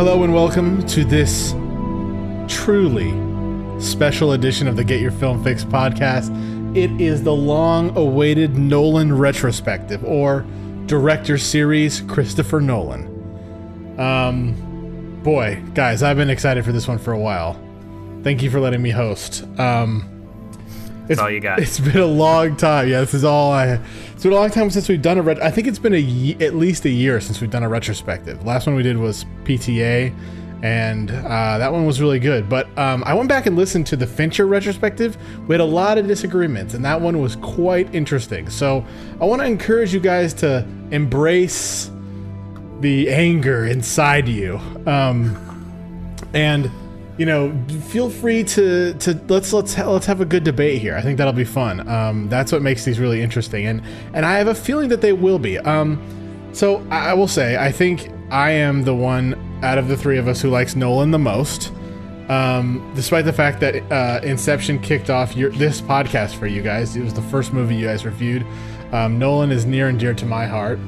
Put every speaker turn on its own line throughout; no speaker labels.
Hello and welcome to this truly special edition of the Get Your Film Fix podcast. It is the long awaited Nolan retrospective or director series Christopher Nolan. Um boy, guys, I've been excited for this one for a while. Thank you for letting me host. Um
That's all you got.
It's been a long time. Yeah, this is all I. It's been a long time since we've done a. Ret- I think it's been a at least a year since we've done a retrospective. Last one we did was PTA, and uh, that one was really good. But um, I went back and listened to the Fincher retrospective. We had a lot of disagreements, and that one was quite interesting. So I want to encourage you guys to embrace the anger inside you. Um, and you know, feel free to to let's let's ha- let's have a good debate here. I think that'll be fun. Um, that's what makes these really interesting, and and I have a feeling that they will be. Um, so I, I will say, I think I am the one out of the three of us who likes Nolan the most. Um, despite the fact that uh, Inception kicked off your, this podcast for you guys, it was the first movie you guys reviewed. Um, Nolan is near and dear to my heart.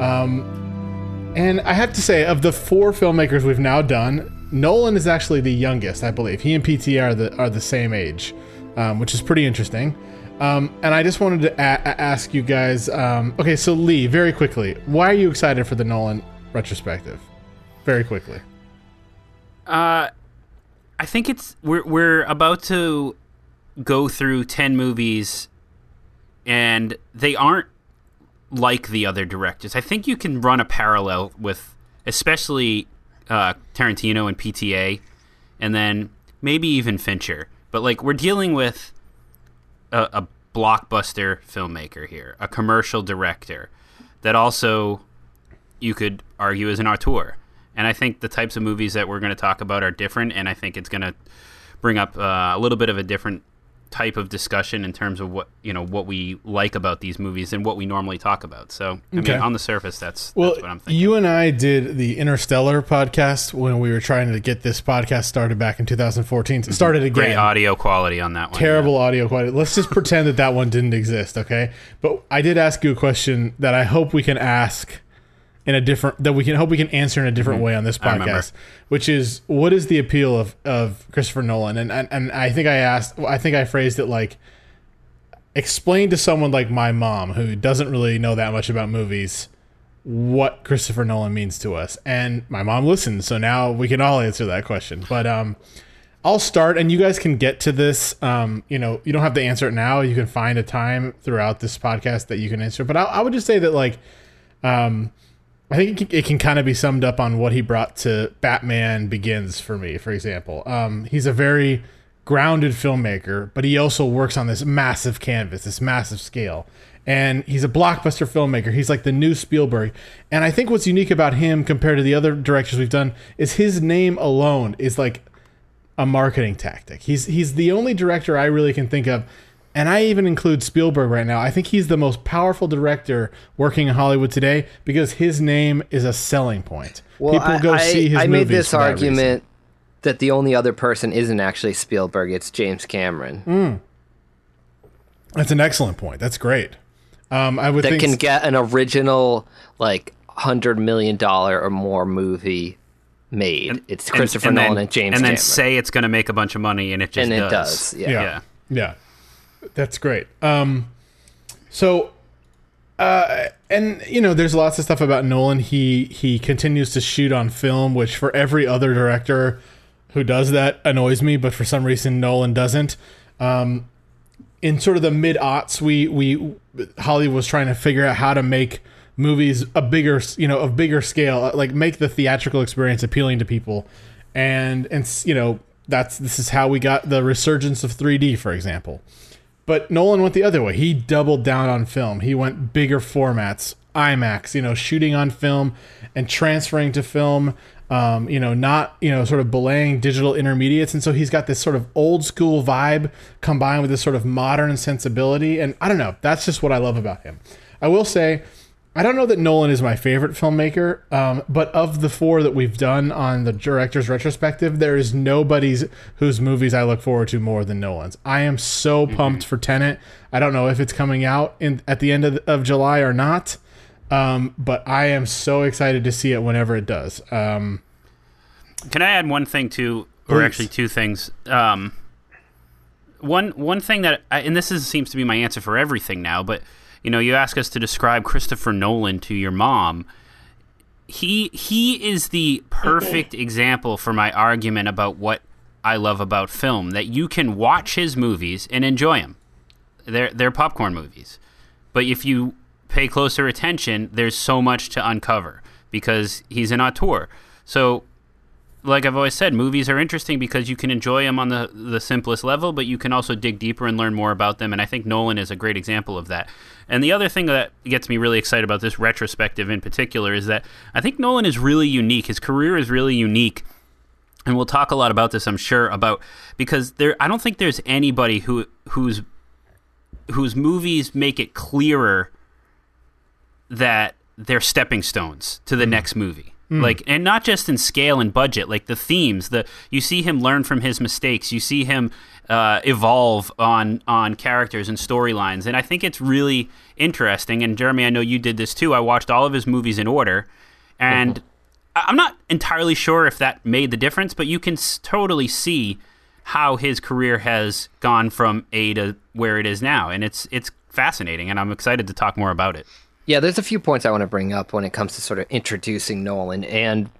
Um, and I have to say, of the four filmmakers we've now done, Nolan is actually the youngest, I believe. He and PT are the are the same age, um, which is pretty interesting. Um, and I just wanted to a- ask you guys. Um, okay, so Lee, very quickly, why are you excited for the Nolan retrospective? Very quickly.
Uh, I think it's we're we're about to go through ten movies, and they aren't like the other directors. I think you can run a parallel with, especially uh, Tarantino and PTA, and then maybe even Fincher. But like we're dealing with a, a blockbuster filmmaker here, a commercial director that also you could argue is an auteur. And I think the types of movies that we're going to talk about are different, and I think it's going to bring up uh, a little bit of a different type of discussion in terms of what you know what we like about these movies and what we normally talk about. So, I
Okay.
mean, on the surface, that's,
Well,
that's what I'm thinking.
you and I did the Interstellar podcast when we were trying to get this podcast started back in 2014. It mm-hmm. started again.
Great audio quality on that one.
terrible audio quality. Let's just pretend that that one didn't exist, okay? But I did ask you a question that I hope we can ask in a different that we can hope we can answer in a different way on this
Mm-hmm.
Podcast, which is what is the appeal of of Christopher Nolan? And and, and I think I asked, I think I phrased it like explain to someone like my mom who doesn't really know that much about movies what Christopher Nolan means to us. And my mom listened, so now we can all answer that question. But um I'll start and you guys can get to this. Um, you know, you don't have to answer it now. You can find a time throughout this podcast that you can answer. But I, I would just say that like um I think it can, kind of be summed up on what he brought to Batman Begins for me, for example. Um, he's a very grounded filmmaker, but he also works on this massive canvas, this massive scale. And he's a blockbuster filmmaker. He's like the new Spielberg. And I think what's unique about him compared to the other directors we've done is his name alone is like a marketing tactic. He's he's the only director I really can think of, and I even include Spielberg right now. I think he's the most powerful director working in Hollywood today because his name is a selling point.
Well,
People
I,
go
I,
see his
I made this
for that
argument that the only other person isn't actually Spielberg; it's James Cameron
Mm. That's an excellent point. That's great. Um, I would
that
think
can get an original like hundred million dollar or more movie made. it's
And-
Christopher
and then-
Nolan and James Cameron.
and then
Cameron,
say it's going to make a bunch of money, and it just
and it
does.
does. Yeah.
yeah.
Yeah.
That's great. Um so uh and you know there's lots of stuff about Nolan. He he continues to shoot on film, which for every other director who does that annoys me, but for some reason Nolan doesn't. Um in sort of the mid aughts, we we Hollywood was trying to figure out how to make movies a bigger, you know, of bigger scale, like make the theatrical experience appealing to people, and and you know that's this is how we got the resurgence of 3D, for example. But Nolan went the other way. He doubled down on film. He went bigger formats, IMAX, you know, shooting on film and transferring to film. Um, you know, not you know, sort of belaying digital intermediates, and so he's got this sort of old school vibe combined with this sort of modern sensibility. And I don't know, that's just what I love about him. I will say, I don't know that Nolan is my favorite filmmaker, um, but of the four that we've done on the director's retrospective, there is nobody's whose movies I look forward to more than Nolan's. I am so pumped for Tenet. I don't know if it's coming out in at the end of, of July or not, um, but I am so excited to see it whenever it does. Um,
Can I add one thing too, or
Please.
actually two things? Um, one one thing that, I, and this is, seems to be my answer for everything now, but you know, you ask us to describe Christopher Nolan to your mom. He he is the perfect example for my argument about what I love about film. That you can watch his movies and enjoy them. They're they're popcorn movies, but if you pay closer attention, there's so much to uncover because he's an auteur. So like I've always said, movies are interesting because you can enjoy them on the the simplest level, but you can also dig deeper and learn more about them. And I think Nolan is a great example of that. And the other thing that gets me really excited about this retrospective in particular is that I think Nolan is really unique. His career is really unique. And we'll talk a lot about this, I'm sure, about because there I don't think there's anybody who whose whose movies make it clearer that they're stepping stones to the hmm. next movie. Like and not just in scale and budget, like the themes, the you see him learn from his mistakes, you see him uh, evolve on on characters and storylines, and I think it's really interesting. And Jeremy, I know you did this too. I watched all of his movies in order, and I- I'm not entirely sure if that made the difference, but you can s- totally see how his career has gone from A to where it is now, and it's it's fascinating, and I'm excited to talk more about it.
Yeah, there's a few points I want to bring up when it comes to sort of introducing Nolan. And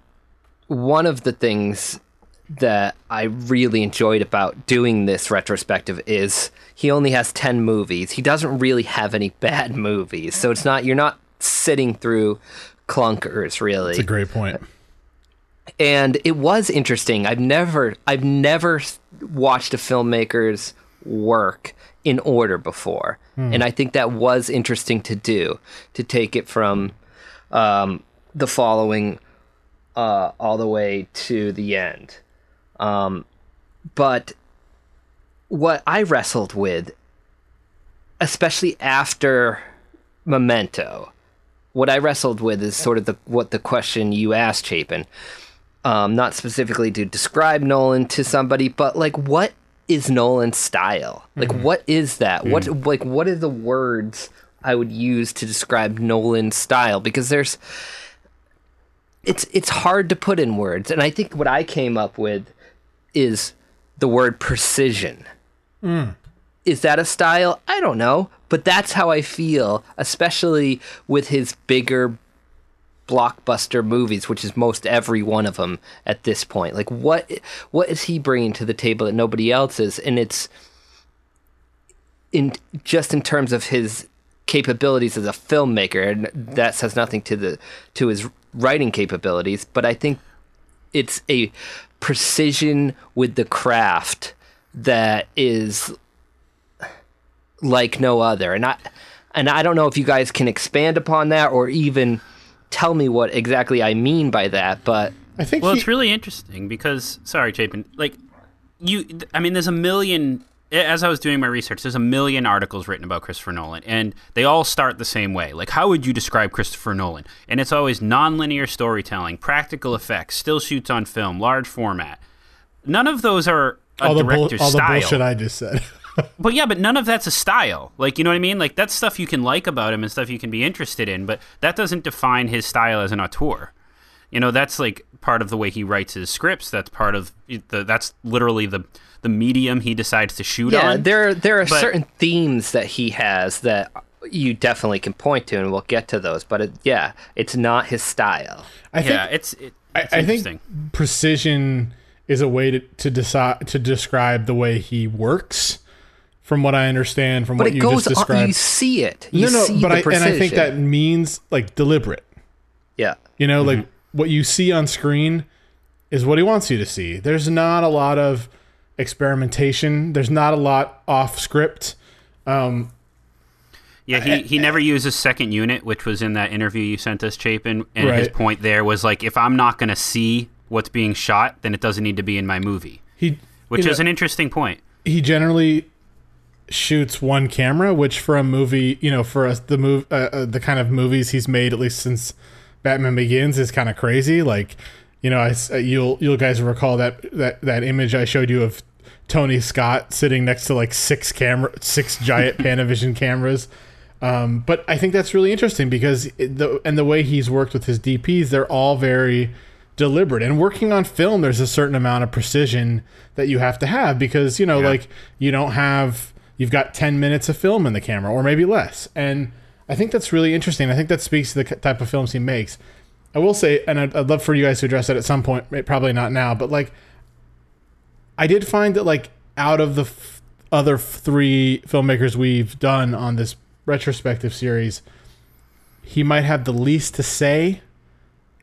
one of the things that I really enjoyed about doing this retrospective is he only has 10 movies. He doesn't really have any bad movies. So it's not, you're not sitting through clunkers, really
It's a great point.
and it was interesting. I've never I've never watched a filmmaker's work in order before, and I think that was interesting to do to take it from um, the following uh, all the way to the end. Um, but what I wrestled with, especially after Memento, what I wrestled with is sort of the what the question you asked, Chapin um, not specifically to describe Nolan to somebody, but like what is Nolan's style? Like mm-hmm. what is that? What mm. like what are the words I would use to describe Nolan's style? Because there's it's it's hard to put in words, and I think what I came up with is the word precision. Mm. Is that a style? I don't know, but that's how I feel, especially with his bigger blockbuster movies, which is most every one of them at this point. Like what what is he bringing to the table that nobody else is? And it's in just in terms of his capabilities as a filmmaker, and that says nothing to the to his writing capabilities. But I think it's a precision with the craft that is like no other. And I and I don't know if you guys can expand upon that or even tell me what exactly I mean by that, but
I think
Well,
he,
it's really interesting because sorry, Chapin. Like you, I mean, there's a million. As I was doing my research, there's a million articles written about Christopher Nolan, and they all start the same way. Like, how would you describe Christopher Nolan? And it's always nonlinear storytelling, practical effects, still shoots on film, large format. None of those are a
all the bull,
director's
all the bullshit I just said.
But yeah, but none of that's a style. Like, you know what I mean? Like, that's stuff you can like about him and stuff you can be interested in, but that doesn't define his style as an auteur. You know, that's like part of the way he writes his scripts. That's part of the, that's literally the, the medium he decides to shoot
yeah,
on.
there there are
But-
certain themes that he has that you definitely can point to, and we'll get to those. But it, yeah, it's not his style.
I think
it's, it,
I,
it's
I
interesting.
think precision is a way to to decide to describe the way he works. From what I understand, from
But
what
it
you
goes
just
on.
described,
You see it. You
no, no,
see
but
the
I
precision.
and I think that means like deliberate.
yeah.
You know,
Mm-hmm.
like what you see on screen is what he wants you to see. There's not a lot of experimentation. There's not a lot off script. Um,
Yeah, he, he never uses second unit, which was in that interview you sent us, Chapin. And his point there was like, if I'm not going to see what's being shot, then it doesn't need to be in my movie,
he
which is
know,
an interesting point.
he generally shoots one camera, which for a movie, you know, for us the move uh, uh, the kind of movies he's made at least since Batman Begins is kind of crazy. Like, you know, I uh, you'll you'll guys recall that that that image I showed you of Tony Scott sitting next to like six camera six giant Panavision cameras. Um, but I think that's really interesting because it, the and the way he's worked with his DPs, they're all very deliberate. And working on film, there's a certain amount of precision that you have to have because you know,
Yeah.
like you don't have you've got 10 minutes of film in the camera or maybe less. And I think that's really interesting. I think that speaks to the type of films he makes. I will say, and I'd, I'd love for you guys to address that at some point, probably not now, but like I did find that like out of the f- other f- three filmmakers we've done on this retrospective series, he might have the least to say.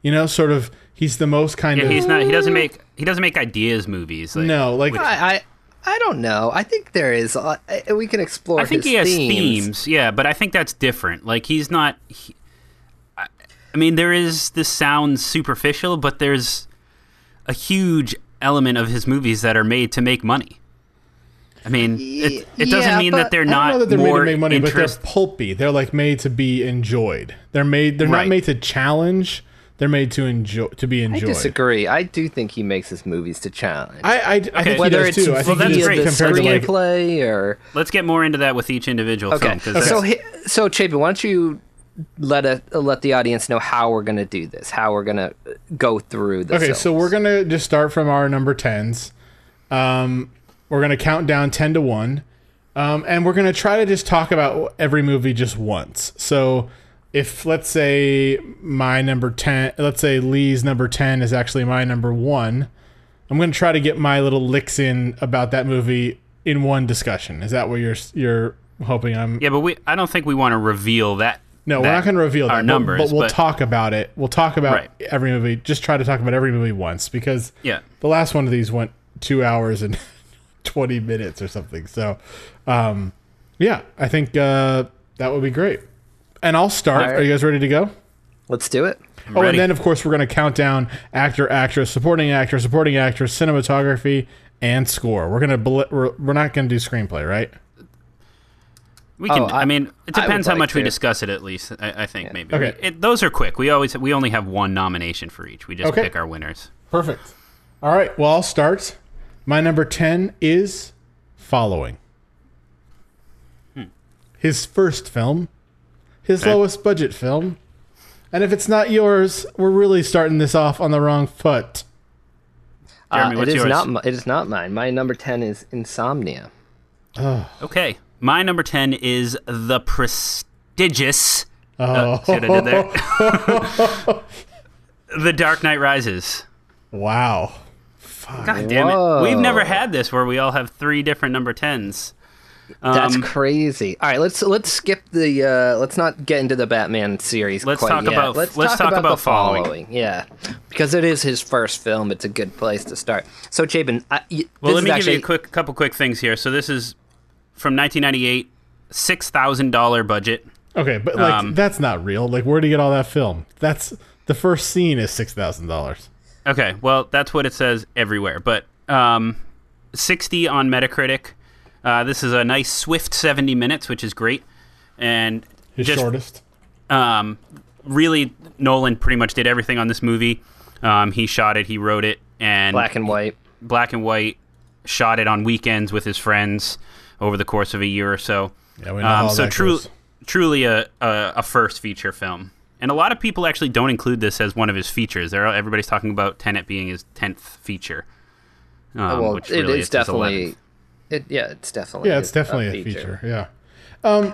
You know, sort of he's the most kind
Yeah,
of
he's not. He doesn't make. He doesn't make ideas movies. Like,
no, like
I, I I don't know. I think there is. Uh, we can explore.
I think
his
he has
themes.
themes. Yeah, but I think that's different. Like he's not. He, I, I mean, there is. This sounds superficial, but there's a huge element of his movies that are made to make money. I mean, it, it doesn't
Yeah,
mean that they're
I don't know that they're
more
made to make money,
interest.
but they're pulpy. They're like made to be enjoyed. They're made. They're
Right.
not made to challenge. They're made to enjoy to be enjoyed.
I disagree. I do think he makes his movies to challenge.
I I, I think he
Whether
does
it's
too. I
via
think
that's
he does
great.
the
compared to like
screenplay or
Let's get more into that with each individual
okay.
film. 'cause
So
that's-
he, so Chapin, why don't you let a, let the audience know how we're gonna do this? How we're gonna go through this.
Okay, so we're gonna just start from our number tens. Um, we're gonna count down ten to one, um, and we're gonna try to just talk about every movie just once. So, if let's say my number ten, let's say Lee's number ten is actually my number one, I'm gonna try to get my little licks in about that movie in one discussion. Is that what you're you're hoping I'm?
yeah, but we. I don't think we want to reveal that.
No, we're not going to reveal
our
that. but-
numbers,
but, we'll
but-
talk about it. We'll talk about
Right.
every movie. Just try to talk about every movie once because
Yeah.
the last one of these went two hours and twenty minutes or something. So, um, yeah, I think uh, that would be great. And I'll start.
All right.
Are you guys ready to go?
let's do it.
Oh,
ready.
and then of course we're going to count down actor, actress, supporting actor, supporting actress, cinematography, and score. We're gonna bl- we're, we're not going to do screenplay, right?
We can.
Oh,
I,
I-
mean, it depends how
like
much we discuss it. At least, I, I think maybe.
Okay.
We- it, those are quick. We always we only have one nomination for each. We just
Okay.
pick our winners.
Perfect. All right. Well, I'll start. My number 10 is Following. Hmm. His first film, his
Okay.
lowest budget film. And if it's not yours, we're really starting this off on the wrong foot.
Jeremy,
Uh,
what's
it is
yours?
not. It is not mine. My number ten is Insomnia.
Okay, my number ten is the prestigious.
Oh,
Uh, see what I did there? the Dark Knight Rises.
wow.
God damn
Whoa.
it! We've never had this where we all have three different number tens.
That's
Um,
crazy. All right, let's let's skip the. Uh, let's not get into the Batman series.
Let's
quite
talk
yet.
about-
Let's,
let's talk
about,
about
the
Following.
Yeah, because it is his first film. It's a good place to start. So, Chapin, I, y-
Well,
this
let me
is
give
actually,
you a quick couple quick things here. So this is from 1998, six thousand dollar budget.
Okay, but like
Um,
that's not real. Like where do you get all that film? That's the first scene is $6,000.
Okay, well that's what it says everywhere, but um, 60 on Metacritic. Uh, this is a nice swift 70 minutes, which is great, and
His
just
shortest.
um, really Nolan pretty much did everything on this movie. Um, he shot it, he wrote it, and
black and white.
black and white. Shot it on weekends with his friends over the course of a year or so.
Yeah, we know
Um,
how
so
that
true,
goes.
truly a, a a first feature film, and a lot of people actually don't include this as one of his features. There, everybody's talking about Tenet being his tenth feature. Um,
Oh, well,
which
it
really
is
his
definitely.
11th.
It, yeah, it's definitely.
Yeah, it's definitely a feature. Yeah.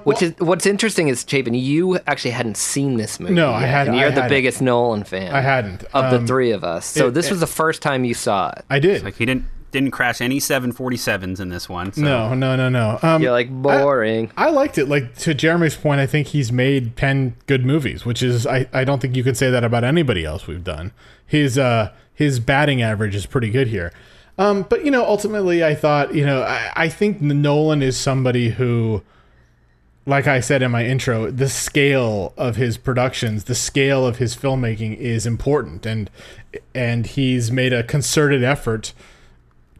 Which is what's interesting is Chapin, you actually hadn't seen this movie.
No, I hadn't-
And you're
I
the
hadn't.
biggest Nolan fan.
I hadn't.
of
Um,
the three of us. So
it-
this
it-
was the first time you saw it.
I did.
Like he didn't didn't crash any 747s in this one. So.
no, no, no, no. Um,
You're like boring.
I liked it. Like to Jeremy's point, I think he's made ten good movies, which is I, I don't think you can say that about anybody else we've done. His uh his batting average is pretty good here. Um, but you know, ultimately, I thought you know I, I think Nolan is somebody who, like I said in my intro, the scale of his productions, the scale of his filmmaking is important, and and he's made a concerted effort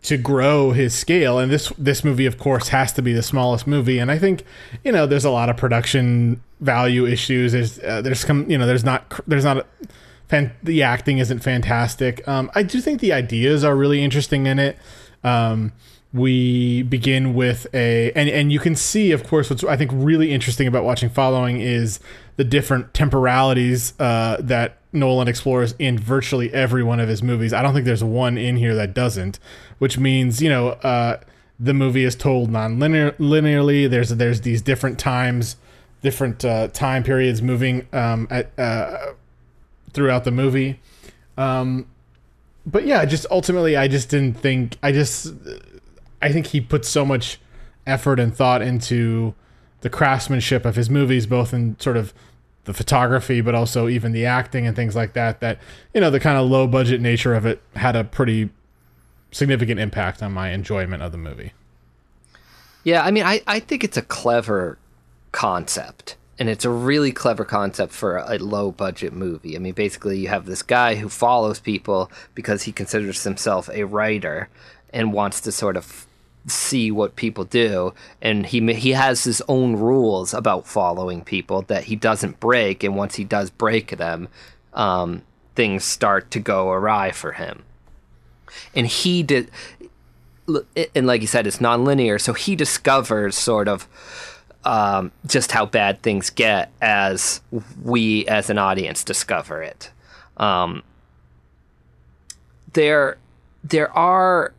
to grow his scale. And this this movie of course has to be the smallest movie. And i think you know there's a lot of production value issues. There's uh, there's come you know there's not there's not a, fan, the acting isn't fantastic um, i do think the ideas are really interesting in it um, we begin with a and and you can see of course what's i think really interesting about watching following is the different temporalities uh, that Nolan explores in virtually every one of his movies. I don't think there's one in here that doesn't, which means you know uh, the movie is told non-linear linearly. There's there's these different times, different uh, time periods moving um, at uh, throughout the movie. Um, but yeah, just ultimately, I just didn't think. I just I think he put so much effort and thought into the craftsmanship of his movies, both in sort of the photography, but also even the acting and things like that. That you know the kind of low budget nature of it had a pretty significant impact on my enjoyment of the movie.
Yeah, I mean, I, I think it's a clever concept. And it's a really clever concept for a low budget movie. I mean, basically, you have this guy who follows people because he considers himself a writer and wants to sort of see what people do. And he he has his own rules about following people that he doesn't break. And once he does break them um, things start to go awry for him. And he did and like you said it's non-linear. So he discovers sort of um, just how bad things get as we as an audience discover it um, there there are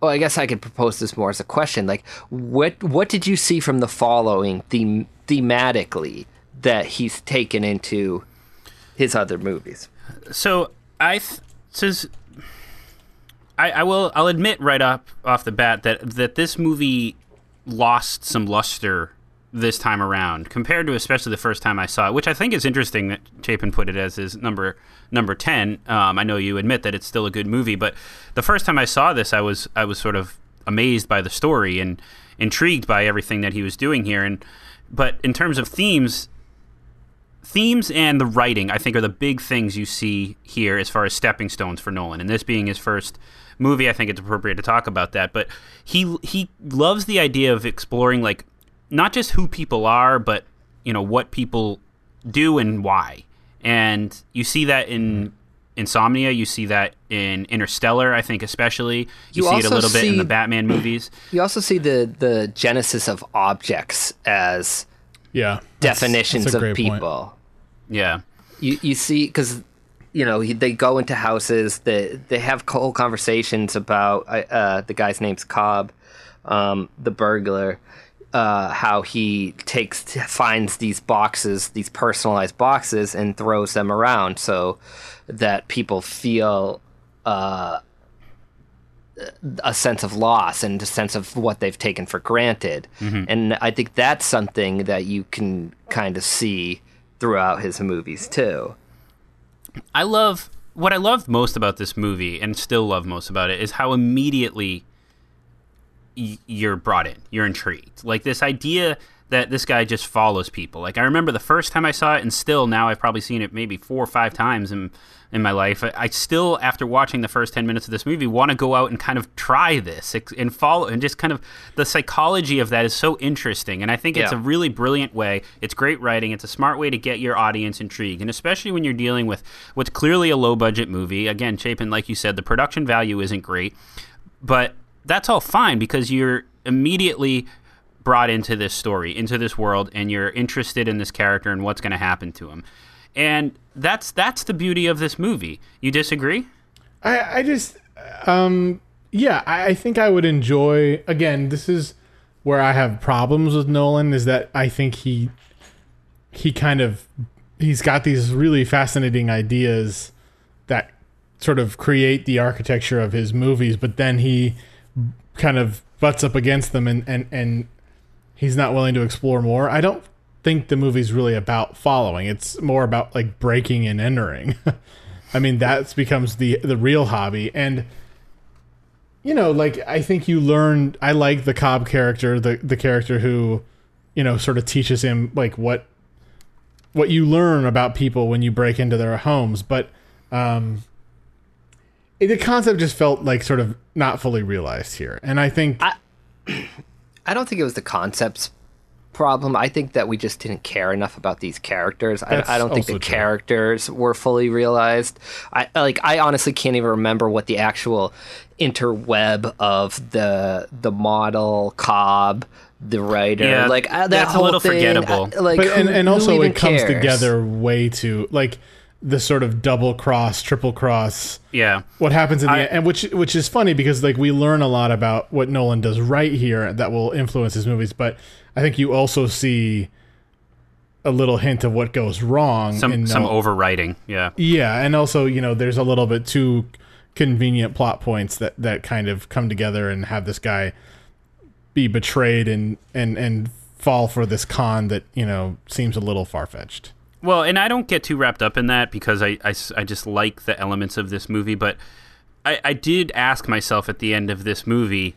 well, I guess I could propose this more as a question. Like, what what did you see from the following them, thematically that he's taken into his other movies?
So I th- says I, I will I'll admit right up off the bat that that this movie lost some luster this time around compared to especially the first time I saw it, which I think is interesting that Chapin put it as his number number ten. Um, I know you admit that it's still a good movie, but the first time I saw this, I was I was sort of amazed by the story and intrigued by everything that he was doing here. And but in terms of themes, themes and the writing, I think, are the big things you see here as far as stepping stones for Nolan. And this being his first movie, I think it's appropriate to talk about that. But he he loves the idea of exploring like not just who people are, but you know what people do and why. And you see that in Insomnia. You see that in Interstellar. I think especially you, you see it a little bit in the Batman movies.
You also see the the genesis of objects as
yeah
definitions that's, that's of people. Point.
Yeah,
you you see because you know they go into houses that they, they have whole conversations about uh, uh, the guy's name's Cobb, um, the burglar uh, how he takes finds these boxes, these personalized boxes, and throws them around so that people feel uh, a sense of loss and a sense of what they've taken for granted. Mm-hmm. And I think that's something that you can kind of see throughout his movies too.
I love what I love most about this movie, and still love most about it, is how immediately you're brought in. You're intrigued. Like this idea that this guy just follows people. Like I remember the first time I saw it, and still now I've probably seen it maybe four or five times in in my life. I, I still, after watching the first ten minutes of this movie, want to go out and kind of try this and follow, and just kind of the psychology of that is so interesting. And I think it's yeah. a really brilliant way. It's great writing. It's a smart way to get your audience intrigued, and especially when you're dealing with what's clearly a low budget movie. Again, Chapin, like you said, the production value isn't great, but that's all fine because you're immediately brought into this story, into this world, and you're interested in this character and what's going to happen to him. And that's that's the beauty of this movie. You disagree?
I, I just, um, yeah, I, I think I would enjoy. Again, this is where I have problems with Nolan. Is that I think he he kind of he's got these really fascinating ideas that sort of create the architecture of his movies, but then he kind of butts up against them and, and, and he's not willing to explore more. I don't think the movie's really about following. It's more about like breaking and entering. I mean, that becomes the the real hobby. And you know, like I think you learn I like the Cobb character, the the character who, you know, sort of teaches him like what what you learn about people when you break into their homes, but um the concept just felt like sort of not fully realized here, and I think
I, I don't think it was the concept's problem. I think that we just didn't care enough about these characters. I, I, don't think the true. characters were fully realized. I like. I honestly can't even remember what the actual interweb of the the model Cobb the writer. Yeah, like uh, that
that's
whole
a little
thing,
forgettable.
Uh, like,
but
who,
and, and also it
cares?
comes together way too like the sort of double cross, triple cross.
Yeah.
What happens in the
I-
end, and which which is funny because like we learn a lot about what Nolan does right here that will influence his movies, but I think you also see a little hint of what goes wrong
Some
in
some
Nol-
overwriting. Yeah.
yeah, and also you know there's a little bit too convenient plot points that that kind of come together and have this guy be betrayed and and and fall for this con that you know seems a little far fetched.
Well, and I don't get too wrapped up in that because I I just like the elements of this movie. But I, I did ask myself at the end of this movie,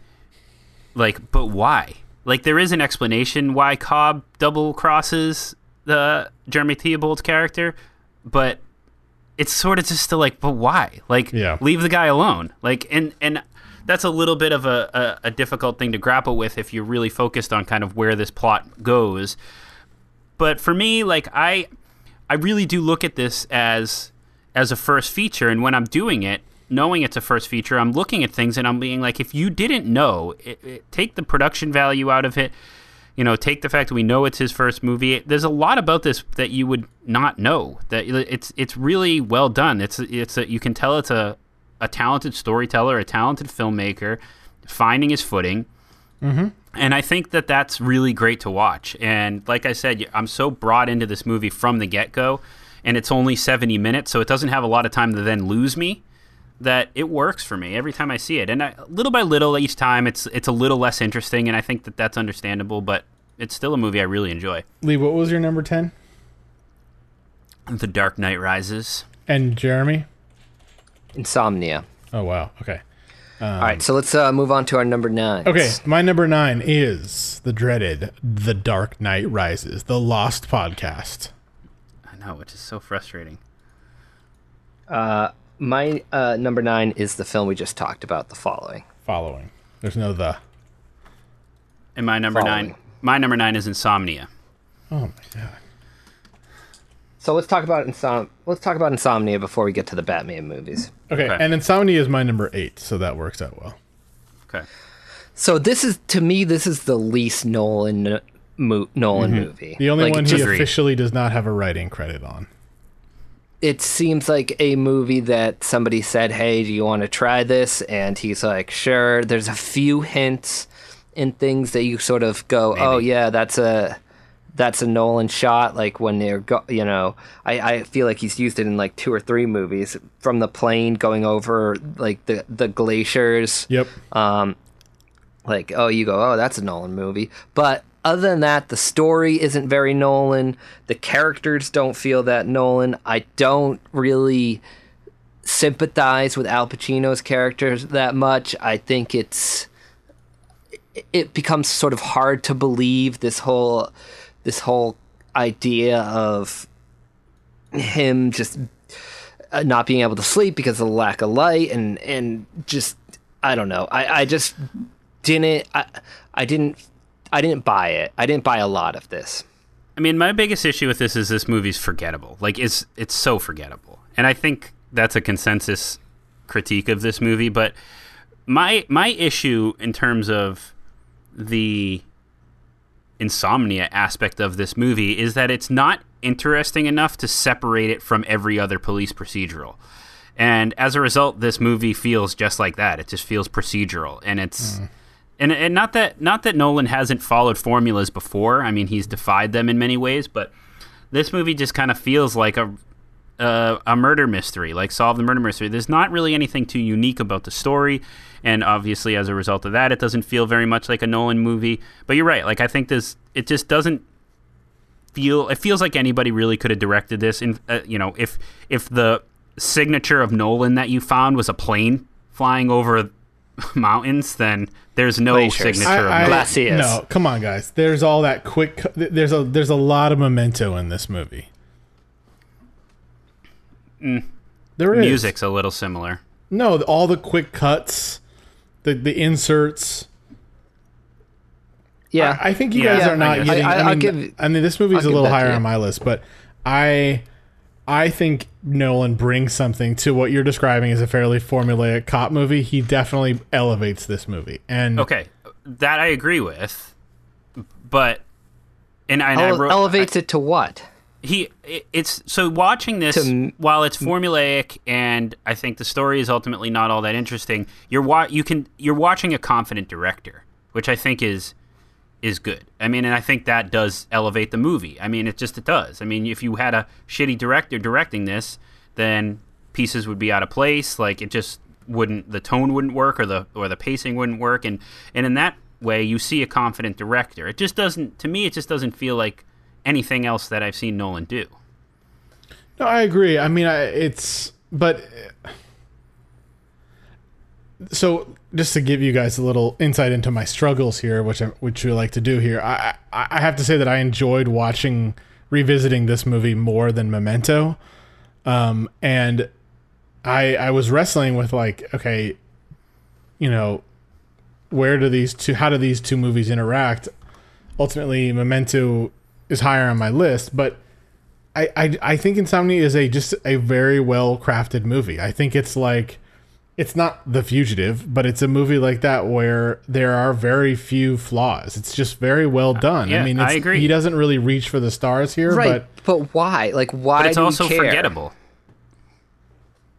like, but why? Like, there is an explanation why Cobb double crosses the Jeremy Theobald's character, but it's sort of just still like, but why? Like,
Yeah.
leave the guy alone. Like, and and that's a little bit of a, a, a difficult thing to grapple with if you're really focused on kind of where this plot goes but for me like i i really do look at this as as a first feature. And when i'm doing it knowing it's a first feature i'm looking at things and i'm being like if you didn't know it, it, take the production value out of it. You know take the fact that we know it's his first movie. There's a lot about this that you would not know that it's it's really well done. It's it's a, you can tell it's a a talented storyteller a talented filmmaker finding his footing mm-hmm. And I think that that's really great to watch. And like I said, I'm so brought into this movie from the get go, and it's only 70 minutes, so it doesn't have a lot of time to then lose me. That it works for me every time I see it, and I, little by little, each time it's it's a little less interesting, and I think that that's understandable. But it's still a movie I really enjoy.
Lee, what was your number ten?
The Dark Knight Rises.
And Jeremy?
Insomnia.
Oh wow. Okay.
All right, so let's uh, move on to our number nine.
Okay, my number nine is the dreaded The Dark Knight Rises, the Lost podcast.
I know, which is so frustrating.
Uh, My uh, number nine is the film we just talked about, The Following.
Following. There's no the.
And my number
Following.
nine, my number nine is Insomnia.
Oh my god.
So let's talk about Insom- Let's talk about Insomnia before we get to the Batman movies.
Okay,
Okay.
and Insomnia is my number eight, so that works out well.
Okay.
So this is to me, this is the least Nolan mo- Nolan movie.
Mm-hmm. The only
Like,
one he officially does not have a writing credit on.
it seems like a movie that somebody said, "Hey, do you want to try this?" And he's like, "Sure." There's a few hints and things that you sort of go, "Oh yeah, that's a that's a Nolan shot." Like when they're, go- you know, I I feel like he's used it in like two or three movies from the plane going over like the the glaciers
Yep.
Um, like oh you go oh that's a nolan movie but other than that the story isn't very nolan the characters don't feel that nolan i don't really sympathize with al pacino's characters that much i think it's it becomes sort of hard to believe this whole this whole idea of him just uh, not being able to sleep because of the lack of light and and just I don't know. I, I just didn't I, I didn't I didn't buy it. I didn't buy a lot of this.
I mean, my biggest issue with this is this movie's forgettable. Like, it's it's so forgettable, and I think that's a consensus critique of this movie. But my my issue in terms of the insomnia aspect of this movie is that it's not interesting enough to separate it from every other police procedural. And as a result, this movie feels just like that. It just feels procedural, and it's hmm. and and not that not that Nolan hasn't followed formulas before. I mean, he's defied them in many ways, but this movie just kind of feels like a uh, a murder mystery, like solve the murder mystery. There's not really anything too unique about the story, and obviously, as a result of that, it doesn't feel very much like a Nolan movie. But you're right. Like I think this, it just doesn't feel. It feels like anybody really could have directed this. And uh, you know, if if the signature of Nolan that you found was a plane flying over mountains, then there's no
Glaciers.
signature
I-
of Nolan.
Glaciers.
no, come on, guys. There's all that quick. There's a there's a lot of memento in this movie. Mm. There is
Music's a little similar.
No, all the quick cuts, the the inserts.
Yeah.
I think you
Yeah,
guys
I
are not
guess.
getting.
I-
I,
I'll
mean,
give-
I mean, this movie's
I'll
a little higher on my list, but I, I think Nolan brings something to what you're describing as a fairly formulaic cop movie. He definitely elevates this movie, and
Okay, that I agree with, but and, and I wrote
elevates it to what?
He it's so watching this
To-
while it's formulaic and I think the story is ultimately not all that interesting. You're wa- you can you're watching a confident director, which I think is is good. I mean, and I think that does elevate the movie. I mean, it just it does. I mean, if you had a shitty director directing this, then pieces would be out of place. Like it just wouldn't the tone wouldn't work or the or the pacing wouldn't work and and in that way you see a confident director. It just doesn't to me it just doesn't feel like anything else that I've seen Nolan do.
No, I agree. I mean, I, it's but so just to give you guys a little insight into my struggles here, which I which we like to do here. I I have to say that I enjoyed watching revisiting this movie more than Memento, um, and I I was wrestling with like okay, you know, where do these two how do these two movies interact? Ultimately, Memento is higher on my list, but I, I I think Insomnia is a just a very well crafted movie. I think it's like it's not The Fugitive, but it's a movie like that where there are very few flaws. It's just very well uh, done.
yeah,
I mean,
I
it's,
agree.
He doesn't really reach for the stars here,
Right,
but
but, why? Like, why
But it's
do we
also
care?
forgettable.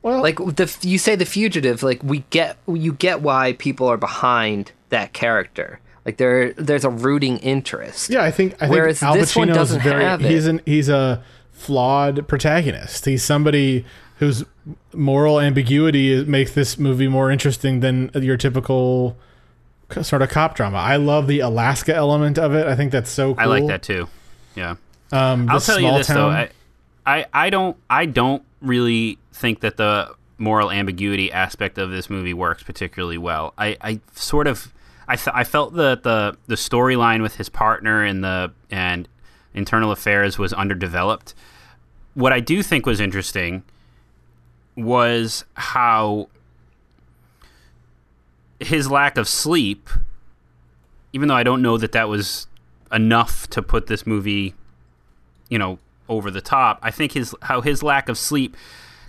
well,
Like the you say the fugitive, like we get you get why people are behind that character. Like there there's a rooting interest.
yeah, I think I
Whereas
think Al
this one doesn't
very
have it.
he's an he's a flawed protagonist. He's somebody whose moral ambiguity makes this movie more interesting than your typical sort of cop drama. I love the Alaska element of it. I think that's so cool.
I like that too. Yeah.
Um,
I'll
the
tell you
small
this though,
town-
I, I I don't I don't really think that the moral ambiguity aspect of this movie works particularly well. I, I sort of I, th- I felt that the the storyline with his partner and the and internal affairs was underdeveloped. What I do think was interesting was how his lack of sleep, even though I don't know that that was enough to put this movie you know over the top. I think his how his lack of sleep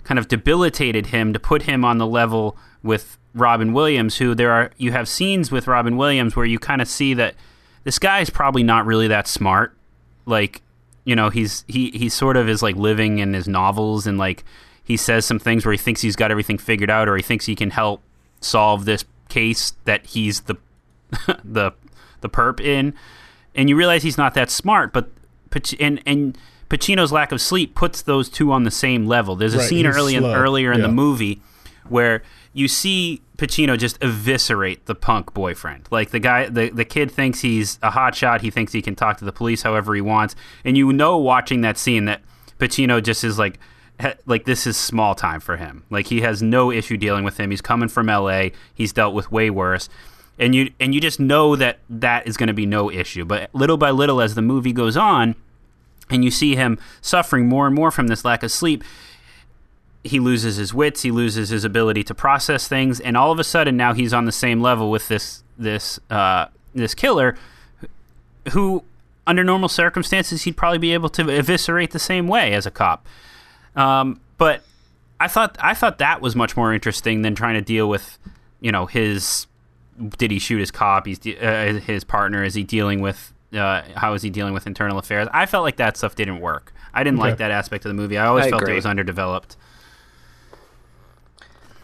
kind of debilitated him to put him on the level with Robin Williams, who there are you have scenes with Robin Williams where you kind of see that this guy is probably not really that smart. Like, you know, he's he he sort of is like living in his novels and like he says some things where he thinks he's got everything figured out or he thinks he can help solve this case that he's the the the perp in and you realize he's not that smart but Pac- and and Pacino's lack of sleep puts those two on the same level. There's a
Right,
scene early in, earlier in the movie where you see Pacino just eviscerate the punk boyfriend. Like the guy, the, the kid thinks he's a hotshot. He thinks he can talk to the police however he wants. And you know, watching that scene, that Pacino just is like, like this is small time for him. Like he has no issue dealing with him. He's coming from L.A. He's dealt with way worse. And you and you just know that that is going to be no issue. But little by little, as the movie goes on, and you see him suffering more and more from this lack of sleep he loses his wits he loses his ability to process things and all of a sudden now he's on the same level with this this uh, this killer who under normal circumstances he'd probably be able to eviscerate the same way as a cop. Um, but I thought I thought that was much more interesting than trying to deal with you know his did he shoot his cop? He's de- uh, his partner? Is he dealing with uh, how is he dealing with internal affairs I felt like that stuff didn't work I didn't like that aspect of the movie I always
I
felt
agree.
it was underdeveloped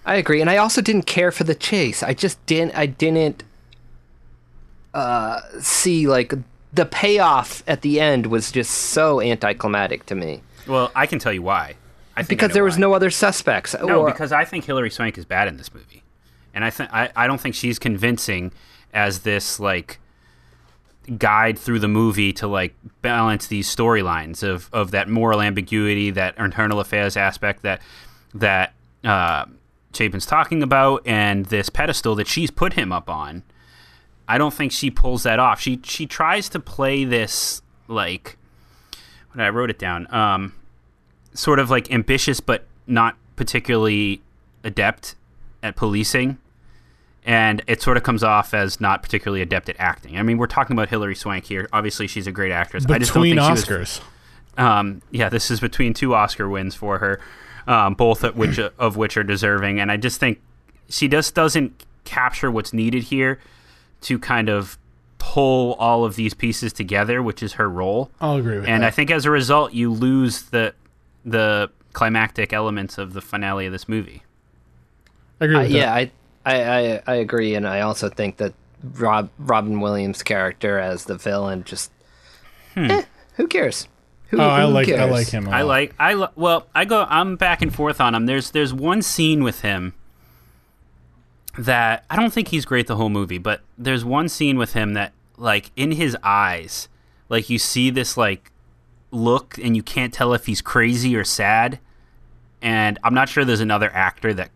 I agree, and I also didn't care for the chase. I just didn't. I didn't uh, see like the payoff at the end was just so anticlimactic to me
Well, I can tell you why. I think
because there was
why.
no other suspects.
no
or,
because I think Hilary Swank is bad in this movie, and I think I, I don't think she's convincing as this like guide through the movie to like balance these storylines of of that moral ambiguity, that internal affairs aspect that that uh, Chapin's talking about, and this pedestal that she's put him up on. I don't think she pulls that off. She she tries to play this like what I wrote it down. Um, sort of like ambitious but not particularly adept at policing and it sort of comes off as not particularly adept at acting. I mean, we're talking about Hilary Swank here. Obviously, she's a great actress. I just don't
between
think she was-
Oscars.
um, yeah, this is between two Oscar wins for her, um, both of which of which are deserving. And I just think she just doesn't capture what's needed here to kind of pull all of these pieces together, which is her role.
I'll agree with
and
that.
I think as a result, you lose the the climactic elements of the finale of this movie.
I agree
Uh,
with
yeah. I, I, I, I agree, and I also think that Rob Robin Williams' character as the villain just, eh, who cares? Who,
Oh, I
who
like I like him. a
I
lot.
like I lo- well I go I'm back and forth on him. There's there's one scene with him that I don't think he's great the whole movie, but there's one scene with him that like in his eyes, like you see this like look and you can't tell if he's crazy or sad. And I'm not sure there's another actor that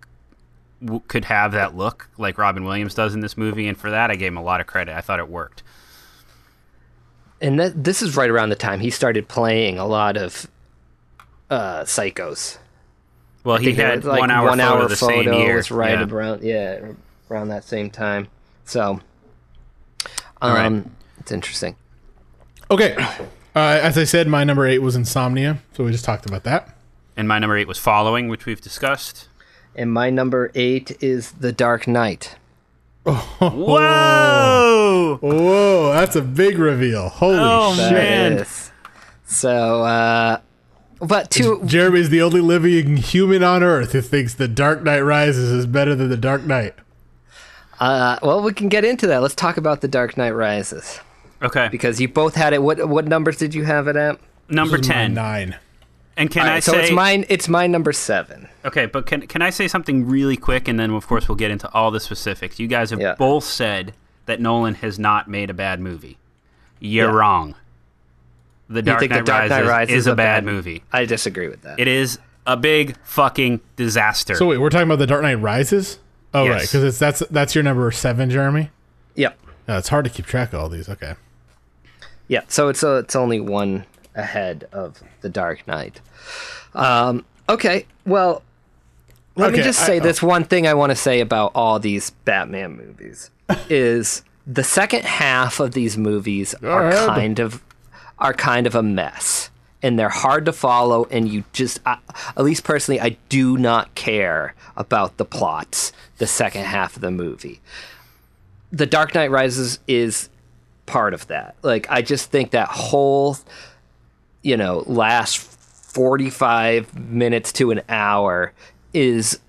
w- could have that look like Robin Williams does in this movie, and for that I gave him a lot of credit. I thought it worked.
And that, this is right around the time he started playing a lot of uh, psychos.
Well, he had
like,
one hour photo the same year.
was right
Yeah.
around yeah around that same time. So,
All right.
um, it's interesting.
Okay. Uh, as I said, my number eight was Insomnia, so we just talked about that.
And my number eight was Following, which we've discussed.
And my number eight is The Dark Knight.
Whoa!
Whoa, that's a big reveal. Holy
Oh,
shit.
man.
So, uh, but two.
Jeremy's the only living human on earth who thinks The Dark Knight Rises is better than The Dark Knight.
Uh, well, we can get into that. Let's talk about The Dark Knight Rises
Okay,
because you both had it. What what numbers did you have it at?
number
This is
ten.
Nine.
And can
All
I
right, so it's mine. It's my number seven.
okay? But can can I say something really quick, and then of course we'll get into all the specifics. You guys have
Yeah.
both said that Nolan has not made a bad movie. You're
Yeah.
wrong. The Dark,
think
Knight,
The Dark Knight
Rises
Rises
is
is
a
a
bad
bad-
movie.
I disagree with that.
It is a big fucking disaster.
So wait, we're talking about The Dark Knight Rises? Oh right, because it's that's that's your number seven, Jeremy.
Yep.
No, it's hard to keep track of all these. Okay.
Yeah, so it's uh, it's only one ahead of the Dark Knight. Um, okay, well, let me
Okay,
just
I-
say
oh.
this one thing I want to say about all these Batman movies is the second half of these movies are
ahead.
kind of are kind of a mess. And they're hard to follow, and you just, I, at least personally, I do not care about the plots the second half of the movie. The Dark Knight Rises is part of that. Like I just think that whole you know, last 45 minutes to an hour is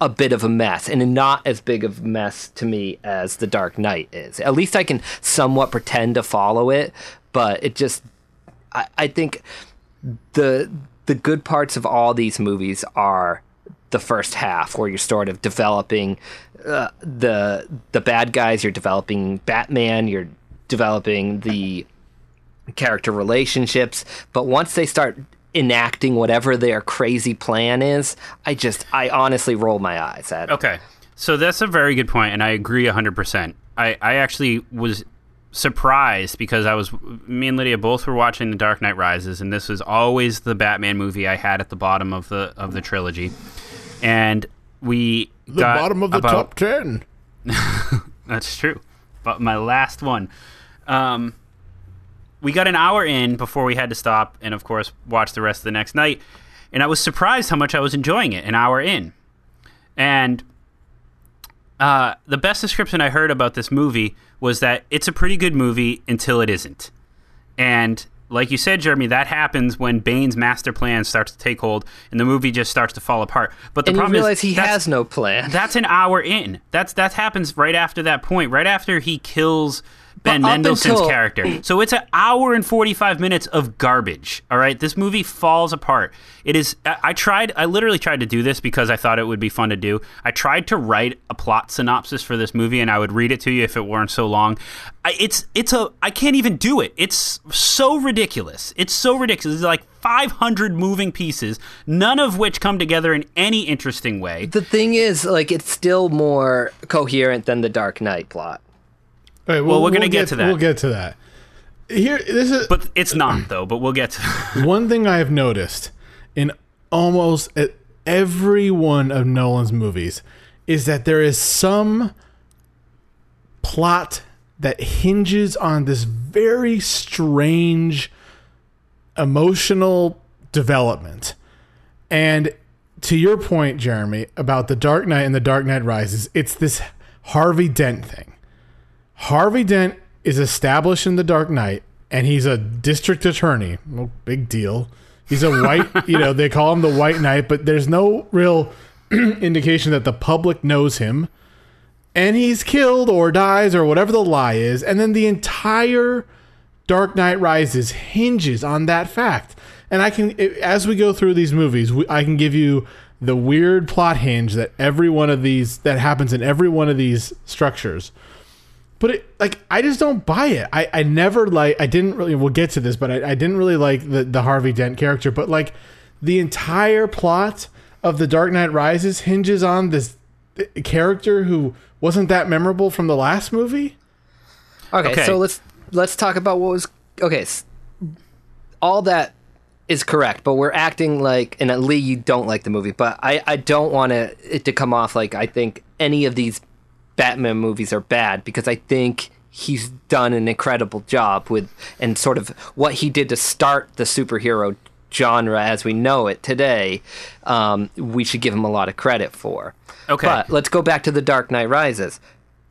a bit of a mess and not as big of a mess to me as The Dark Knight is. At least I can somewhat pretend to follow it, but it just I, I think the the good parts of all these movies are the first half where you're sort of developing uh, the the bad guys you're developing batman you're developing the character relationships but once they start enacting whatever their crazy plan is i just i honestly roll my eyes at it
Okay. So that's a very good point, and I agree 100%. I, I actually was surprised because I was, me and Lydia both were watching The Dark Knight Rises, and this was always the Batman movie I had at the bottom of the of the trilogy. And we
The
got
bottom of the
about-
top ten.
That's true. But my last one. Um, we got an hour in before we had to stop and, of course, watch the rest of the next night. And I was surprised how much I was enjoying it an hour in. And uh, the best description I heard about this movie was that it's a pretty good movie until it isn't. And like you said, Jeremy, that happens when Bane's master plan starts to take hold and the movie just starts to fall apart. But the
and you
problem
realize
is
he has no plan
that's an hour in. That's that happens right after that point, right after he kills Ben
But
Mendelsohn's
until-
character. So it's an hour and forty five minutes of garbage. All right, this movie falls apart. It is. I, I tried. I literally tried to do this because I thought it would be fun to do. I tried to write a plot synopsis for this movie, and I would read it to you if it weren't so long. I, it's it's a. I can't even do it. It's so ridiculous. It's so ridiculous. It's like five hundred moving pieces, none of which come together in any interesting way.
the thing is like it's still more coherent than the dark knight plot
All right,
Well, we're gonna get to that.
We'll get to that. Here, this is
But it's not though. But we'll get to.
one thing I have noticed in almost every one of Nolan's movies is that there is some plot that hinges on this very strange emotional development. And to your point, Jeremy, about the Dark Knight and the Dark Knight Rises, it's this Harvey Dent thing. Harvey Dent is established in the Dark Knight, and he's a district attorney. No big deal. He's a white, you know, they call him the White Knight, but there's no real indication that the public knows him. And he's killed or dies or whatever the lie is. And then the entire Dark Knight Rises hinges on that fact. And I can, as we go through these movies, I can give you the weird plot hinge that every one of these, that happens in every one of these structures but it, like I just don't buy it. I, I never like I didn't really we'll get to this, but I, I didn't really like the, the Harvey Dent character. But like the entire plot of The Dark Knight Rises hinges on this character who wasn't that memorable from the last movie.
Okay, okay. so let's let's talk about what was okay. All that is correct, but we're acting like and Lee, you don't like the movie, but I I don't want it to come off like I think any of these Batman movies are bad because I think he's done an incredible job with and sort of what he did to start the superhero genre as we know it today. Um, we should give him a lot of credit for.
Okay,
but let's go back to the Dark Knight Rises.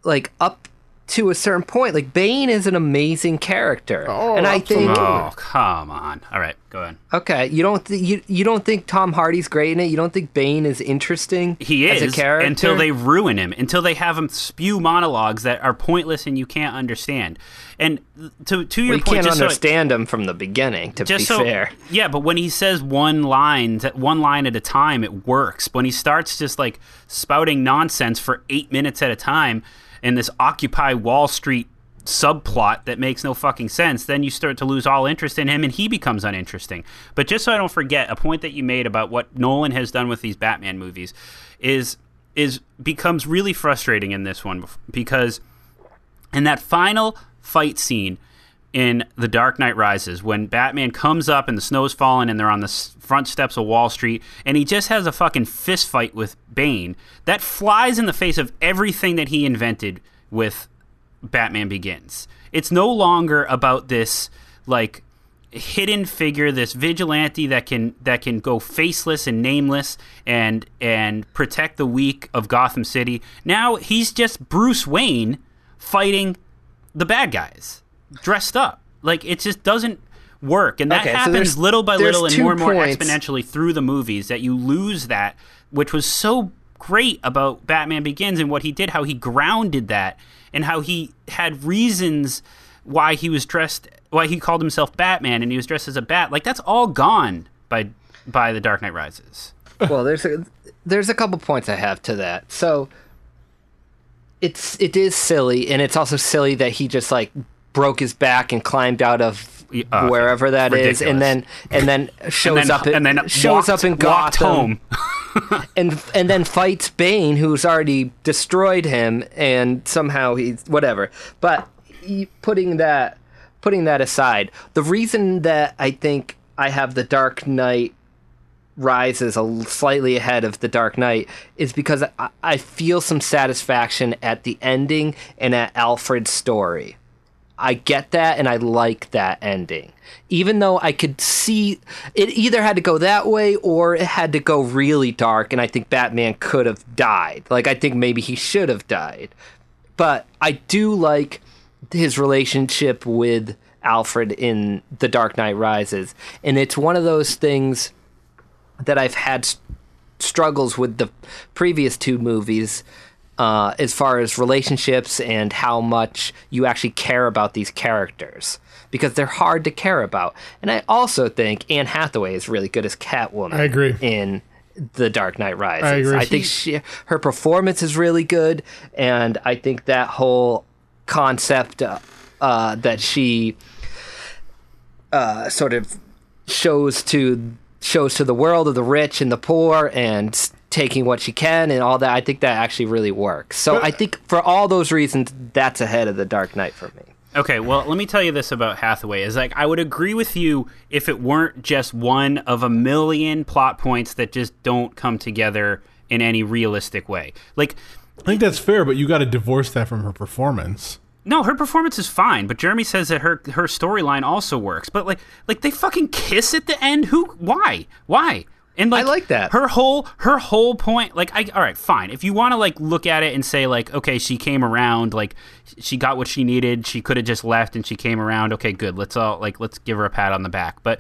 Like up to a certain point. Like Bane is an amazing character,
oh,
and
I
think.
Oh come on! All right, go ahead.
Okay, you don't th- you you don't think Tom Hardy's great in it? You don't think Bane is interesting?
He is
as a character
until they ruin him, until they have him spew monologues that are pointless and you can't understand. And to to your
well, you
point,
can't
just
understand
so
him from the beginning. To
just
be
so,
fair,
yeah, but when he says one line, one line at a time, it works. When he starts just like spouting nonsense for eight minutes at a time in this Occupy Wall Street subplot that makes no fucking sense, then you start to lose all interest in him and he becomes uninteresting. But just so I don't forget, a point that you made about what Nolan has done with these Batman movies is is becomes really frustrating in this one because in that final fight scene in The Dark Knight Rises when Batman comes up and the snow's falling and they're on the front steps of Wall Street and he just has a fucking fist fight with Bane that flies in the face of everything that he invented with Batman Begins. It's no longer about this like hidden figure, this vigilante that can that can go faceless and nameless and and protect the weak of Gotham City. Now he's just Bruce Wayne fighting the bad guys, dressed up. Like it just doesn't work, and that
okay,
happens
so
little by little and more and more
points.
exponentially through the movies. That you lose that, which was so great about Batman Begins and what he did, how he grounded that and how he had reasons why he was dressed, why he called himself Batman and he was dressed as a bat. Like that's all gone by by the Dark Knight Rises.
well, there's a, there's a couple points I have to that. So it's it is silly, and it's also silly that he just like broke his back and climbed out of uh, wherever that ridiculous. is, and then and then shows
and then,
up
and then
shows
walked,
up in Gotham,
home.
and and then fights Bane, who's already destroyed him, and somehow he's whatever. But putting that putting that aside, the reason that I think I have the Dark Knight rises a slightly ahead of the Dark Knight is because I, I feel some satisfaction at the ending and at Alfred's story. I get that and I like that ending. Even though I could see it either had to go that way or it had to go really dark and I think Batman could have died. Like I think maybe he should have died. But I do like his relationship with Alfred in The Dark Knight Rises. And it's one of those things that I've had struggles with the previous two movies uh, as far as relationships and how much you actually care about these characters because they're hard to care about. And I also think Anne Hathaway is really good as Catwoman.
I agree.
In The Dark Knight Rises,
I, agree.
I think she, her performance is really good, and I think that whole concept uh, uh, that she uh, sort of shows to shows to the world of the rich and the poor and taking what she can and all that. I think that actually really works. So I think for all those reasons, that's ahead of the Dark Knight for me.
Okay, well, let me tell you this about Hathaway. Is like I would agree with you if it weren't just one of a million plot points that just don't come together in any realistic way. Like
I think that's fair, but you got to divorce that from her performance.
No, her performance is fine, but Jeremy says that her her storyline also works. But like like they fucking kiss at the end. Who? Why? Why? And like,
I like that.
Her whole her whole point, like, I all right, fine. If you want to like look at it and say like, okay, she came around, like, she got what she needed. She could have just left, and she came around. Okay, good. Let's all like let's give her a pat on the back. But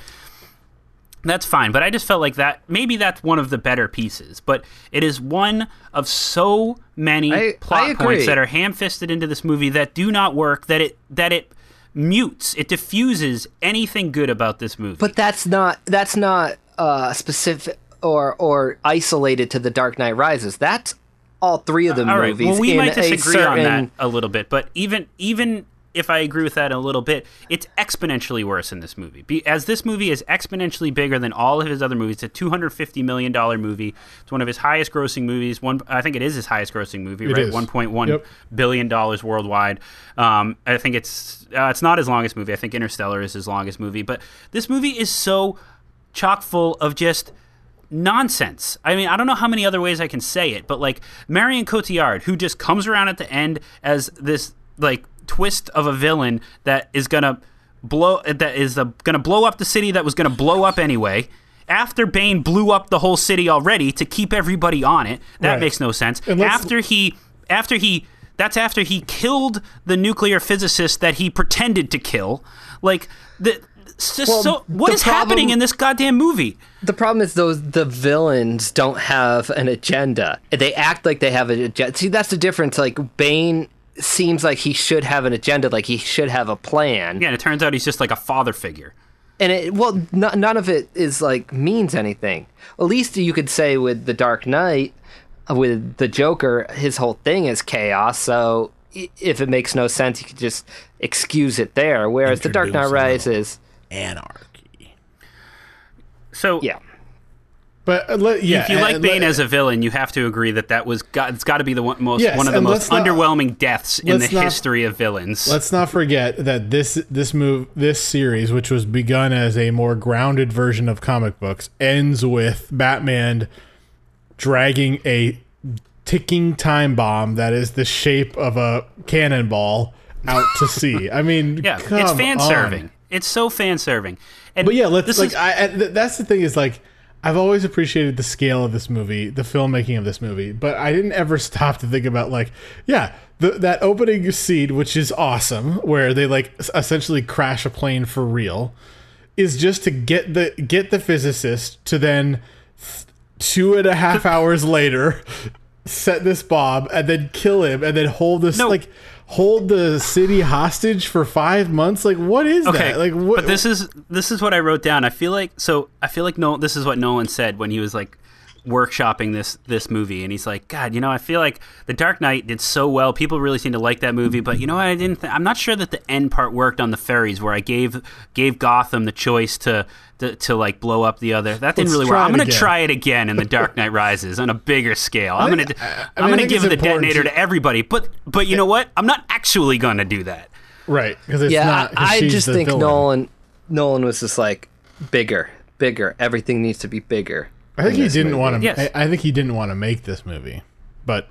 that's fine. But I just felt like that maybe that's one of the better pieces. But it is one of so many
I-
plot
I
points that are ham-fisted into this movie that do not work. That it that it mutes, it diffuses anything good about this movie.
But that's not that's not uh, specific or or isolated to the Dark Knight Rises. That's all three of the
All right.
movies.
Well, we
in
might
a
disagree on that a little bit, but even even if I agree with that a little bit, it's exponentially worse in this movie. Be, as this movie is exponentially bigger than all of his other movies. It's a two hundred fifty million dollar movie. It's one of his highest grossing movies. One, I think it is his highest grossing movie. right,
is.
one point one billion
Yep.
dollars worldwide. Um, I think it's uh, it's not his longest movie. I think Interstellar is his longest movie. But this movie is so chock full of just nonsense. I mean, I don't know how many other ways I can say it, but like Marion Cotillard, who just comes around at the end as this like twist of a villain that is gonna blow that is uh, gonna blow up the city that was gonna blow up anyway. After Bane blew up the whole city already to keep everybody on it, that
Right.
makes no sense. After he, after he, that's after he killed the nuclear physicist that he pretended to kill. Like the, just
Well,
so. What
the
is happening in this goddamn movie?
The problem is those the villains don't have an agenda. They act like they have an agenda. See, that's the difference. Like Bane seems like he should have an agenda, like he should have a plan.
Yeah, and it turns out he's just like a father figure.
And it well, n- none of it is like means anything. At least you could say with the Dark Knight, uh, with the Joker, his whole thing is chaos. So if it makes no sense, you could just excuse it there. Whereas the Dark Knight
Introduce
Rises,
Anarchy.
So
yeah.
But uh, let, yeah,
if you like
and
Bane
let-
as a villain, you have to agree that that was got, it's got to be the one, most
Yes,
one of the most
not-
underwhelming deaths in the
not-
history of villains.
Let's not forget that this this move this series, which was begun as a more grounded version of comic books, ends with Batman dragging a ticking time bomb that is the shape of a cannonball out to sea. I mean,
yeah,
come
it's fan serving. It's so fan serving.
But yeah, let's like
is,
I, I that's the thing is like I've always appreciated the scale of this movie, the filmmaking of this movie, but I didn't ever stop to think about like yeah, the, that opening scene which is awesome where they like essentially crash a plane for real is just to get the get the physicist to then th- two and a half hours later set this bomb and then kill him and then hold this
No.
like hold the city hostage for five months like what is
okay,
that like what
but this is this is what I wrote down. I feel like so I feel like no, this is what Nolan said when he was like workshopping this this movie, and he's like, God, you know, I feel like The Dark Knight did so well. People really seem to like that movie, but you know, what? I didn't. Th- I'm not sure that the end part worked on the ferries, where I gave gave Gotham the choice to. To, to like blow up the other that didn't
Let's
really work. I'm gonna
again.
try it again in the Dark Knight Rises on a bigger scale. I'm gonna
I- I
I'm
mean,
gonna give
it's
the detonator
to-
to everybody. But but you know what? I'm not actually gonna do that.
Right, because it's
yeah,
not. 'cause
I
she's
just think
villain.
Nolan Nolan was just like bigger, bigger. Everything needs to be bigger.
I think he didn't
movie.
want to.
Yes.
I, I think he didn't want to make this movie, but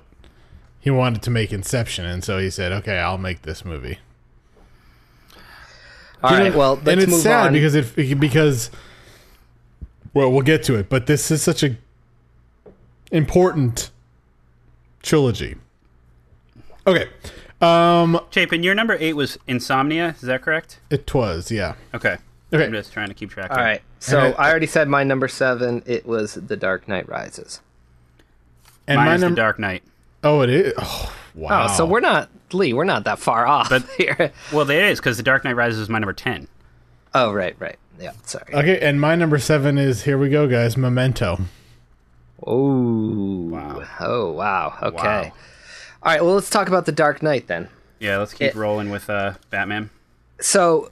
he wanted to make Inception, and so he said, "Okay, I'll make this movie."
All
You know,
well, let's
and it's
move
sad
on.
because it because. Well, we'll get to it, but this is such a important trilogy. Okay, um,
Chapin, your number eight was Insomnia. Is that correct?
it was yeah.
Okay.
Okay.
I'm just trying to keep track.
All right, so
And I-
I, already said my number seven. It was The Dark Knight Rises.
And
Mine
my
is The. Dark Knight.
Oh, it is. Oh, wow.
Oh, so we're not Lee. We're not that far off
But-
here.
Well, it is because The Dark Knight Rises is my number ten.
Oh, right, right. Yeah, sorry.
okay. And my number seven is here we go, guys. Memento.
Oh,
Wow.
Oh, wow. Okay.
Wow.
All right. Well, let's talk about The Dark Knight then.
Yeah, let's keep
It-
rolling with uh, Batman.
So,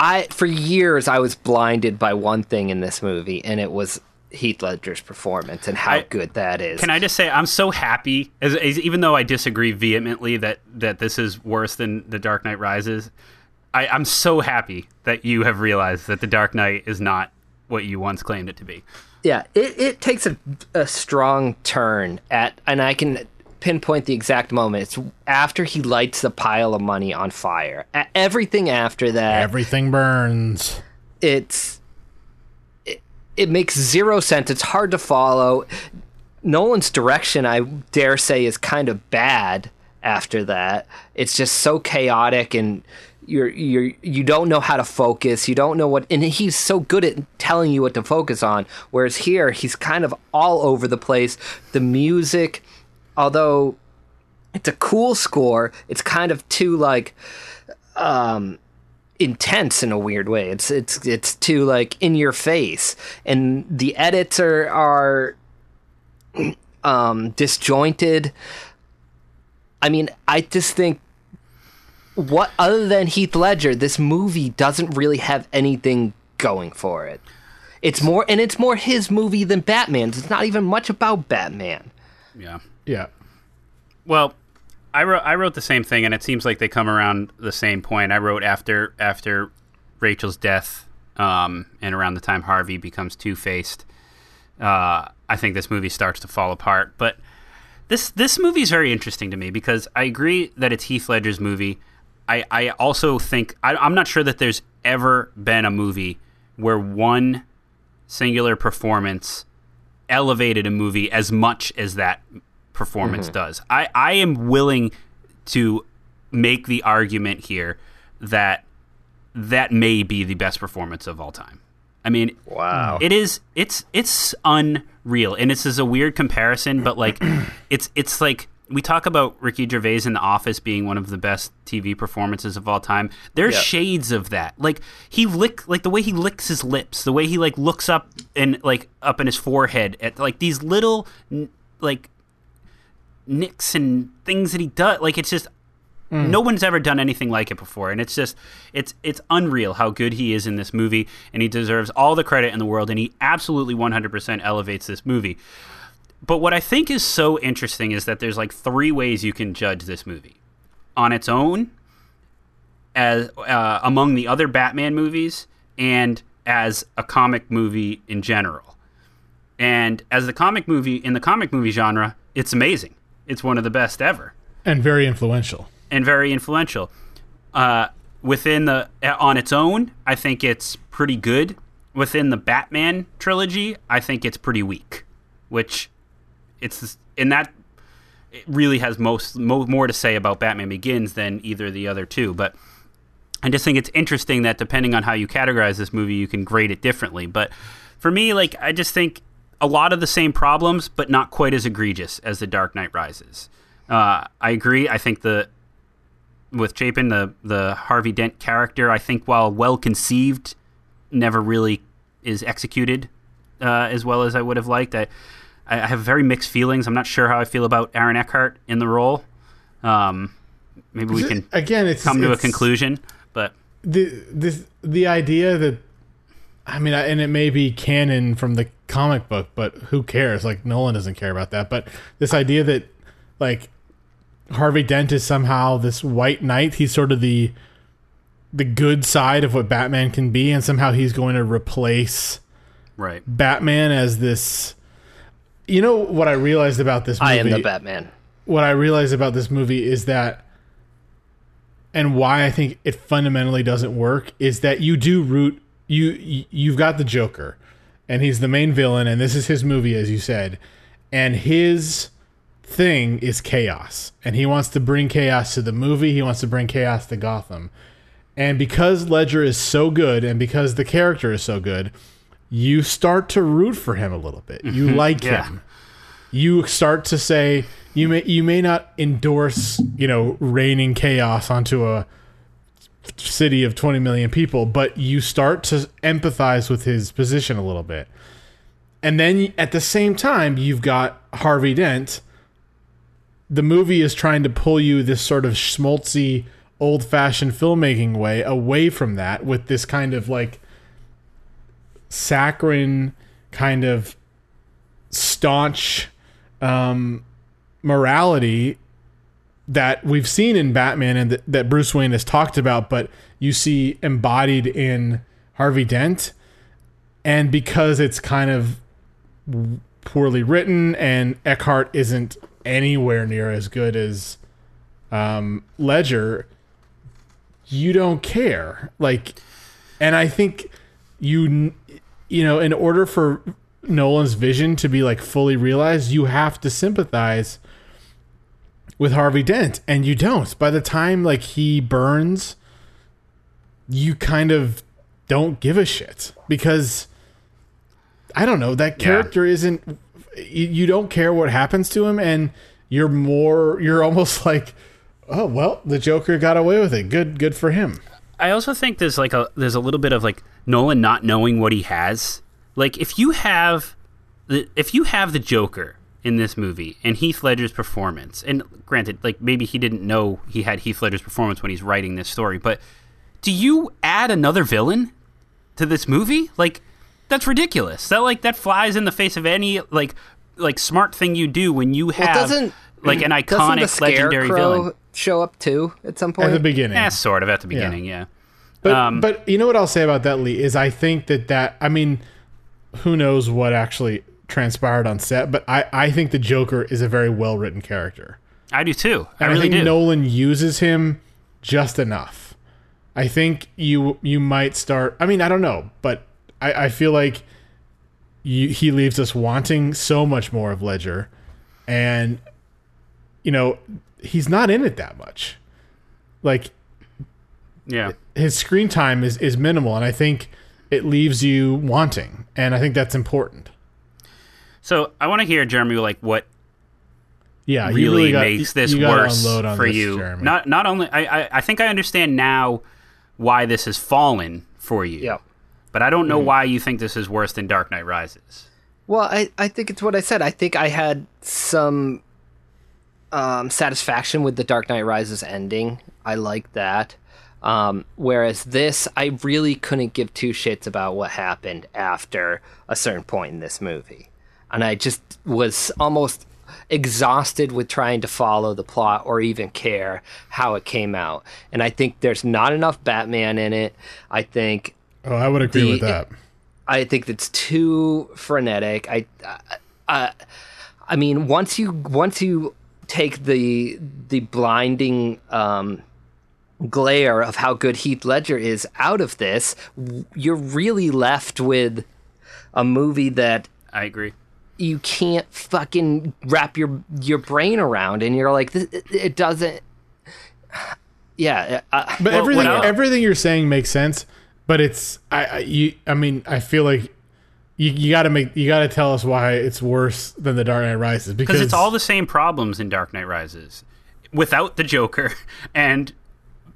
I for years I was blinded by one thing in this movie, and it was Heath Ledger's performance and how
I-
good that is.
Can I just say I'm so happy, as, as even though I disagree vehemently that that this is worse than The Dark Knight Rises. I, I'm so happy that you have realized that The Dark Knight is not what you once claimed it to be.
Yeah, it, it takes a, a strong turn at, and I can pinpoint the exact moment. It's after he lights the pile of money on fire. Everything after that,
Everything burns.
it's it, it makes zero sense. It's hard to follow. Nolan's direction, I dare say, is kind of bad after that. It's just so chaotic and you're you're you don't know how to focus. You don't know what and he's so good at telling you what to focus on. Whereas here he's kind of all over the place. The music, although it's a cool score, it's kind of too like um intense in a weird way. It's it's it's too like in your face, and the edits are are um, disjointed. I mean, I just think what other than Heath Ledger, this movie doesn't really have anything going for it. It's more and it's more his movie than Batman's. It's not even much about Batman.
Yeah.
Yeah.
Well, I wrote I wrote the same thing, and it seems like they come around the same point. I wrote after after Rachel's death, um, and around the time Harvey becomes Two Faced. Uh, I think this movie starts to fall apart. But this this movie is very interesting to me because I agree that it's Heath Ledger's movie. I, I also think I, I'm not sure that there's ever been a movie where one singular performance elevated a movie as much as that performance mm-hmm. does. I, I am willing to make the argument here that that may be the best performance of all time. I mean,
Wow.
it is it's it's unreal, and this is a weird comparison, but like it's it's like we talk about Ricky Gervais in The Office being one of the best TV performances of all time. There's
Yeah.
shades of that. Like he lick like the way he licks his lips, the way he like looks up and like up in his forehead at like these little like nicks and things that he does. Like it's just no one's ever done anything like it before, and it's just it's it's unreal how good he is in this movie, and he deserves all the credit in the world, and he absolutely 100% elevates this movie. But what I think is so interesting is that there's like three ways you can judge this movie on its own, as uh, among the other Batman movies, and as a comic movie in general. And as the comic movie in the comic movie genre, it's amazing. It's one of the best ever
And very influential.
and very influential. Uh, within the on its own, I think it's pretty good. Within the Batman trilogy, I think it's pretty weak. Which it's in that it really has most mo- more to say about Batman Begins than either of the other two. But I just think it's interesting that depending on how you categorize this movie, you can grade it differently. But for me, like I just think a lot of the same problems, but not quite as egregious as The Dark Knight Rises. Uh, I agree. I think the with Chapin, the the Harvey Dent character, I think while well conceived, never really is executed uh, as well as I would have liked. I I have very mixed feelings. I'm not sure how I feel about Aaron Eckhart in the role. Um, maybe we can
Again, it's
come to a conclusion, but
the this the idea that I mean, and it may be canon from the comic book, but who cares? Like Nolan doesn't care about that. But this idea that like Harvey Dent is somehow this white knight, he's sort of the the good side of what Batman can be, and somehow he's going to replace
right.
Batman as this. You know what I realized about this movie?
I am the Batman.
what I realized about this movie is that, and why I think it fundamentally doesn't work is that you do root you you- you've got the Joker, and he's the main villain, and this is his movie, as you said, and his thing is chaos, and he wants to bring chaos to the movie. He wants to bring chaos to Gotham, and because Ledger is so good, and because the character is so good, you start to root for him a little bit. You like
Yeah.
him you start to say you may you may not endorse you know raining chaos onto a city of 20 million people but you start to empathize with his position a little bit. And then at the same time you've got harvey dent. The movie is trying to pull you this sort of schmaltzy old-fashioned filmmaking way away from that with this kind of like saccharine kind of staunch um, morality that we've seen in Batman and that, that Bruce Wayne has talked about, but you see embodied in Harvey Dent. And because it's kind of poorly written and Eckhart isn't anywhere near as good as um, Ledger, you don't care. Like, and I think you you know, in order for Nolan's vision to be like fully realized, you have to sympathize with Harvey Dent, and you don't. By the time like he burns, you kind of don't give a shit because I don't know that
Yeah.
character isn't. You, you don't care what happens to him, and you're more. You're almost like, oh well, the Joker got away with it. Good, good for him.
I also think there's like a there's a little bit of like Nolan not knowing what he has. Like if you have the if you have the Joker in this movie and Heath Ledger's performance, and granted, like maybe he didn't know he had Heath Ledger's performance when he's writing this story, but do you add another villain to this movie? Like that's ridiculous. That like that flies in the face of any like like smart thing you do when you have
doesn't-
like an
Doesn't the
iconic legendary villain.
show up too at some point?
At the beginning,
Yeah, sort of at the beginning, yeah.
But
Um,
but you know what I'll say about that, Lee, is I think that that I mean, who knows what actually transpired on set, but I I think the Joker is a very well written character.
I do too. I
And I,
really
think
do.
Nolan uses him just enough. I think you you might start. I mean, I don't know, but I, I feel like you, he leaves us wanting so much more of Ledger, and you know he's not in it that much. Like
yeah.
his screen time is is minimal, and I think it leaves you wanting, and I think that's important.
So I want to hear Jeremy like what
Yeah, you
really,
got-
makes this
you gotta
worse for
this,
you.
Jeremy.
Not not only I, I I think I understand now why this has fallen for you.
yeah.
But I don't
Mm-hmm.
know why you think this is worse than Dark Knight Rises.
Well, I, I think it's what I said. I think I had some um, satisfaction with the Dark Knight Rises ending. I like that. Um, whereas this, I really couldn't give two shits about what happened after a certain point in this movie. And I just was almost exhausted with trying to follow the plot or even care how it came out. And I think there's not enough Batman in it. I think
Oh, I would agree
the-
with that.
I think that's too frenetic. I, I, I mean, once you once you take the the blinding um, glare of how good Heath Ledger is out of this, you're really left with a movie that
I agree.
You can't fucking wrap your your brain around, and you're like, this, it, it doesn't. Yeah, uh,
But
Well,
everything
what
everything you're saying makes sense. But it's I, I you I mean I feel like you, you got to make you got to tell us why it's worse than the Dark Knight Rises because
Because it's all the same problems in Dark Knight Rises without the Joker and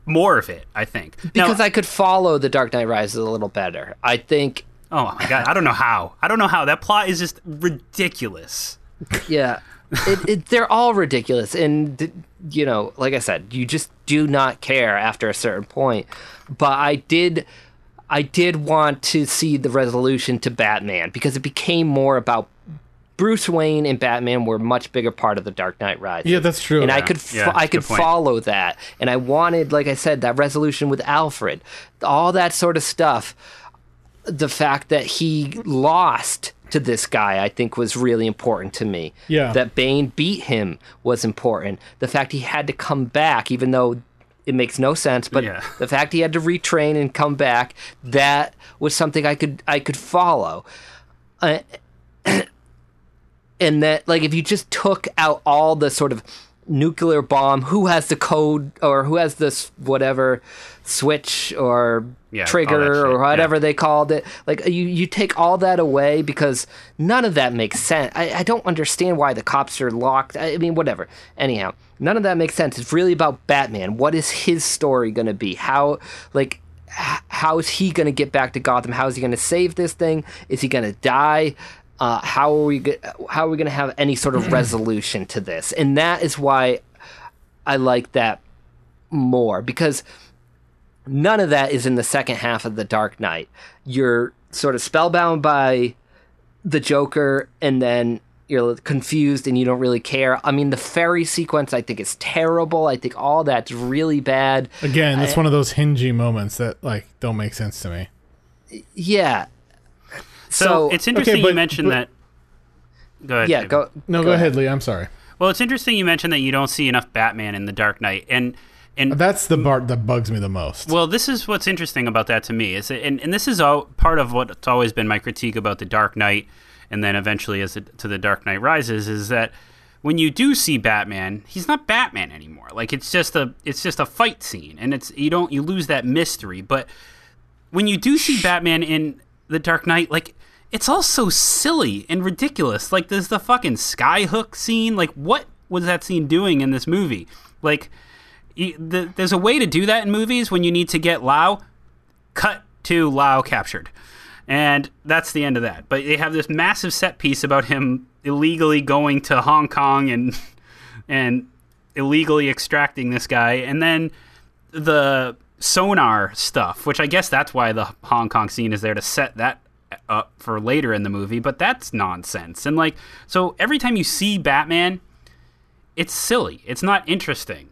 more of it, I think. Now-
because I could follow the Dark Knight Rises a little better. I think
Oh my god, I don't know how. I don't know how. That plot is just ridiculous.
Yeah, it, it, they're all ridiculous, and you know, like I said, you just do not care after a certain point. But I did, I did want to see the resolution to Batman because it became more about Bruce Wayne and Batman were a much bigger part of the Dark Knight Rises.
Yeah, that's true.
And I could, fo-
Yeah,
I could follow that, and I wanted, like I said, that resolution with Alfred, all that sort of stuff the fact that he lost to this guy, I think, was really important to me.
Yeah.
That Bane beat him was important. The fact he had to come back, even though it makes no sense, but
Yeah.
the fact he had to retrain and come back, that was something I could I could follow. Uh, and that like if you just took out all the sort of nuclear bomb who has the code or who has this whatever switch or
Yeah,
trigger or
yeah.
whatever they called it. Like uh, you you take all that away because none of that makes sense. I, I don't understand why the cops are locked. I, I mean whatever. Anyhow none of that makes sense. It's really about batman. What is his story going to be? How like how is he going to get back to gotham? How is he going to save this thing? Is he going to die uh, how are we go- how are we going to have any sort of resolution to this and that is why i like that more because none of that is in the second half of the Dark Knight. You're sort of spellbound by the Joker, and then you're confused and you don't really care. I mean, the ferry sequence I think is terrible. I think all that's really bad.
Again, that's one of those hingy moments that like don't make sense to me.
Yeah.
So,
So,
it's interesting
but-
you mentioned
but-
that. Go ahead.
yeah,
Jacob.
go
No, go, ahead, Lee. I'm sorry.
Well, it's interesting you mentioned that you don't see enough Batman in the Dark Knight, and And
That's the part that bugs me the most.
well, this is what's interesting about that to me is, and, and this is all part of what's always been my critique about the Dark Knight, and then eventually as it, to the Dark Knight Rises, is that when you do see Batman, he's not Batman anymore. Like it's just a it's just a fight scene, and it's you don't you lose that mystery. But when you do see Batman in the Dark Knight, like it's all so silly and ridiculous. Like there's the fucking skyhook scene. Like what was that scene doing in this movie? Like the, there's a way to do that in movies when you need to get Lau cut to Lau captured. And that's the end of that. But they have this massive set piece about him illegally going to Hong Kong and and illegally extracting this guy and then the sonar stuff, which I guess that's why the Hong Kong scene is there to set that up for later in the movie, but that's nonsense. And like so every time you see Batman, it's silly. It's not interesting.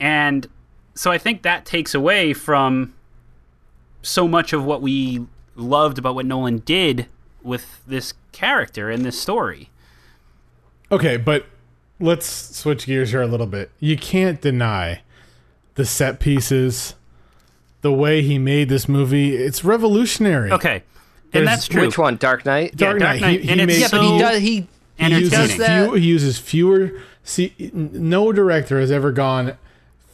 And so I think that takes away from so much of what we loved about what Nolan did with this character and this story.
Okay, but let's switch gears here a little bit. You can't deny the set pieces, the way he made this movie. It's revolutionary.
Okay.
There's-
And that's true.
Which one? Dark Knight.
Dark
Dark
Knight.
Knight,
He,
and it's
made,
yeah, but he
so
does. He
he
entertaining.
uses,
that.
few, he uses fewer. See, no director has ever gone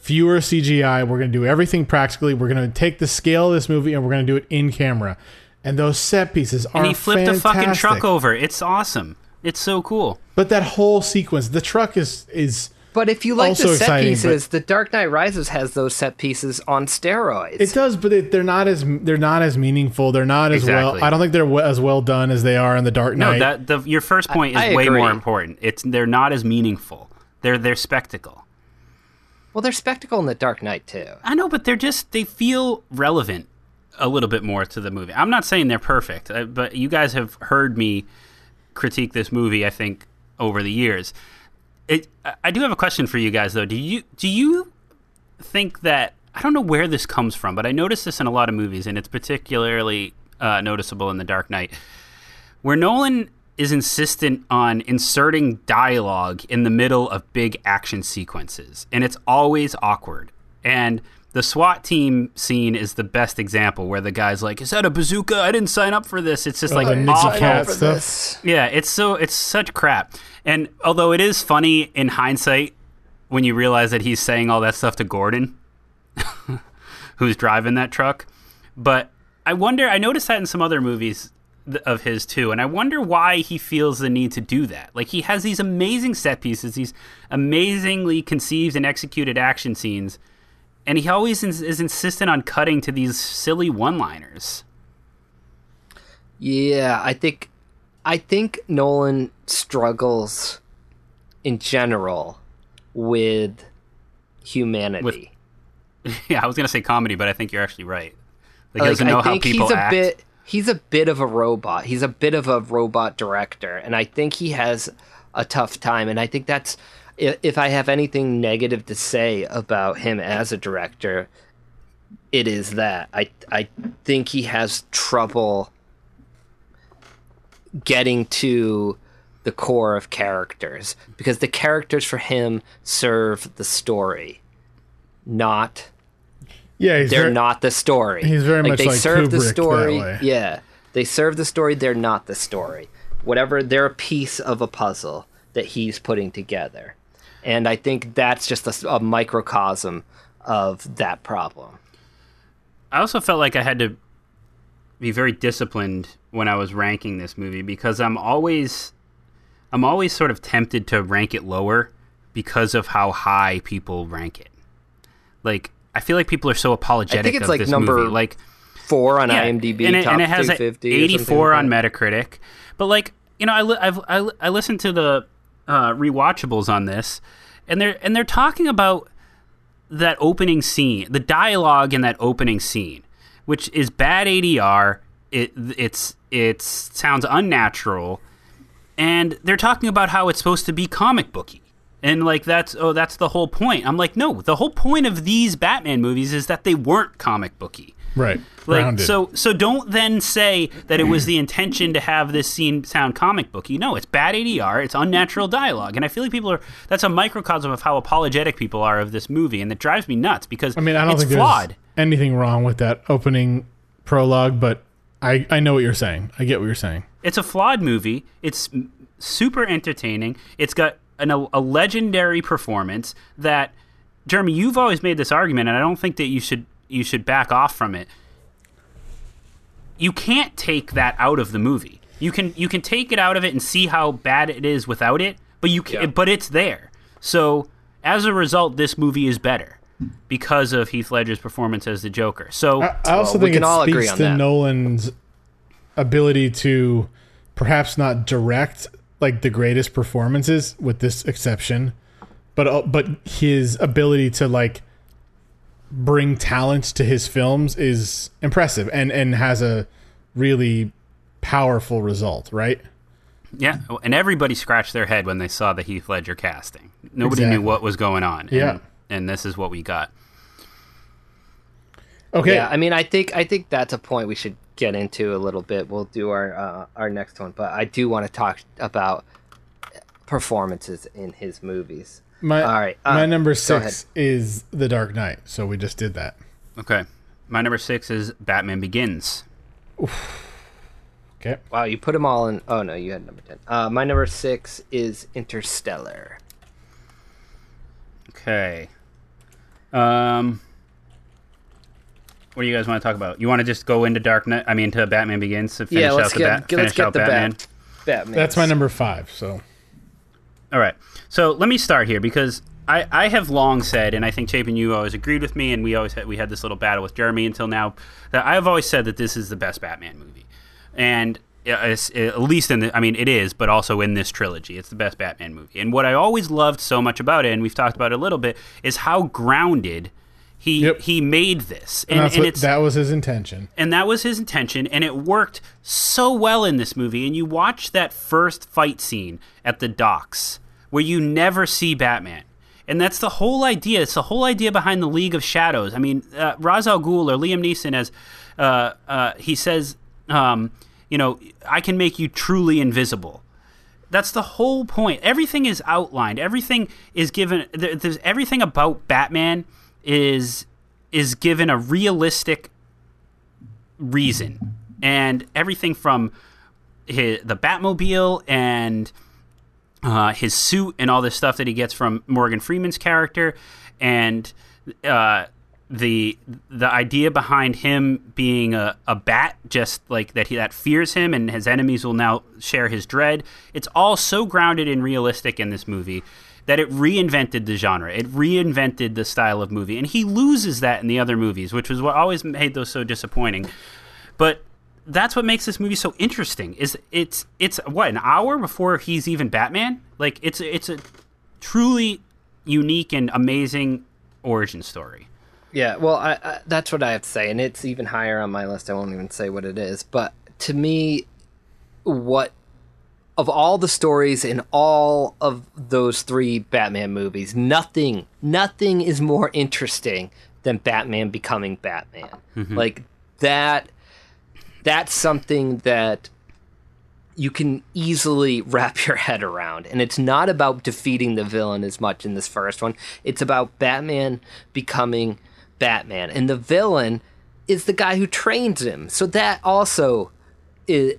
fewer CGI. We're going to do everything practically. We're going to take the scale of this movie and we're going to do it in camera. And those set pieces are
and he flipped a fucking truck over. It's awesome. It's so cool.
But that whole sequence, the truck is is
But if you like
Also
the set
exciting,
pieces, the Dark Knight Rises has those set pieces on steroids.
It does, but it, they're not as they're not as meaningful. They're not as
Exactly.
well. I don't think they're as well done as they are in the Dark
No,
Knight.
that the your first point is
I
way
agree.
more important. It's they're not as meaningful. They're they're spectacle.
well, there's spectacle in the Dark Knight too.
I know, but they're just they feel relevant a little bit more to the movie. I'm not saying they're perfect, uh, but you guys have heard me critique this movie. I think over the years. It, I- do have a question for you guys though. Do you do you think that I don't know where this comes from, but I noticed this in a lot of movies, and it's particularly uh, noticeable in The Dark Knight, where Nolan is insistent on inserting dialogue in the middle of big action sequences, and it's always awkward. And the SWAT team scene is the best example, where the guy's like, "Is that a bazooka? I didn't sign up for this." It's just like awful.
Cat
For
stuff.
this.
Yeah, it's so it's such crap. And although it is funny in hindsight when you realize that he's saying all that stuff to Gordon, who's driving that truck, but I wonder. I noticed that in some other movies of his too, and I wonder why he feels the need to do that. Like he has these amazing set pieces, these amazingly conceived and executed action scenes, and he always is, is insistent on cutting to these silly one-liners.
Yeah, I think I think Nolan struggles in general with humanity.
Yeah, I was gonna say comedy, but I think you're actually right. Like, he
like,
doesn't know
I
how people
he's a
act.
bit he's a bit of a robot. He's a bit of a robot director, and I think he has a tough time. And I think that's if, if I have anything negative to say about him as a director, it is that I I think he has trouble getting to the core of characters because the characters for him serve the story, not
yeah, he's
they're
very,
not the story.
he's very much
they
like
serve the
Kubrick that
story.
way.
Yeah, they serve the story. They're not the story. Whatever, they're a piece of a puzzle that he's putting together, and I think that's just a microcosm of that problem.
I also felt like I had to be very disciplined when I was ranking this movie because I'm always I'm always sort of tempted to rank it lower because of how high people rank it. Like I feel like people are so apologetic I think
it's
of
like
this
number
movie. Like
Four on
yeah,
IMDb,
and it, and it has
250 or
84
like
on. Metacritic. But like you know, I li- I've, I li- I listened to the uh, rewatchables on this, and they're and they're talking about that opening scene, the dialogue in that opening scene, which is bad ADR. It it's it sounds unnatural, and they're talking about how it's supposed to be comic booky. And like that's oh that's the whole point. I'm like no, the whole point of these Batman movies is that they weren't comic booky.
Right.
Like,
Grounded.
so so don't then say that it was the intention to have this scene sound comic booky. No, it's bad ADR, it's unnatural dialogue. And I feel like people are that's a microcosm of how apologetic people are of this movie and that drives me nuts because
I mean, I don't
it's
think
flawed.
there's anything wrong with that opening prologue, but I, I know what you're saying. I get what you're saying.
It's a flawed movie. It's super entertaining. It's got an, a, a legendary performance that Jeremy, you've always made this argument, and I don't think that you should you should back off from it. You can't take that out of the movie. You can you can take it out of it and see how bad it is without it, but you can,
Yeah.
but it's there. So as a result, this movie is better because of Heath Ledger's performance as the Joker. So
I, I also
Well, we
think
can
it
all agree
speaks
on
to
that.
Nolan's ability to perhaps not direct like the greatest performances, with this exception, but uh, but his ability to like bring talent to his films is impressive and and has a really powerful result, right?
Yeah, and everybody scratched their head when they saw the Heath Ledger casting. Nobody
Exactly.
knew what was going on.
Yeah.
and, and this is what we got.
Okay.
Yeah, I mean, I think I think that's a point we should get into a little bit. We'll do our uh, our next one, but I do want to talk about performances in his movies.
My
all right,
my
uh,
number six is The Dark Knight, so we just did that.
Okay, my number six is Batman Begins.
Okay.
Wow, you put them all in. Oh no, you had number ten. Uh, my number six is Interstellar.
Okay. Um, what do you guys want to talk about? You want to just go into Dark Knight? I mean, to Batman Begins to finish
yeah, let's
out the
get
Bat-
get- let's
finish
get
out
the
Batman.
Bat- Batman.
That's my number five. So
All right. So let me start here because I, I have long said, and I think Chapin, you always agreed with me, and we always had, we had this little battle with Jeremy until now. That I've always said that this is the best Batman movie, and uh, it's, at least in the, I mean, it is, but also in this trilogy, it's the best Batman movie. And what I always loved so much about it, and we've talked about it a little bit, is how grounded he
Yep.
he made this,
and
and, and
what,
it's
that was his intention.
and that was his intention and it worked so well in this movie and you watch that first fight scene at the docks where you never see batman and that's the whole idea it's the whole idea behind the league of shadows i mean uh, Ra's al Ghul or liam neeson as uh, uh, he says um, you know i can make you truly invisible that's the whole point. Everything is outlined. Everything is given. there- There's everything about Batman is is given a realistic reason, and everything from his, the Batmobile and uh, his suit and all this stuff that he gets from Morgan Freeman's character, and uh, the the idea behind him being a, a bat, just like that he that fears him, and his enemies will now share his dread. It's all so grounded and realistic in this movie that it reinvented the genre. It reinvented the style of movie, and he loses that in the other movies, which was what always made those so disappointing. But that's what makes this movie so interesting. Is it's it's what an hour before he's even Batman. Like it's it's a truly unique and amazing origin story.
Yeah, well, I, I, that's what I have to say, and it's even higher on my list. I won't even say what it is, but to me, what of all the stories in all of those three Batman movies, nothing, nothing is more interesting than Batman becoming Batman. Mm-hmm. Like that, that's something that you can easily wrap your head around. And it's not about defeating the villain as much in this first one. It's about Batman becoming Batman. And the villain is the guy who trains him. So that also is,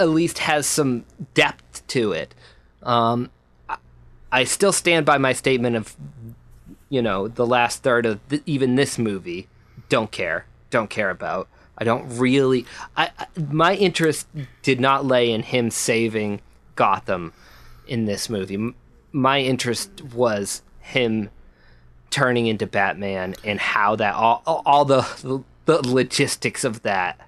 at least has some depth to it. Um, I- still stand by my statement of, you know, the last third of even this movie. Don't care. Don't care about. I don't really. I, I my interest did not lay in him saving Gotham in this movie. M- My interest was him turning into Batman and how that all all the the logistics of that.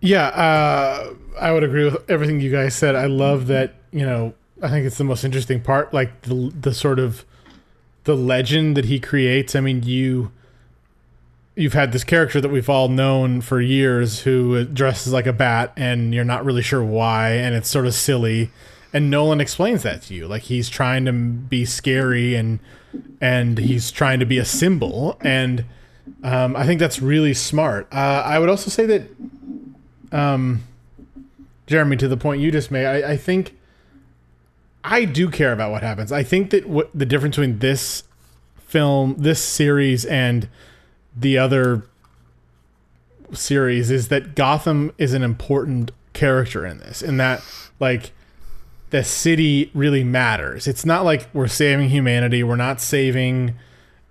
Yeah, uh, I would agree with everything you guys said. I love that. You know, I think it's the most interesting part, like the the sort of the legend that he creates. I mean, you you've had this character that we've all known for years who dresses like a bat, and you're not really sure why, and it's sort of silly. And Nolan explains that to you, like he's trying to be scary and and he's trying to be a symbol and Um, I think that's really smart. Uh, I would also say that, um, Jeremy, to the point you just made, I, I think I do care about what happens. I think that what the difference between this film, this series, and the other series is that Gotham is an important character in this, and that like the city really matters. It's not like we're saving humanity. We're not saving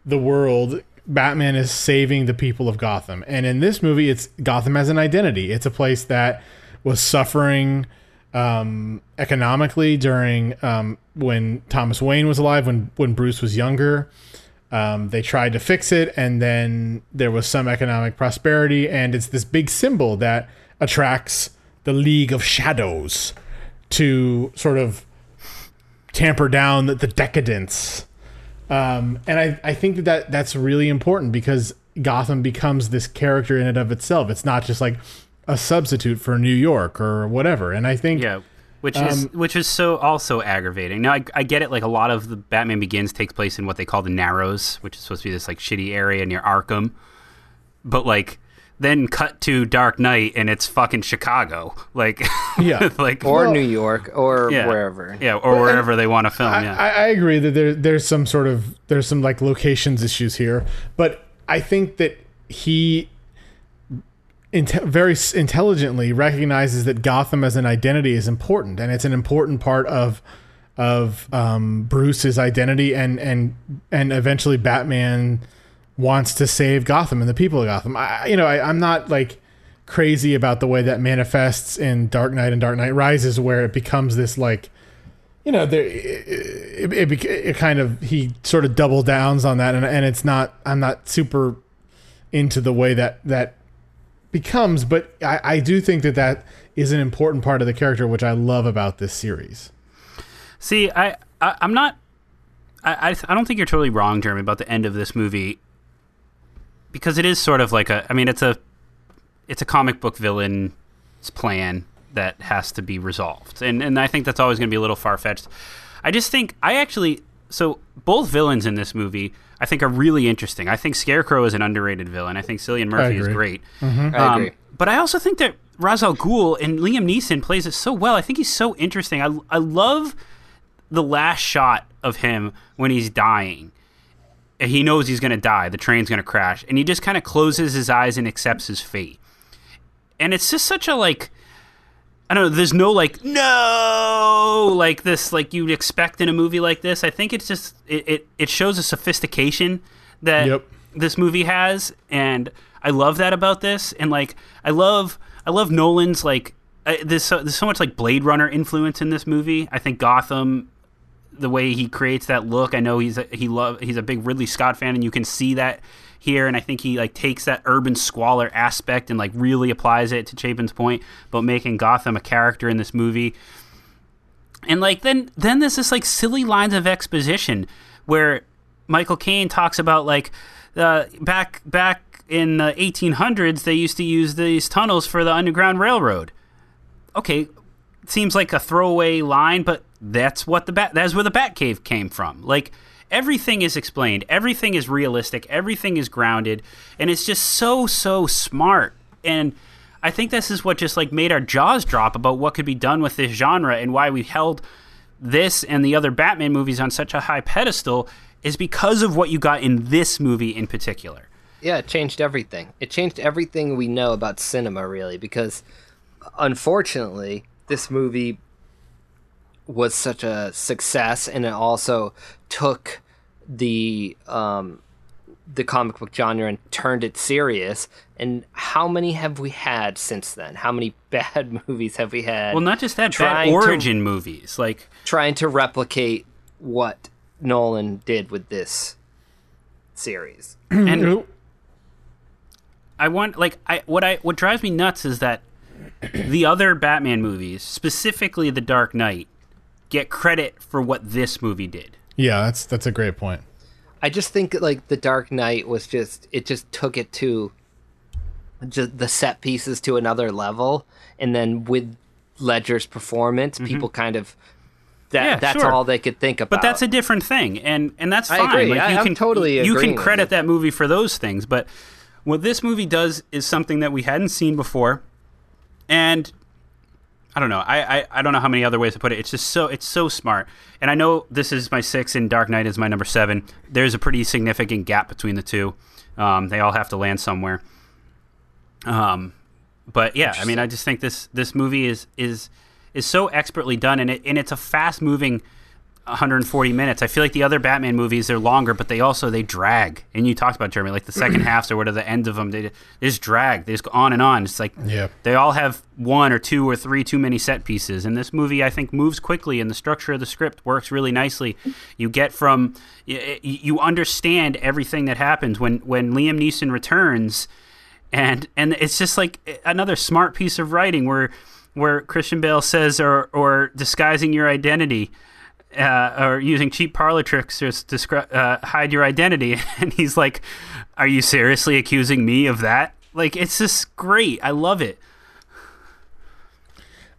the world. Batman is saving the people of Gotham. And in this movie, it's Gotham as an identity. It's a place that was suffering um, economically during um, when Thomas Wayne was alive, when when Bruce was younger. Um, they tried to fix it, and then there was some economic prosperity, and it's this big symbol that attracts the League of Shadows to sort of tamper down the, the decadence. Um, and I, I think that, that that's really important because Gotham becomes this character in and of itself. It's not just like a substitute for New York or whatever. And I think
Yeah, which is
Um,
which is so also aggravating. Now I, I get it. Like a lot of the Batman Begins takes place in what they call the Narrows, which is supposed to be this like shitty area near Arkham. But like then cut to Dark Knight and it's fucking Chicago. Like
Yeah.
like
or
Well-
New York or
yeah,
wherever.
Yeah, or wherever they want to film.
I,
yeah.
I, I agree that there there's some sort of there's some like locations issues here, but I think that he inte- very intelligently recognizes that Gotham as an identity is important, and it's an important part of of um, Bruce's identity, and and and eventually Batman wants to save Gotham and the people of Gotham. I, you know, I, I'm not like crazy about the way that manifests in Dark Knight and Dark Knight Rises, where it becomes this like you know, there it, it, it, it kind of he sort of double downs on that, and and it's not. I'm not super into the way that that becomes, but I, I do think that that is an important part of the character, which I love about this series.
See, I, I I'm not. I, I I don't think you're totally wrong, Jeremy, about the end of this movie because it is sort of like a. I mean, it's a it's a comic book villain's plan that has to be resolved, and and I think that's always going to be a little far fetched. I just think I actually so both villains in this movie I think are really interesting. I think Scarecrow is an underrated villain. I think Cillian Murphy is
agree.
great.
I
Um,
agree.
but I also think that Ra's al Ghul and Liam Neeson plays it so well. I think he's so interesting. I, I love the last shot of him when he's dying. He knows he's going to die. The train's going to crash. And he just kind of closes his eyes and accepts his fate. And it's just such a like. I don't know. There's no like no like this like you'd expect in a movie like this. I think it's just it it, it shows a sophistication that
Yep.
this movie has, and I love that about this. And like I love I love Nolan's like uh, there's so, there's so much like Blade Runner influence in this movie. I think Gotham the way he creates that look. I know he's a, he love he's a big Ridley Scott fan, and you can see that here. And I think he like takes that urban squalor aspect and like really applies it to Chapin's point about making Gotham a character in this movie. And like then then there's this like silly lines of exposition where Michael Caine talks about like uh, back back in the 1800s they used to use these tunnels for the underground railroad. Okay, seems like a throwaway line, but that's what the bat that's where the Batcave came from. Like everything is explained, everything is realistic, everything is grounded, and it's just so so smart. And I think this is what just like made our jaws drop about what could be done with this genre and why we held this and the other Batman movies on such a high pedestal is because of what you got in this movie in particular.
Yeah, it changed everything. It changed everything we know about cinema, really, because unfortunately, this movie was such a success, and it also took the um, the comic book genre and turned it serious. And how many have we had since then? How many bad movies have we had?
Well, not just that, bad
Trying to-
origin movies like
trying to replicate what Nolan did with this series.
and I want like I what I what drives me nuts is that the other Batman movies, specifically The Dark Knight, get credit for what this movie did.
Yeah, that's that's a great point.
I just think like the Dark Knight was just it just took it to just the set pieces to another level, and then with Ledger's performance, mm-hmm. people kind of that
Yeah,
that's
sure.
all they could think about.
But that's a different thing, and and that's
I
fine.
agree.
Like,
I-
you
I'm
can
totally
you can credit that movie for those things, but what this movie does is something that we hadn't seen before, and I don't know. I, I I don't know how many other ways to put it. It's just so it's so smart. And I know this is my six, and Dark Knight is my number seven. There's a pretty significant gap between the two. Um, they all have to land somewhere. Um, but yeah, I mean, I just think this this movie is is is so expertly done, and it and it's a fast moving 140 minutes. I feel like the other Batman movies they're longer, but they also they drag. And you talked about Jeremy, like the second halves or whatever the end of them? They, they just drag. They just go on and on. It's like
Yeah.
they all have one or two or three too many set pieces. And this movie, I think, moves quickly, and the structure of the script works really nicely. You get from you understand everything that happens when when Liam Neeson returns and and it's just like another smart piece of writing where where Christian Bale says or or disguising your identity uh, or using cheap parlor tricks to descri- uh, hide your identity and he's like are you seriously accusing me of that like it's just great I love it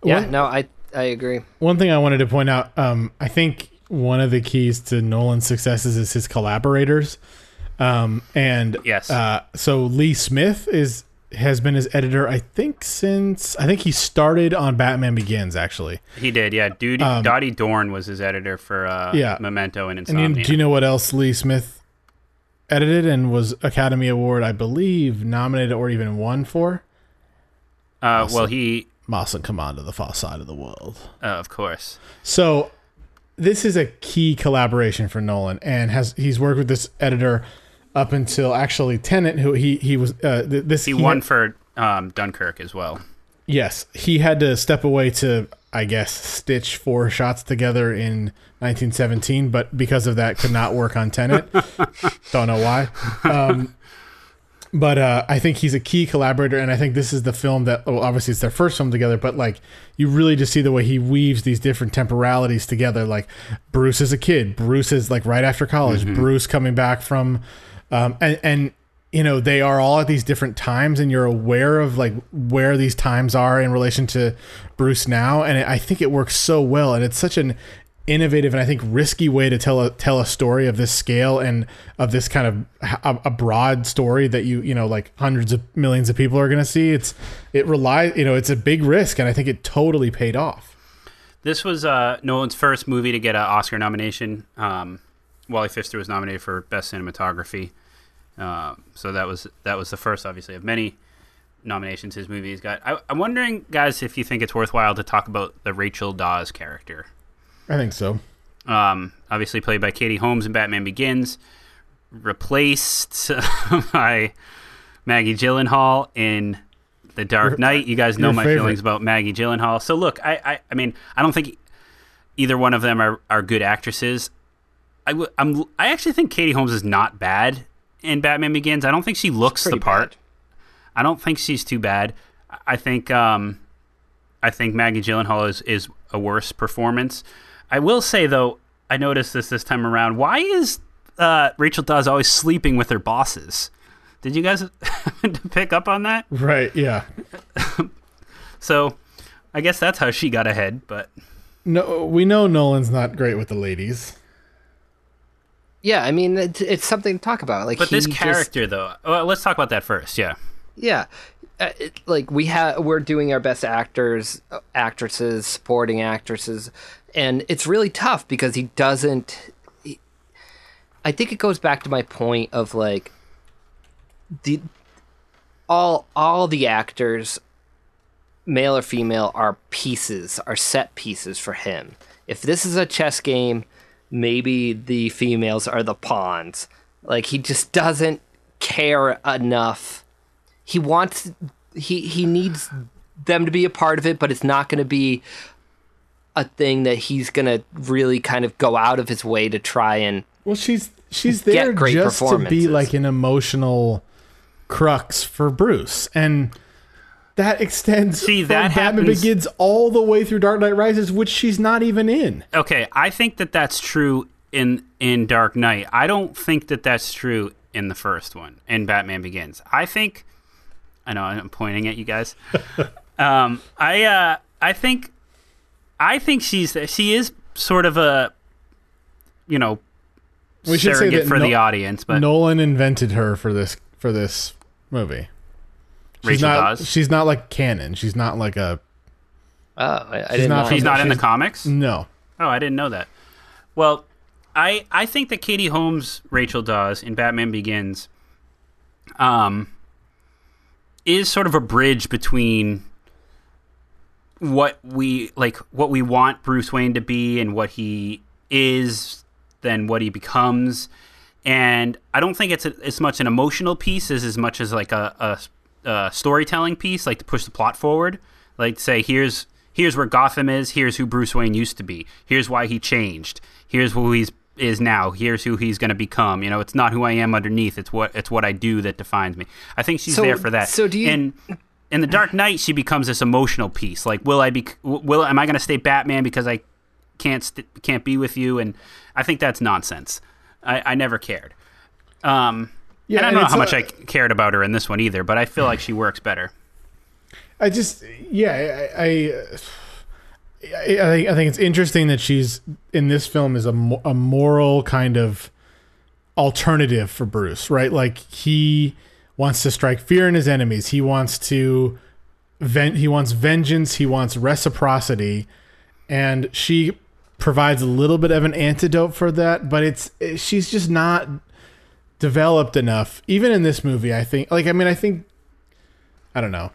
yeah.
One-
No, I I agree.
One thing I wanted to point out, um, I think one of the keys to Nolan's successes is his collaborators. Um, and
Yes.
uh, so Lee Smith is has been his editor, I think, since I think he started on Batman Begins, actually.
he did yeah Dude Dody Dorn was his editor for uh,
Um, yeah.
Memento and
And
Insomnia
you, do you know what else Lee Smith edited and was Academy Award, I believe, nominated or even won for?
uh, well he
Master and Commander, the Far Side of the World.
uh, of course
So this is a key collaboration for Nolan, and has he's worked with this editor up until actually Tenet, who he he was uh, th- this
he won
had-
for um, Dunkirk as well
yes he had to step away to I guess stitch four shots together in 1917, but because of that could not work on Tenet. Don't know why. Um, but uh, I think he's a key collaborator, and I think this is the film that well, obviously it's their first film together, but like you really just see the way he weaves these different temporalities together. Like Bruce is a kid, Bruce is like right after college, Bruce coming back from, um, and and you know they are all at these different times, and you're aware of like where these times are in relation to Bruce now, and I think it works so well, and it's such an innovative and I think risky way to tell a tell a story of this scale and of this kind of a, a broad story that you you know like hundreds of millions of people are going to see. It's it relies you know it's a big risk and I think it totally paid off.
This was uh, Nolan's first movie to get an Oscar nomination. Um, Wally Pfister was nominated for Best Cinematography, uh, so that was that was the first, obviously, of many nominations his movie has got. I, I'm wondering, guys, if you think it's worthwhile to talk about the Rachel Dawes character.
I think so.
Um, obviously played by Katie Holmes in Batman Begins, replaced by Maggie Gyllenhaal in The Dark Knight. You guys know
your
my
favorite.
feelings about Maggie Gyllenhaal. So look, I, I, I mean, I don't think either one of them are, are good actresses. I, w- I'm, I actually think Katie Holmes is not bad in Batman Begins. I don't think she looks the part.
bad.
I don't think she's too bad. I think um, I think Maggie Gyllenhaal is is a worse performance. I will say though, I noticed this this time around. Why is uh, Rachel Dawes always sleeping with her bosses? Did you guys pick up on that?
Right, yeah.
So, I guess that's how she got ahead. But
No, we know Nolan's not great with the ladies.
Yeah, I mean it's, it's something to talk about. Like,
but this
just-
character though, well, let's talk about that first. Yeah.
yeah, uh, it, like we have, we're doing our best actors, uh, actresses, supporting actresses, and it's really tough because he doesn't. he- I think it goes back to my point of like the all all the actors male or female are pieces are set pieces for him if this is a chess game maybe the females are the pawns. Like he just doesn't care enough. He wants he he needs them to be a part of it but it's not going to be a thing that he's going to really kind of go out of his way to try and
Well, she's she's there just to be like an emotional crux for Bruce, and that extends
See,
from
that
Batman
happens-
Begins all the way through Dark Knight Rises, which she's not even in.
Okay, I think that that's true in in Dark Knight. I don't think that that's true in the first one in Batman Begins. I think I know I'm pointing at you guys. um, I uh, I think I think she's she is sort of a, you know,
We should say
surrogate
that
for
no-
the audience, but
Nolan invented her for this for this movie. She's
Rachel
not.
Dawes?
She's not like canon. She's not like a
Oh, I, I didn't
not
know.
she's not in the comics.
no.
Oh, I didn't know that. Well, I I think that Katie Holmes, Rachel Dawes in Batman Begins, um, is sort of a bridge between what we like, what we want Bruce Wayne to be, and what he is, then what he becomes. And I don't think it's a, as much an emotional piece as as much as like a, a, a storytelling piece, like to push the plot forward. Like say, here's here's where Gotham is. Here's who Bruce Wayne used to be. Here's why he changed. Here's who he's is now. Here's who he's going to become. You know, it's not who I am underneath. It's what it's what I do that defines me. I think she's
So-
there for that.
so do you-
And in the Dark Knight, she becomes this emotional piece. Like, will I be? Will am I going to stay Batman because I can't st- can't be with you? And I think that's nonsense. I, I never cared. Um,
Yeah,
and I don't know how much
a-
I cared about her in this one either, but I feel like she works better.
I just yeah I I, I, I think I think it's interesting that she's in this film is a a moral kind of alternative for Bruce, right? Like he wants to strike fear in his enemies. He wants to vent. he wants vengeance, he wants reciprocity, and she provides a little bit of an antidote for that, but it's she's just not developed enough even in this movie, I think. Like I mean, I think I don't know.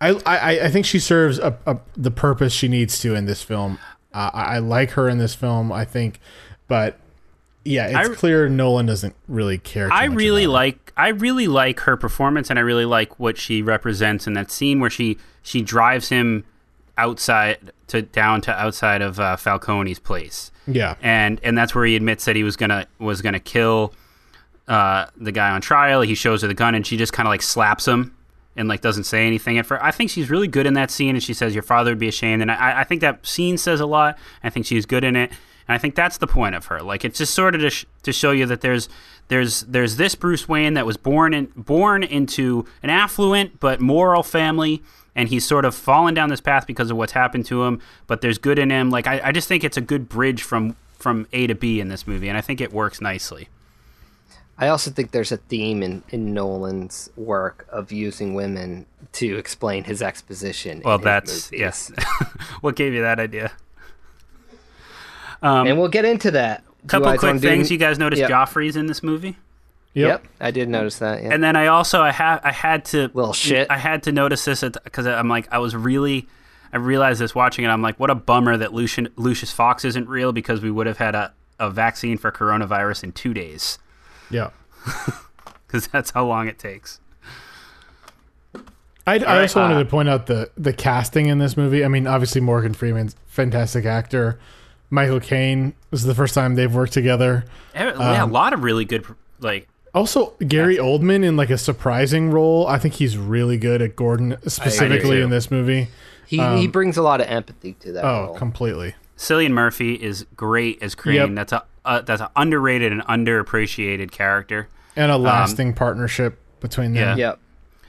I, I, I think she serves a, a, the purpose she needs to in this film. Uh, I, I like her in this film. I think, but yeah, it's
I-
clear Nolan doesn't really care. Too
I really like I really like her performance, and I really like what she represents in that scene where she she drives him outside to down to outside of uh, Falcone's place.
Yeah,
and and that's where he admits that he was gonna was gonna kill uh, the guy on trial. He shows her the gun, and she just kind of like slaps him and like doesn't say anything at first. I think she's really good in that scene, and she says, "Your father would be ashamed." And I, I think that scene says a lot. I think she's good in it, and I think that's the point of her. Like it's just sort of to, sh- to show you that there's there's there's this Bruce Wayne that was born in born into an affluent but moral family. And he's sort of fallen down this path because of what's happened to him, but there's good in him. Like I, I just think it's a good bridge from from A to B in this movie, and I think it works nicely.
I also think there's a theme in, in Nolan's work of using women to explain his exposition.
Well,
in
that's
movies.
yes. what gave you that idea?
Um, and we'll get into that. Do
Couple quick things.
doing-
You guys noticed
Yep.
Joffrey's in this movie,
yep.
Yep, I did notice that. Yeah.
and then I also I had I had to
Little shit.
I had to notice this because I'm like I was really I realized this watching it. I'm like, what a bummer that Lucian, Lucius Fox isn't real because we would have had a, a vaccine for coronavirus in two days
yeah.
because that's how long it takes.
I, I
right,
also wanted
uh,
to point out the the casting in this movie. I mean, obviously Morgan Freeman's fantastic actor. Michael Caine this is the first time they've worked together.
Yeah,
Um,
a lot of really good like
Also, Gary Oldman in like a surprising role. I think he's really good at Gordon, specifically
too.
in this movie.
he he brings a lot of empathy to that
um, Oh,
role.
completely.
Cillian Murphy is great as Crane.
Yep.
That's a uh, that's an underrated and underappreciated character.
And a lasting partnership between them.
Yeah.
Yep.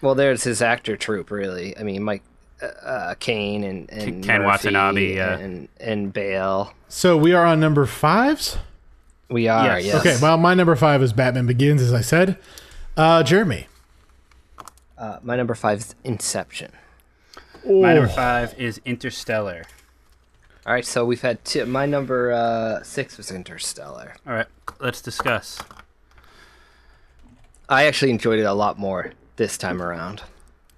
Well, there's his actor troupe, really. I mean, Mike uh, uh, Caine and, and
Ken
Murphy
Watanabe, yeah.
and and Bale.
So we are on number fives.
We are,
Yes.
yes.
Okay, well, my number five is Batman Begins, as I said. Uh, Jeremy.
Uh, my number five is Inception.
My number five is Interstellar.
All right, so we've had two. My number uh, six was Interstellar.
All right, let's discuss.
I actually enjoyed it a lot more this time around.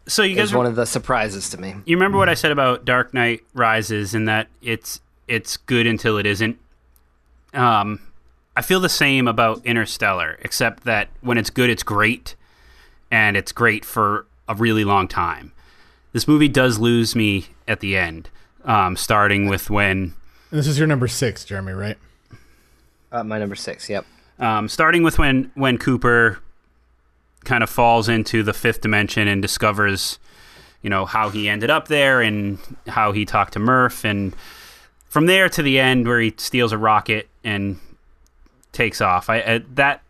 So you
It
guys,
was one of the surprises to me.
you remember what I said about Dark Knight Rises, and that it's it's good until it isn't. Um, I feel the same about Interstellar, except that when it's good, it's great, and it's great for a really long time. This movie does lose me at the end, um, starting with when
and this is your number six, Jeremy, right?
Uh, my number six, yep.
Um, starting with when when Cooper kind of falls into the fifth dimension and discovers, you know, how he ended up there and how he talked to Murph, and from there to the end where he steals a rocket and takes off. I, I that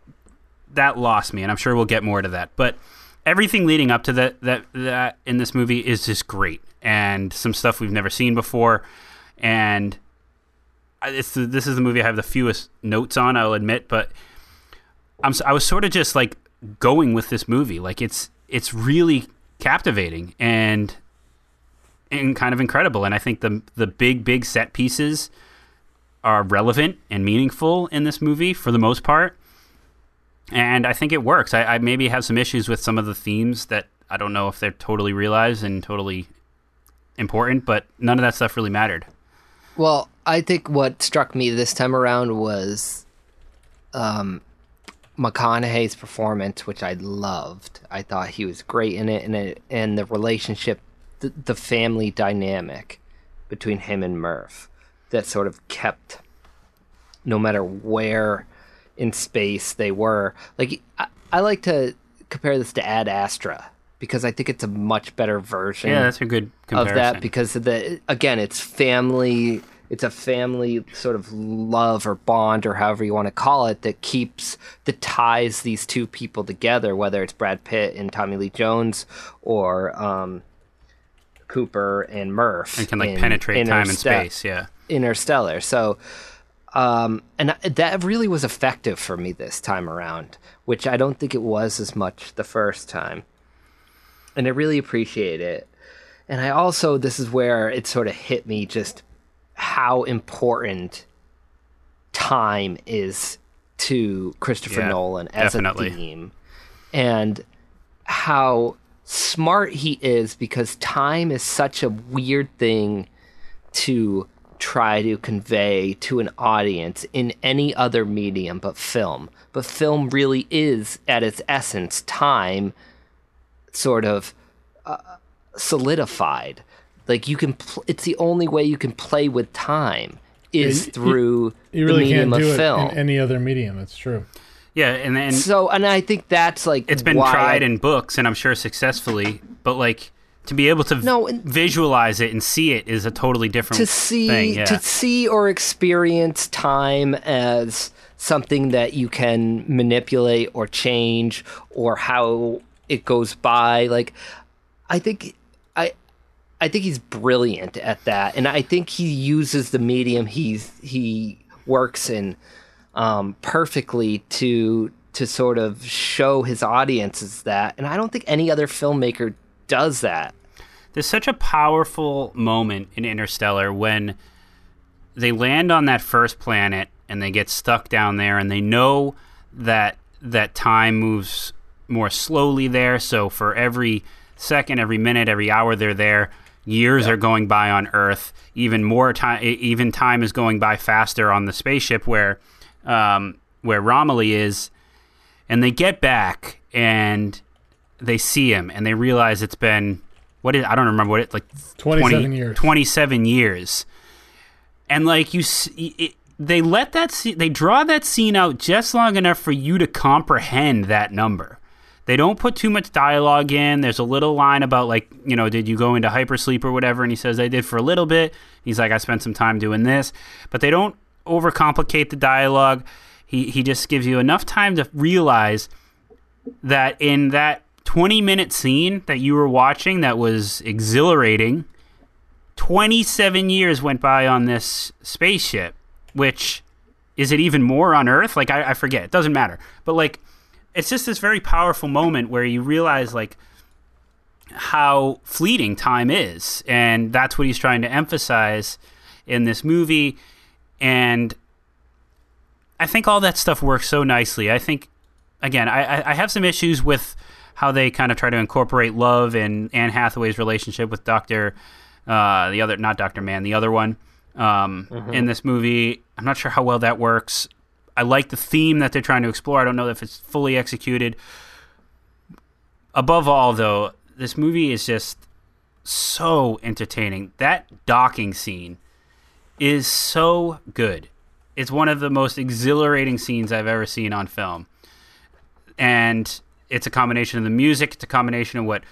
that lost me, and I'm sure we'll get more to that. But everything leading up to that that that in this movie is just great, and some stuff we've never seen before, and it's this is the movie I have the fewest notes on. I'll admit, but I'm I was sort of just like going with this movie. Like it's it's really captivating and and kind of incredible. And I think the the big big set pieces are relevant and meaningful in this movie for the most part. And I think it works. I, I maybe have some issues with some of the themes that I don't know if they're totally realized and totally important, but none of that stuff really mattered.
Well, I think what struck me this time around was um, McConaughey's performance, which I loved. I thought he was great in it, and it, and the relationship, the, the family dynamic between him and Murph, that sort of kept, no matter where in space they were. Like I, I like to compare this to Ad Astra because I think it's a much better version
Yeah, that's a good comparison.
of that because of the again it's family it's a family sort of love or bond or however you want to call it that keeps that ties these two people together whether it's Brad Pitt and Tommy Lee Jones or um, Cooper and Murph
and can like
in
penetrate time and space. Yeah.
Interstellar. So, um, and that really was effective for me this time around, which I don't think it was as much the first time. And I really appreciate it. And I also, this is where it sort of hit me just how important time is to Christopher
Yeah,
Nolan as
definitely.
a theme. And how smart he is because time is such a weird thing to try to convey to an audience in any other medium but film. But film really is, at its essence, time sort of uh, solidified. Like you can, pl- it's the only way you can play with time is
Yeah, you-
through
You really
the medium
can't do
of
it
film.
in any other medium. It's true.
Yeah, and then
so, and I think that's like
it's been
why
tried
I-
in books, and I'm sure successfully. But like to be able to
No, and-
visualize it and see it is a totally different
to see
thing. Yeah.
to see or experience time as something that you can manipulate or change or how it goes by like i think i i think he's brilliant at that and i think he uses the medium he's he works in um, perfectly to to sort of show his audiences that and i don't think any other filmmaker does that.
There's such a powerful moment in Interstellar when they land on that first planet and they get stuck down there and they know that that time moves more slowly there. So for every second every minute every hour they're there years are going by on earth. Even more time even time is going by faster on the spaceship where um, where Romilly is. And they get back and they see him and they realize it's been what is I don't remember what it like
27 years.
27 years. And like you see it, they let that scene, they draw that scene out just long enough for you to comprehend that number they don't put too much dialogue in. There's a little line about like you know did you go into hypersleep or whatever? And he says i did for a little bit. He's like i spent some time doing this. But they don't overcomplicate the dialogue. He, he just gives you enough time to realize that in that 20 minute scene that you were watching that was exhilarating 27 years went by on this spaceship which is it even more on earth? Like I, I forget. It doesn't matter. But like it's just this very powerful moment where you realize like how fleeting time is. And that's what he's trying to emphasize in this movie. And i think all that stuff works so nicely. I think again i, I- have some issues with how they kind of try to incorporate love and anne hathaway's relationship with dr uh, the other not dr Mann the other one um, in this movie. I'm not sure how well that works i like the theme that they're trying to explore. I don't know if it's fully executed. Above all though this movie is just so entertaining. That docking scene is so good. It's one of the most exhilarating scenes i've ever seen on film. And it's a combination of the music it's a combination of what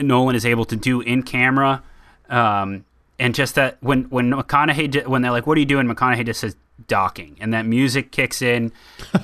nolan is able to do in camera um, and just that when when mcconaughey when they're like what are you doing? Mcconaughey just says docking and that music kicks in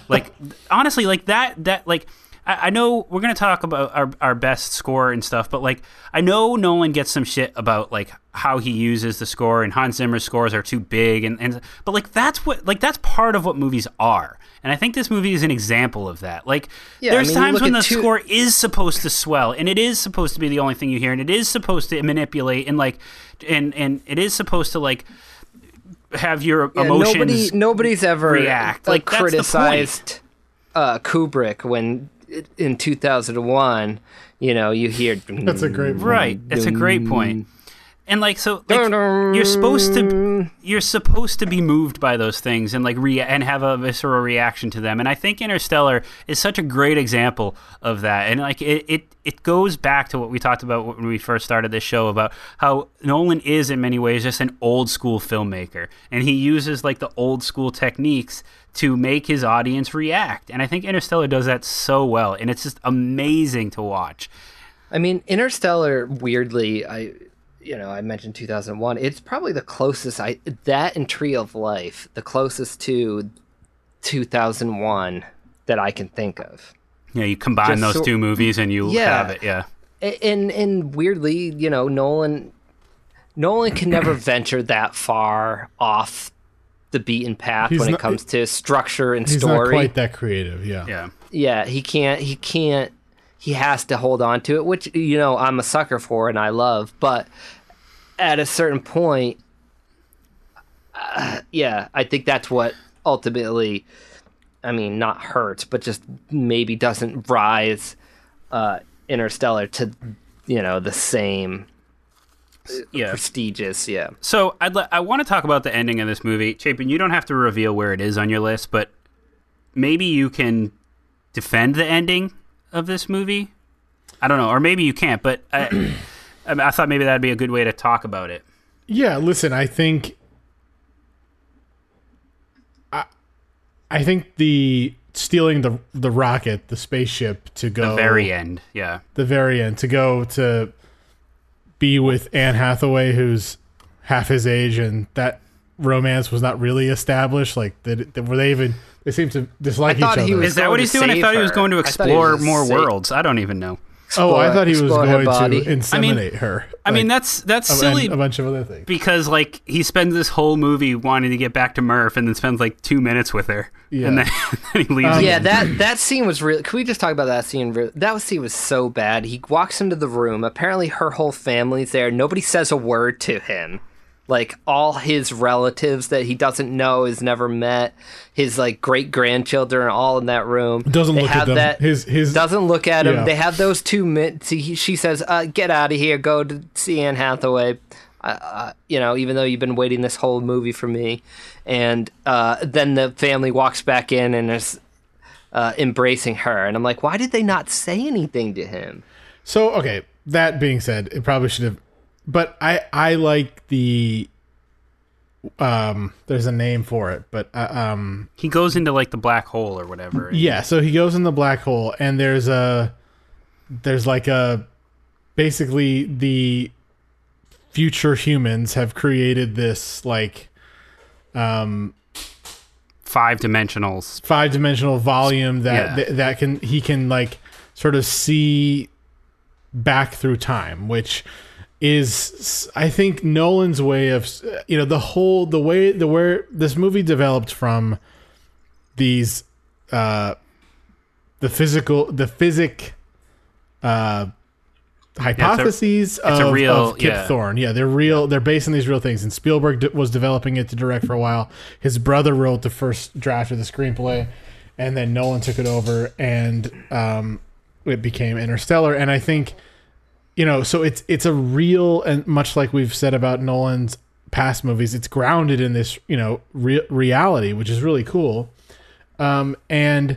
like honestly like that that like I, I know we're gonna talk about our our best score and stuff, but like I know Nolan gets some shit about like how he uses the score and Hans Zimmer's scores are too big and, and but like that's what like that's part of what movies are. And I think this movie is an example of that. Like
Yeah, I
there's
mean,
times when the
two-
score is supposed to swell and it is supposed to be the only thing you hear and it is supposed to manipulate and like and and it is supposed to like have your
Yeah,
emotions
nobody, nobody's ever
react.
Like,
Like,
criticized uh, Kubrick when in 2001. You know, you hear
That's a great point.
Right. That's a great point. And like so like, you're supposed to you're supposed to be moved by those things and like rea- and have a visceral reaction to them. And I think Interstellar is such a great example of that. And like it it, it goes back to what we talked about when we first started this show about how Nolan is in many ways just an old school filmmaker and he uses like the old school techniques to make his audience react. And I think Interstellar does that so well and it's just amazing to watch.
I mean, Interstellar. Weirdly, I, you know, I mentioned 2001. It's probably the closest I that and Tree of Life, the closest to 2001 that I can think of.
Yeah, you combine
Just
those
so-
two movies and you
Yeah.
have it. Yeah.
And and weirdly, you know, Nolan Nolan can never venture that far off the beaten path
He's
when
not-
it comes to structure and
He's not
story.
quite that creative. Yeah.
Yeah.
yeah, he can't. He can't. He has to hold on to it, which you know I'm a sucker for and I love. But at a certain point, uh, yeah, I think that's what ultimately. I mean, not hurts, but just maybe doesn't rise uh, Interstellar to you know the same
Yeah.
prestigious. Yeah.
So I'd li- I want to talk about the ending of this movie, Chapin. You don't have to reveal where it is on your list, but maybe you can defend the ending of this movie. I don't know, or maybe you can't. But I, I, mean, I thought maybe that'd be a good way to talk about it.
Yeah, listen, I think I I think the stealing the the rocket, the spaceship to go
The very end, yeah.
the very end to go to be with Anne Hathaway who's half his age and that romance was not really established like that were they even they seem to dislike
I
each other.
he was
Is that what he's doing? I thought he was going to
I thought he
explore more worlds. I don't even know.
Oh, I thought he was
explore her
going
body.
to inseminate her.
I mean, that's that's silly
a bunch of other things.
because like he spends this whole movie wanting to get back to Murph, and then spends like two minutes with her,
Yeah.
and then, then he leaves.
Um,
Yeah, that that scene was real. Can we just talk about that scene? Re- That scene was so bad. He walks into the room. Apparently, her whole family's there. Nobody says a word to him. Like all his relatives that he doesn't know, has never met, his like great grandchildren all in that room.
Doesn't
They
look at them.
That,
his his
doesn't look at him.
Yeah.
They have those two minutes. She says, uh, "Get out of here. Go to see Anne Hathaway." Uh, uh, you know, even though you've been waiting this whole movie for me, and uh, then the family walks back in and is uh, embracing her, and I'm like, why did they not say anything to him?
So okay, that being said, it probably should have but I I like the um there's a name for it, but uh, um
he goes into like the black hole or whatever.
yeah, so he goes in the black hole and there's a there's like a basically the future humans have created this like um
Five dimensionals.
five dimensional volume that
Yeah.
th- that can he can like sort of see back through time, which is I think Nolan's way of you know the whole the way the where this movie developed from these uh the physical the physic uh hypotheses
a
of,
real-
of Kip
yeah.
Thorne. Yeah, they're real. They're based on these real things. And Spielberg d- was developing it to direct for a while. His brother wrote the first draft of the screenplay, and then Nolan took it over, and um, it became Interstellar. And I think, you know, so it's it's a real and much like we've said about Nolan's past movies, it's grounded in this you know re- reality, which is really cool. Um, and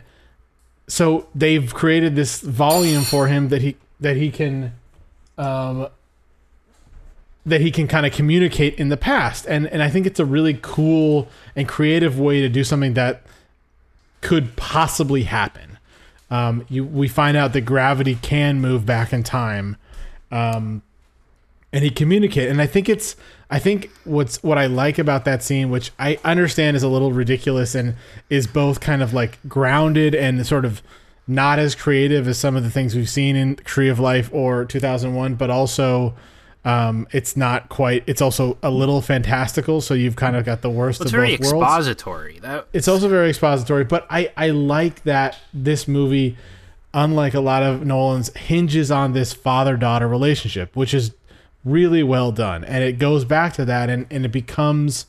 so they've created this volume for him that he that he can um, that he can kind of communicate in the past and and I think it's a really cool and creative way to do something that could possibly happen. Um, you we find out that gravity can move back in time, um, and he communicate. And I think it's I think what's what I like about that scene, which I understand is a little ridiculous and is both kind of like grounded and sort of not as creative as some of the things we've seen in Tree of Life or 2001, but also um, it's not quite. It's also a little fantastical, so you've kind of got the worst
It's
of
very
both worlds.
expository. That
It's also very expository, but I I like that this movie, unlike a lot of Nolan's, hinges on this father daughter relationship, which is really well done, and it goes back to that, and and it becomes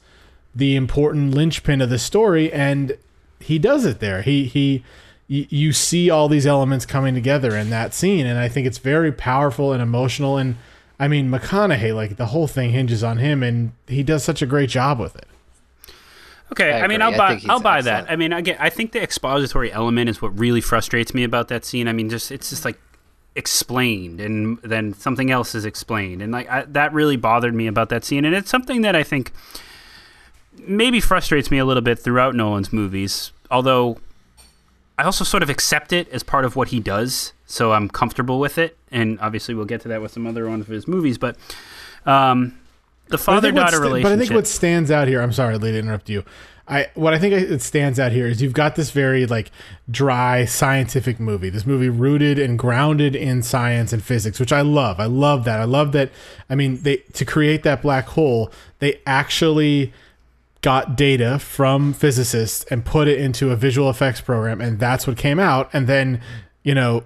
the important linchpin of the story, and he does it there. He he. You see all these elements coming together in that scene, and I think it's very powerful and emotional. And I mean, McConaughey, like the whole thing hinges on him, and he does such a great job with it.
Okay,
I
I, mean. I'll buy, I'll buy
excellent.
that. I mean, again, I think the expository element is what really frustrates me about that scene. I mean, just it's just like explained, and then something else is explained, and like I, that really bothered me about that scene. And it's something that I think maybe frustrates me a little bit throughout Nolan's movies. Although I also sort of accept it as part of what he does, so I'm comfortable with it. And obviously, we'll get to that with some other one of his movies, but. Um, the father daughter
sta-
relationship.
But I think what stands out here, I'm sorry, Lee, to interrupt you. I what I think it stands out here is you've got this very like dry scientific movie. This movie rooted and grounded in science and physics, which I love. I love that. I love that. I mean, they to create that black hole, they actually got data from physicists and put it into a visual effects program, and that's what came out. And then, you know,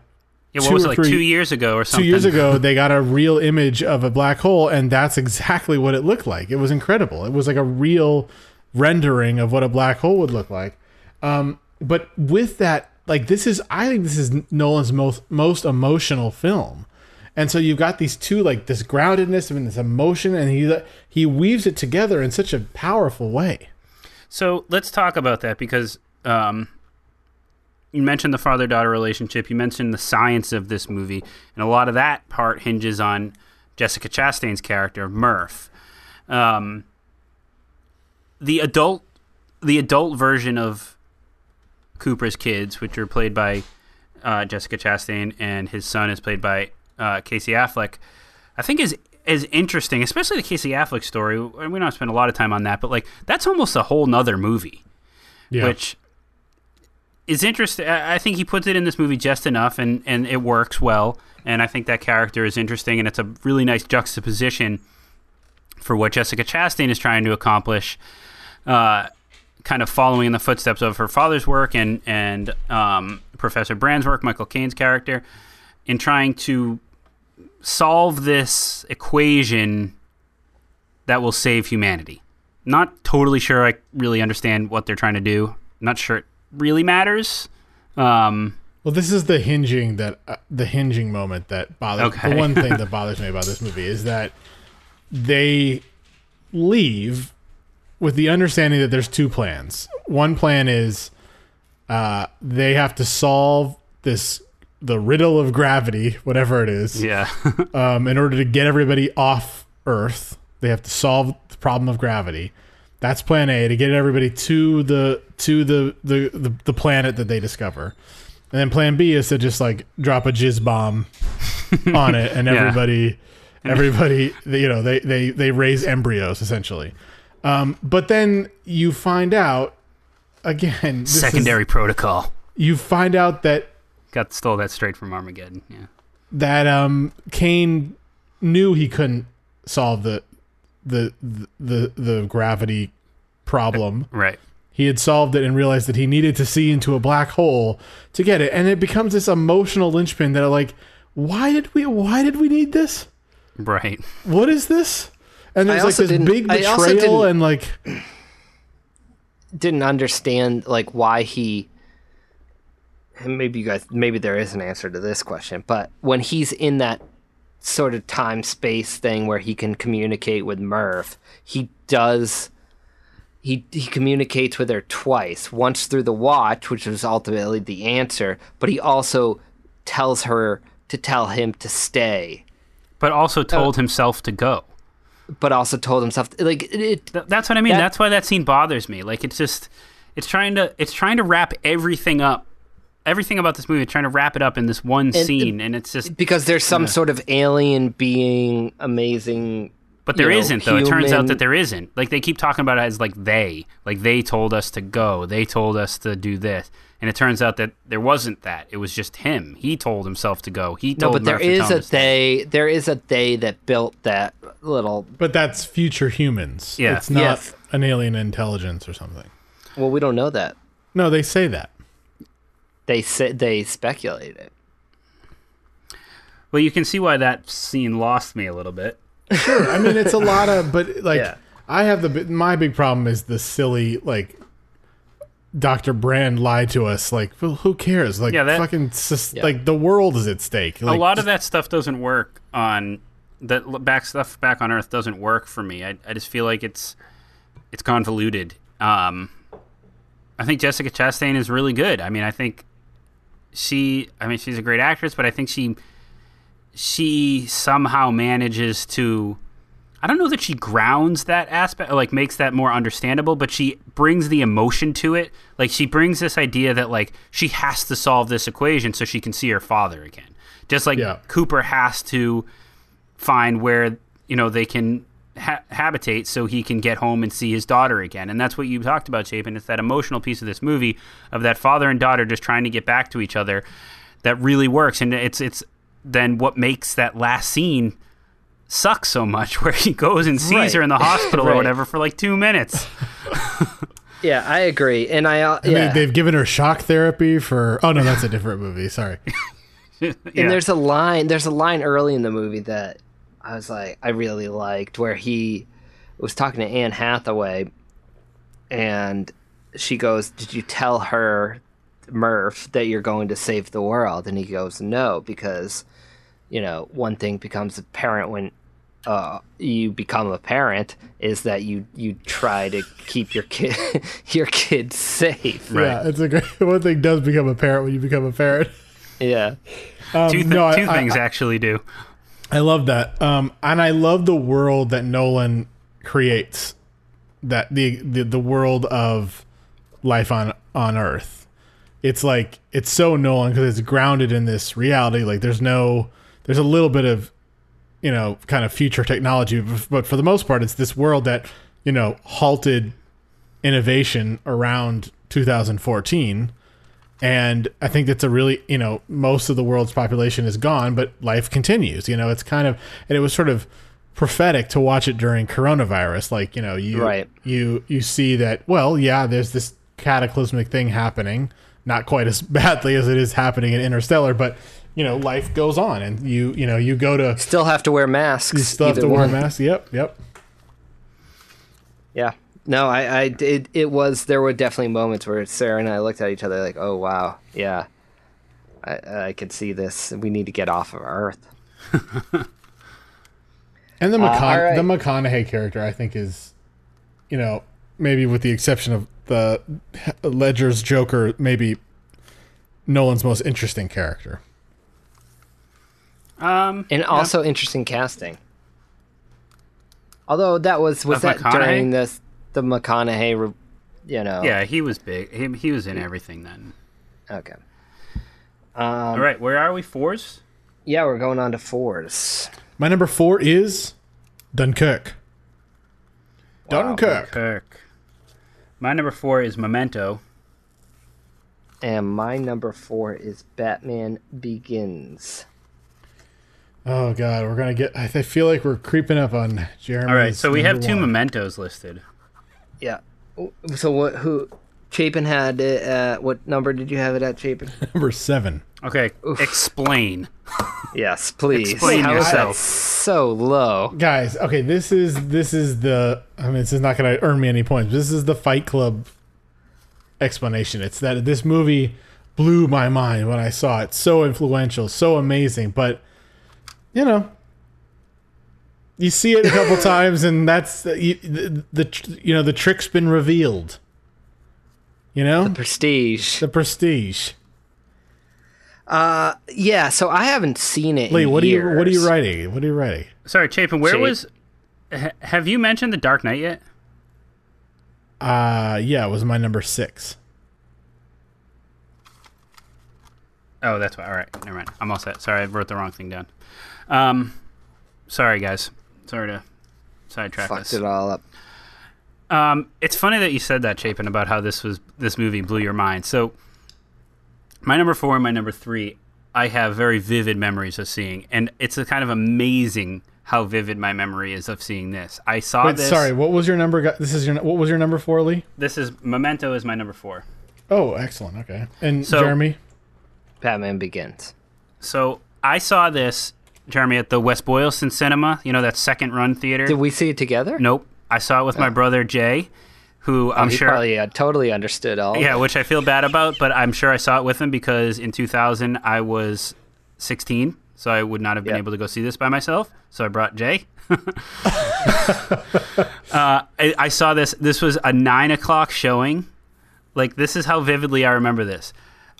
Yeah, what
two
was it like two years ago or something?
two years ago they got a real image of a black hole and that's exactly what it looked like. It was incredible. It was like a real rendering of what a black hole would look like. Um, but with that like this is i think this is nolan's most most emotional film. And so you've got these two like this groundedness and this emotion and he he weaves it together in such a powerful way.
So let's talk about that because um, you mentioned the father daughter relationship. You mentioned the science of this movie, and a lot of that part hinges on Jessica Chastain's character Murph. Um, the adult, the adult version of Cooper's kids, which are played by uh, Jessica Chastain, and his son is played by uh, Casey Affleck. I think is is interesting, especially the Casey Affleck story. We don't spend a lot of time on that, but like that's almost a whole nother movie,
yeah
which is interesting. I think he puts it in this movie just enough, and and it works well. And I think that character is interesting, and it's a really nice juxtaposition for what Jessica Chastain is trying to accomplish. Uh, kind of following in the footsteps of her father's work and and um, Professor Brand's work, Michael Caine's character, in trying to solve this equation that will save humanity. Not totally sure I really understand what they're trying to do. Not sure really matters. Um,
Well, this is the hinging that uh, the hinging moment that bothers.
Okay.
The one thing that bothers me about this movie is that they leave with the understanding that there's two plans. One plan is uh, they have to solve this the riddle of gravity, whatever it is,
yeah,
um, in order to get everybody off Earth. They have to solve the problem of gravity. That's plan A to get everybody to the to the the, the, the planet that they discover. And then plan B is to just like drop a jizz bomb on it and
Yeah.
everybody everybody you know they they they raise embryos essentially. Um, but then you find out again this is-
secondary protocol.
you find out that
Got stole that straight from Armageddon. Yeah,
that um Caine knew he couldn't solve the the the the gravity problem.
right.
He had solved it and realized that he needed to see into a black hole to get it, and it becomes this emotional linchpin that are like, why did we why did we need this?
Right.
What is this? And there's like this big betrayal and like
didn't understand like why he and maybe you guys maybe there is an answer to this question but when he's in that sort of time space thing where he can communicate with Murph. he does he he communicates with her twice once through the watch which was ultimately the answer but he also tells her to tell him to stay
But also told himself to go.
but also told himself like it, it
that's what I mean.
That-
that's why that scene bothers me. Like it's just it's trying to it's trying to wrap everything up. Everything about this movie, trying to wrap it up in this one scene, and it's just.
because there's some sort of alien being amazing
But there
you know,
not though. It turns out that there isn't. Like they keep talking about it as like they, like they told us to go. They told us to do this, and it turns out that there wasn't that. It was just him. He told himself to go. He
No, but there
Murph
is
Tone
a
to stay.
they. There is a they that built that little.
But that's future humans.
Yeah.
It's not
Yes.
an alien intelligence or something.
Well, we don't know that.
No, they say that.
They say they speculate it.
Well, you can see why that scene lost me a little bit.
Sure. I mean, it's a lot of, but like,
Yeah.
I have the my big problem is the silly like. Dr. Brand lied to us. Like, well, who cares? Like,
Yeah, that-
fucking, sus- like the world is at stake. Like,
a lot of that stuff doesn't work on that back stuff back on Earth doesn't work for me. I, I just feel like it's it's convoluted. Um, I think Jessica Chastain is really good. I mean, I think she. I mean, she's a great actress, but I think she she somehow manages to. I don't know that she grounds that aspect, or like makes that more understandable, but she brings the emotion to it. Like she brings this idea that like she has to solve this equation so she can see her father again. Just like
Yeah.
Cooper has to find where you know they can ha- habitate so he can get home and see his daughter again. And that's what you talked about, Chapin. It's that emotional piece of this movie of that father and daughter just trying to get back to each other that really works. And it's it's then what makes that last scene suck so much, where he goes and sees
Right.
her in the hospital or whatever for like two minutes.
Yeah, I agree, and I. Uh,
And
yeah.
they, they've given her shock therapy for. Oh no, that's a different movie. Sorry.
Yeah.
And there's a line. There's a line early in the movie that I was like, I really liked, where he was talking to Anne Hathaway, and she goes, "Did you tell her, Murph, that you're going to save the world?" And he goes, "No, because, you know, one thing becomes apparent when." Uh, you become a parent is that you you try to keep your kid your kid safe.
Right.
Yeah, it's a great. One thing does become apparent when you become a parent.
Yeah.
Um,
two, th-
no,
two
I-
things actually do.
I love that. Um, and I love the world that Nolan creates. That the, the the world of life on on Earth. It's like it's so Nolan because it's grounded in this reality. Like there's no there's a little bit of you know kind of future technology, but for the most part, it's this world that you know halted innovation around 2014 and I think that's a really you know most of the world's population is gone, but life continues. You know, it's kind of and it was sort of prophetic to watch it during coronavirus. Like you know, you
Right.
you you see that well, yeah, there's this cataclysmic thing happening, not quite as badly as it is happening in Interstellar, but you know, life goes on, and you you know you go to
Still have to wear masks.
you still have to wear masks. Yep, yep.
Yeah. No, I, I did. It was there were definitely moments where Sarah and I looked at each other like, "Oh wow, yeah, I, I could see this. We need to get off of Earth."
And the
Uh,
McCon-
all right.
the McConaughey character, I think, is, you know, maybe with the exception of the Ledger's Joker, maybe Nolan's most interesting character.
Um,
And also interesting casting. Although that was was
Of
that during this the McConaughey, you know?
yeah, he was big. He, he was in everything then.
Okay.
All um, right, where are we? Fours.
Yeah, we're going on to fours.
My number four is Dunkirk. Dunkirk.
Kirk. My number four is Memento.
And my number four is Batman Begins.
Oh God, we're gonna get. I feel like we're creeping up on Jeremy.
All right, so we have two
one.
mementos listed.
Yeah. So what? Who? Chapin had it at what number did you have it at, Chapin?
number seven.
Okay, explain.
yes, please.
Explain
How is that
yourself.
so low?
Guys, okay, this is this is the. I mean, this is not gonna earn me any points. This is the Fight Club explanation. It's that this movie blew my mind when I saw it. So influential, so amazing, but you know, you see it a couple times, and that's you, the, the you know the trick's been revealed. You know, the
Prestige.
the prestige.
Uh, Yeah. So I haven't seen it.
Lee,
in
what are you what are you writing? What are you writing?
Sorry, Chapin, where
Chap-
was. ha- have you mentioned The Dark Knight yet?
Uh yeah, it was my number six.
Oh, that's why. All right, never mind. I'm all set. Sorry, I wrote the wrong thing down. Um, sorry, guys. Sorry to sidetrack
Fucked
this.
it all up.
Um, it's funny that you said that, Chapin, about how this was this movie blew your mind. So, my number four and my number three, I have very vivid memories of seeing, and it's a kind of amazing how vivid my memory is of seeing this. I saw
Wait,
this.
sorry. What was your number? This is your. What was your number four, Lee?
This is Memento is my number four.
Oh, excellent. Okay. And
So-
Jeremy.
Batman Begins.
So I saw this, Jeremy, at the West Boylston Cinema. You know that second run theater.
Did we see it together?
nope. I saw it with my brother Jay, who I'm
he
sure.
probably uh, totally understood all.
Yeah, which I feel bad about, but I'm sure I saw it with him because in 2000 I was 16, so I would not have been
Yeah.
able to go see this by myself. So I brought Jay. uh, I, I saw this. This was a nine o'clock showing. Like this is how vividly I remember this,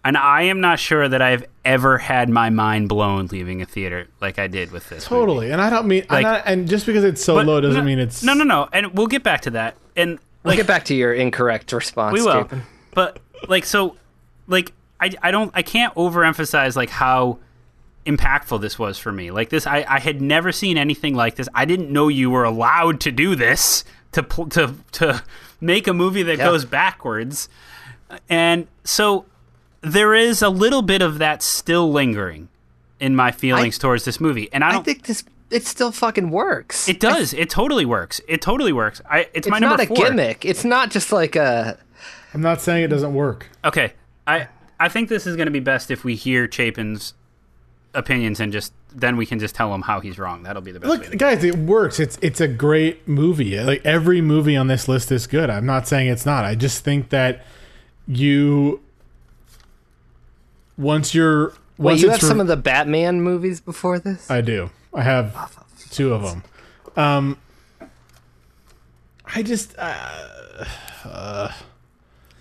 and I am not sure that I've ever had my mind blown leaving a theater like I did with this. movie.
Totally. And I don't mean.
Like-
not, and just because it's so
But
low doesn't
no,
mean it's.
no, no, no. And we'll get back to that. And
We'll get back to your incorrect response.
we will
Chapin.
but like so like I, I don't i can't overemphasize like how impactful this was for me like this I, I had never seen anything like this i didn't know you were allowed to do this to to to make a movie that
Yeah.
goes backwards and so there is a little bit of that still lingering in my feelings towards this movie and i
I
don't
think this it still fucking works.
it does it totally works it totally works i it's,
It's
my number
not a gimmick. It's not just like a.
I'm not saying it doesn't work.
Okay, I I think this is going to be best if we hear Chapin's opinions and just then we can just tell him how he's wrong. That'll be the best. way to
Look, guys, it works. It's it's a great movie. Like every movie on this list is good. I'm not saying it's not. I just think that you once you're
Wait, you
it's
have some of the Batman movies before this?
I do. I have two of them. Um, I just uh,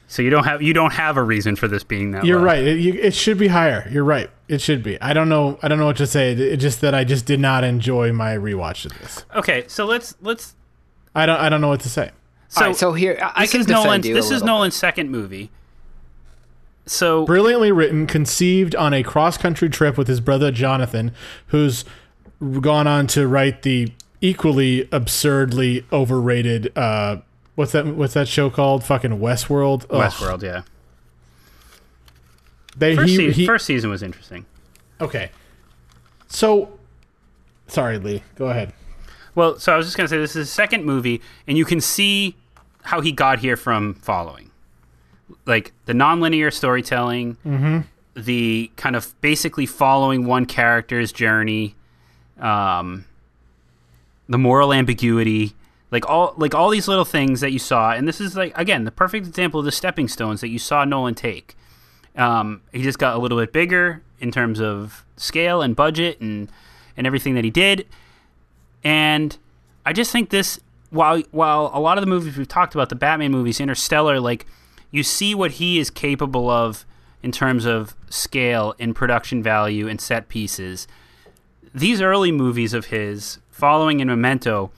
So you don't have you don't have a reason for this being that.
you're
low.
right. It, you, it should be higher. You're right. It should be. I don't know. I don't know what to say. It, it's just that I just did not enjoy my rewatch of this.
Okay, so let's let's.
I don't. I don't know what to say.
So,
All right, so here I, I
this
can
is
defend
Nolan's.
you.
This is
little.
Nolan's second movie. So
brilliantly written, conceived on a cross country trip with his brother Jonathan, who's gone on to write the equally absurdly overrated. Uh, what's that? What's that show called? Fucking Westworld. Ugh.
Westworld, yeah.
They
First,
he,
se-
he
first season was interesting.
okay. So, sorry, Lee. Go ahead.
Well, so I was just gonna say this is his second movie, and you can see how he got here from following, like the nonlinear storytelling, the kind of basically following one character's journey, um, the moral ambiguity, like all like all these little things that you saw, and this is like again the perfect example of the stepping stones that you saw Nolan take. Um, he just got a little bit bigger in terms of scale and budget and and everything that he did. And I just think this while while a lot of the movies we've talked about, the Batman movies, Interstellar, like you see what he is capable of in terms of scale and production value and set pieces. These early movies of his, following in Memento,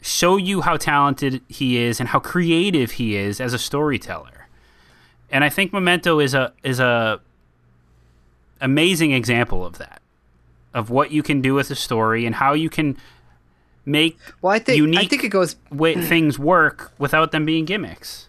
show you how talented he is and how creative he is as a storyteller. And I think Memento is a is a amazing example of that. Of what you can do with a story and how you can make
Well, I think I think it goes
way things work without them being gimmicks.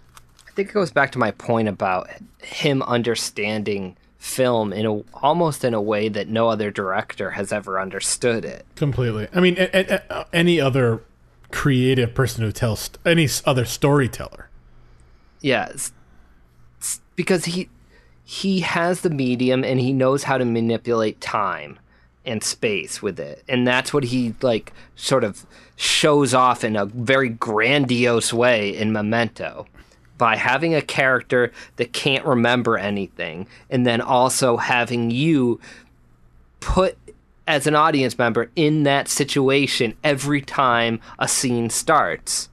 I think it goes back to my point about him understanding film in a almost in a way that no other director has ever understood it.
Completely. I mean, a, a, any other creative person who tells any other storyteller.
Yes. Because he he has the medium and he knows how to manipulate time and space with it. And that's what he like sort of shows off in a very grandiose way in Memento by having a character that can't remember anything and then also having you put as an audience member in that situation every time a scene starts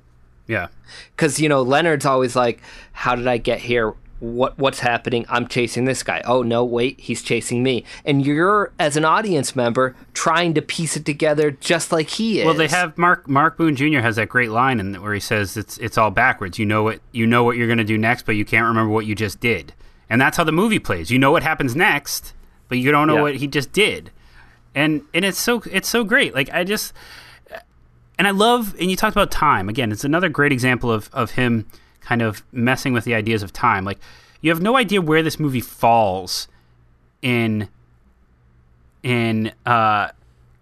Yeah.
because you know Leonard's always like, "How did I get here? What what's happening? I'm chasing this guy. Oh no, wait, he's chasing me." And you're as an audience member trying to piece it together just like he is.
Well, they have Mark Mark Boone Jr. has that great line in where he says it's it's all backwards. You know what you know what you're going to do next, but you can't remember what you just did. And that's how the movie plays. You know what happens next, but you don't know
Yeah.
what he just did. And and it's so it's so great. Like I just and I love and you talked about time. Again, it's another great example of of him kind of messing with the ideas of time. Like you have no idea where this movie falls in in uh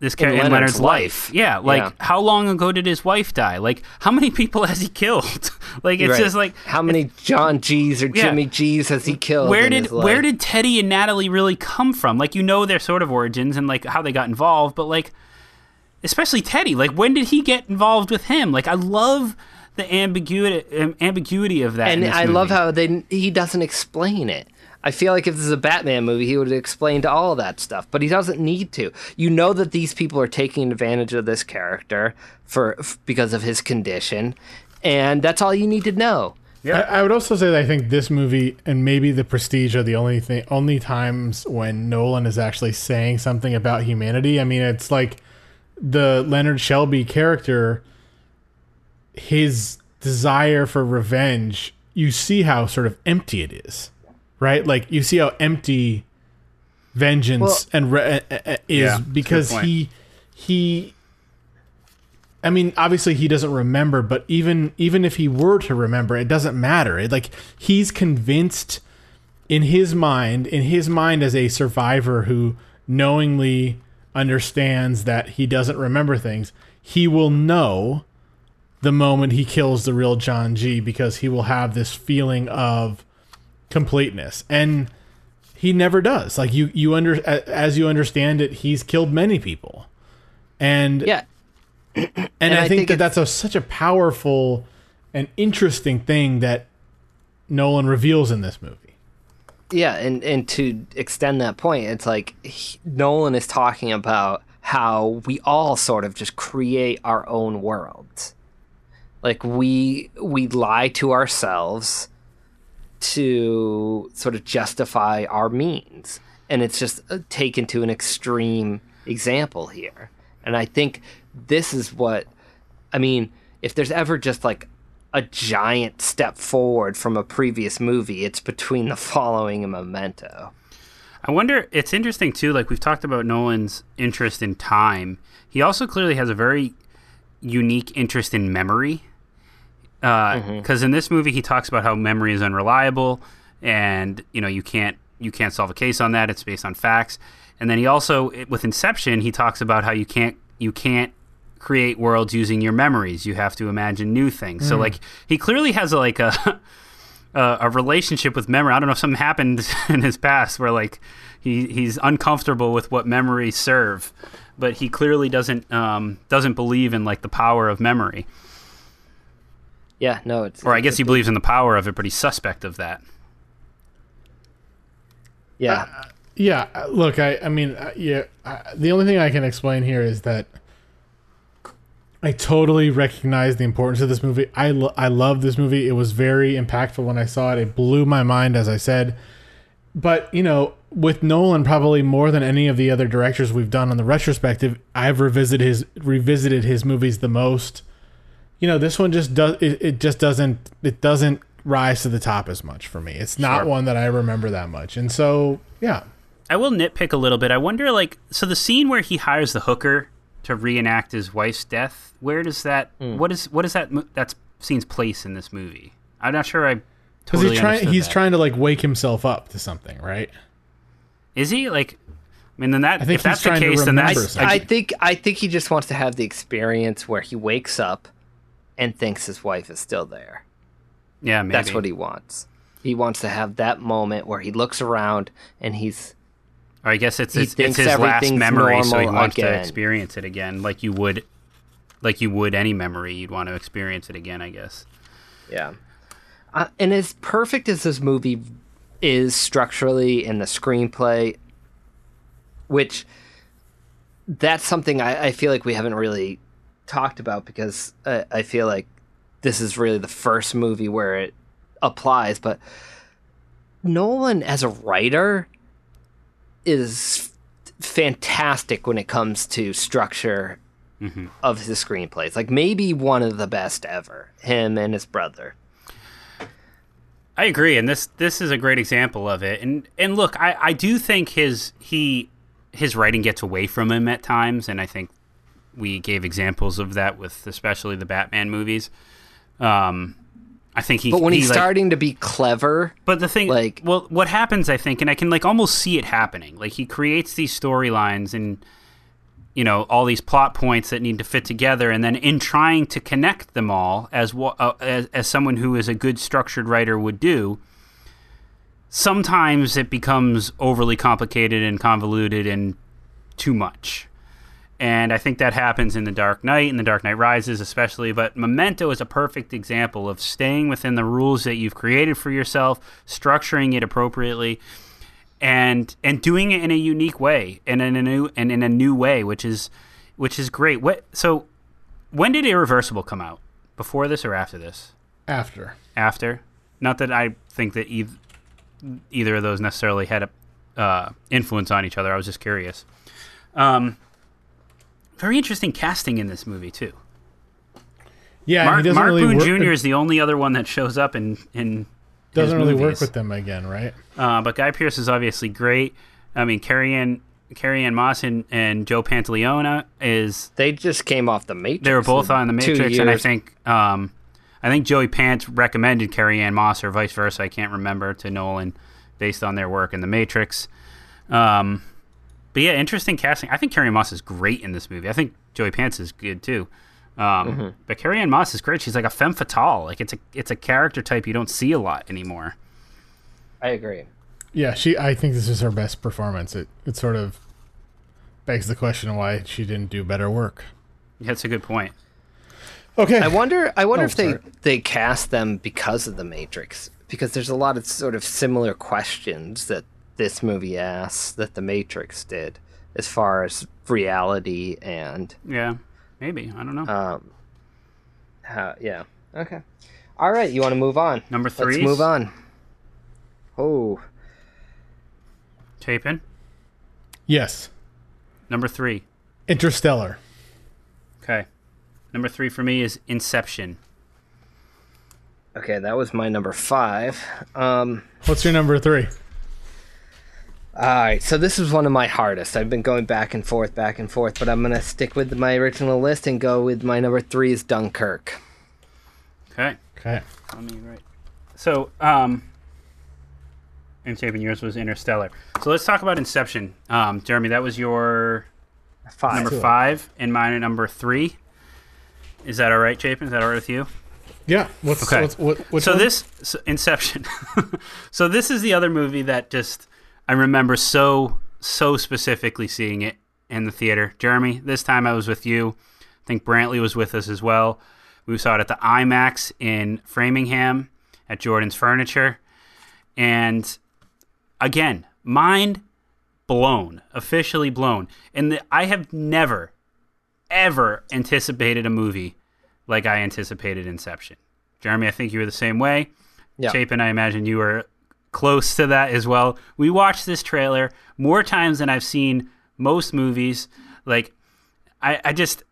this character in
Leonard's
Leonard's life.
life.
Yeah, like
Yeah.
how long ago did his wife die? Like how many people has he killed? like it's
Right.
just like
how many John G's or
Yeah.
Jimmy G's has he killed?
where did where did Teddy and Natalie really come from? Like you know their sort of origins and like how they got involved, but like especially Teddy, like when did he get involved with him? Like I love the ambiguity um, ambiguity of that. in
and
this
I love how they he doesn't explain it. I feel like if this is a Batman movie, he would have explained all that stuff, but he doesn't need to. You know that these people are taking advantage of this character for f- because of his condition, and that's all you need to know.
I, I would also say that I think this movie and maybe The Prestige are the only thing, only times when Nolan is actually saying something about humanity. I mean, it's like the Leonard Shelby character, his desire for revenge. You see how sort of empty it is, right? Like you see how empty vengeance
Well-
and re- uh, uh, is
Yeah, that's a good
because he he I mean, obviously he doesn't remember, but even even if he were to remember, it doesn't matter. It, like he's convinced in his mind, in his mind as a survivor who knowingly understands that he doesn't remember things, he will know the moment he kills the real John G because he will have this feeling of completeness. And he never does. Like you you under as you understand it, he's killed many people. And
Yeah,
and,
And
I,
I
think,
think
that that's a, such a powerful and interesting thing that Nolan reveals in this movie.
Yeah, and and to extend that point, it's like he, Nolan is talking about how we all sort of just create our own worlds. Like we we lie to ourselves to sort of justify our means, and it's just uh, taken to an extreme example here. And I think this is what I mean, if there's ever just like a giant step forward from a previous movie, it's between the following and Memento.
I wonder. It's interesting too. Like we've talked about Nolan's interest in time. He also clearly has a very unique interest in memory. Uh, mm-hmm. Because in this movie, he talks about how memory is unreliable, and you know you can't you can't solve a case on that. It's based on facts. And then he also, with Inception, he talks about how you can't you can't create worlds using your memories. You have to imagine new things. So mm. like he clearly has like a a, a relationship with memory. I don't know if something happened in his past where like he he's uncomfortable with what memories serve, but he clearly doesn't um, doesn't believe in like the power of memory.
Yeah, no, it's
Or I guess he believes in the power of it, but he's suspect of that.
yeah,
Yeah, uh, look, I, I mean, uh, yeah, uh, the only thing I can explain here is that I totally recognize the importance of this movie. I, lo- I love this movie. It was very impactful when I saw it. It blew my mind, as I said. But, you know, with Nolan, probably more than any of the other directors we've done on the retrospective, I've revisited his revisited his movies the most. You know, this one just does it, it just doesn't it doesn't rise to the top as much for me. It's not
Sure.
one that I remember that much. And so, yeah,
I will nitpick a little bit. I wonder, like, so the scene where he hires the hooker to reenact his wife's death. Where does that? Hmm. What is what is that? mo- That scene's place in this movie? I'm not sure. I
Because
totally
he's trying
understood
he's
that.
trying to like wake himself up to something, right?
Is he like? I mean, then that
I think
if that's the case, then
remember
that's
something.
I think I think he just wants to have the experience where he wakes up and thinks his wife is still there.
yeah, maybe
That's what he wants. He wants to have that moment where he looks around and he's
Or I guess it's his, it's his last memory, so he wants to experience it again, like you would, like you would any memory. You'd want to experience it again, I guess.
Yeah. Uh, and as perfect as this movie is structurally in the screenplay, which that's something I, I feel like we haven't really talked about because I, I feel like this is really the first movie where it applies. But Nolan, as a writer, is fantastic when it comes to structure mm-hmm. of his screenplays. Like maybe one of the best ever. Him and his brother.
I agree, and this this is a great example of it. And and look, I, I do think his he his writing gets away from him at times, and I think we gave examples of that with especially the Batman movies. Um, I think he.
But when
he,
he's
like-
starting to be clever,
But the thing,
Like-
well, what happens, I think, and I can like almost see it happening. Like he creates these storylines and you know all these plot points that need to fit together, and then in trying to connect them all, as uh, as, as someone who is a good structured writer would do, sometimes it becomes overly complicated and convoluted and too much. And I think that happens in The Dark Knight and The Dark Knight Rises, especially. But Memento is a perfect example of staying within the rules that you've created for yourself, structuring it appropriately, and and doing it in a unique way and in a new and in a new way, which is which is great. What so? When did Irreversible come out? Before this or after this?
After.
After. Not that I think that eith- either of those necessarily had a uh, influence on each other. I was just curious. Um, very interesting casting in this movie too.
Yeah,
Mark,
he doesn't
Mark
really
Boone
work,
Jr. is the only other one that shows up in in
doesn't
his
really work with them again, right?
Uh, but Guy Pearce is obviously great. I mean, Carrie Ann, Carrie Ann Moss and, and Joe Pantoliano is
they just came off the Matrix.
they were both on the Matrix, and I think um, I think Joey Pants recommended Carrie Ann Moss or vice versa. I can't remember to Nolan based on their work in the Matrix. Um, but yeah, interesting casting. I think Carrie Moss is great in this movie. I think Joey Pants is good too. Um,
Mm-hmm.
But Carrie Ann Moss is great. She's like a femme fatale. Like it's a it's a character type you don't see a lot anymore.
I agree.
Yeah, she. I think this is her best performance. It it sort of begs the question why she didn't do better work.
That's a good point.
Okay,
I wonder. I wonder
Oh,
if they they cast them because of the Matrix, because there's a lot of sort of similar questions that this movie asks that the Matrix did, as far as reality and
Yeah, maybe. I don't know.
um, how. Yeah. Okay. All right. You want to move on?
Number three.
Let's
three.
move on. Oh,
Chapin.
yes,
Number three.
Interstellar.
Okay. Number three for me is Inception.
okay. That was my number five. Um,
What's your number three?
All right, so this is one of my hardest. I've been going back and forth, back and forth, but I'm gonna stick with my original list and go with my number three is Dunkirk.
Okay.
Okay,
Let me write. So, um, and Chapin, yours was Interstellar. So let's talk about Inception. Um, Jeremy, that was your
Five.
number five, and mine are number three. Is that all right, Chapin? Is that all right with you?
yeah. What's
Okay.
What's, what,
so
one?
this so Inception. so this is the other movie that just I remember so so specifically seeing it in the theater. Jeremy, this time I was with you. I think Brantley was with us as well. We saw it at the IMAX in Framingham at Jordan's Furniture, and again, mind blown, officially blown. And the, I have never ever anticipated a movie like I anticipated Inception. Jeremy, I think you were the same way.
Yeah.
Chapin, I imagine you were close to that as well. We watched this trailer more times than I've seen most movies. Like, I, I just,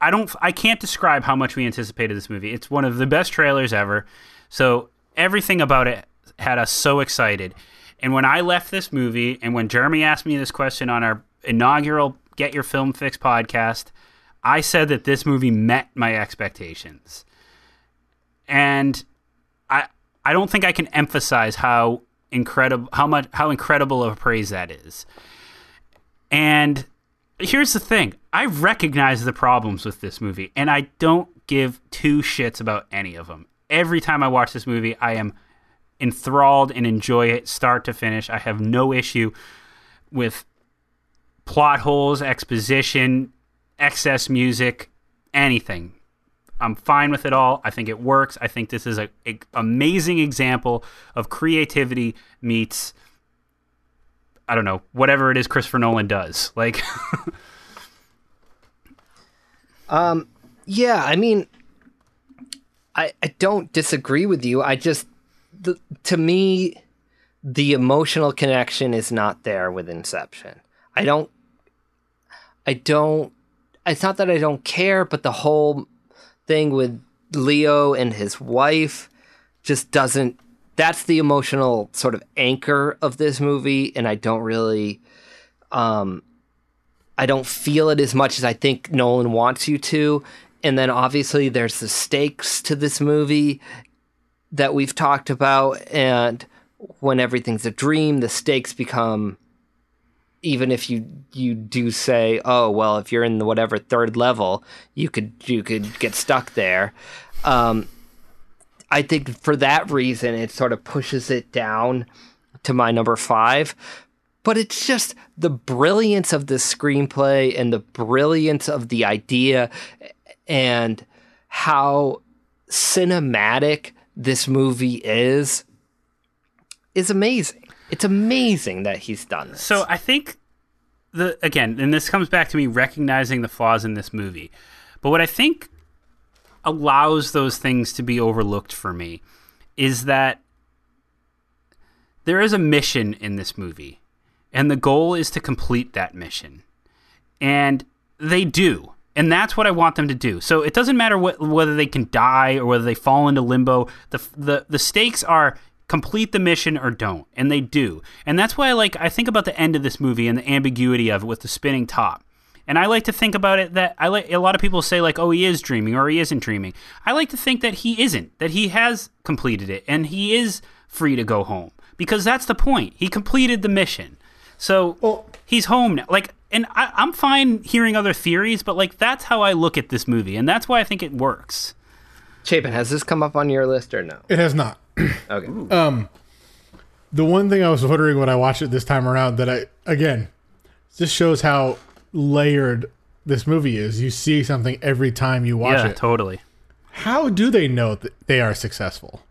I don't, I can't describe how much we anticipated this movie. It's one of the best trailers ever. So everything about it had us so excited. And when I left this movie, and when Jeremy asked me this question on our inaugural Get Your Film Fix podcast, I said that this movie met my expectations. And I I don't think I can emphasize how incredible how much how incredible of a praise that is. And here's the thing. I recognize the problems with this movie and I don't give two shits about any of them. Every time I watch this movie, I am enthralled and enjoy it start to finish. I have no issue with plot holes, exposition, excess music, anything. I'm fine with it all. I think it works. I think this is a, a amazing example of creativity meets I don't know, whatever it is Christopher Nolan does. Like
Um, yeah, I mean, I I don't disagree with you. I just, the, to me, the emotional connection is not there with Inception. I don't, I don't. It's not that I don't care, but the whole thing with Leo and his wife just doesn't. That's the emotional sort of anchor of this movie, and I don't really. Um, I don't feel it as much as I think Nolan wants you to. And then obviously there's the stakes to this movie. that we've talked about and when everything's a dream the stakes become even if you you do say oh well if you're in the whatever third level you could you could get stuck there um, i think for that reason it sort of pushes it down to my number five but it's just the brilliance of the screenplay and the brilliance of the idea and how cinematic this movie is is amazing. It's amazing that he's done this.
So I think the again, and this comes back to me recognizing the flaws in this movie. But what I think allows those things to be overlooked for me is that there is a mission in this movie, and the goal is to complete that mission. And they do. And that's what I want them to do. So it doesn't matter what, whether they can die or whether they fall into limbo. The, the, the stakes are complete the mission or don't. And they do. And that's why I like, I think about the end of this movie and the ambiguity of it with the spinning top. And I like to think about it that I like a lot of people say like, oh, he is dreaming or he isn't dreaming. I like to think that he isn't, that he has completed it and he is free to go home because that's the point. He completed the mission. So
Well-
he's home now. Like, and I, I'm fine hearing other theories, but like that's how I look at this movie, and that's why I think it works.
Chapin, has this come up on your list or no?
It has not.
Okay.
The one thing I was wondering when I watched it this time around that I again just shows how layered this movie is. You see something every time you watch
yeah,
it.
totally.
How do they know that they are successful?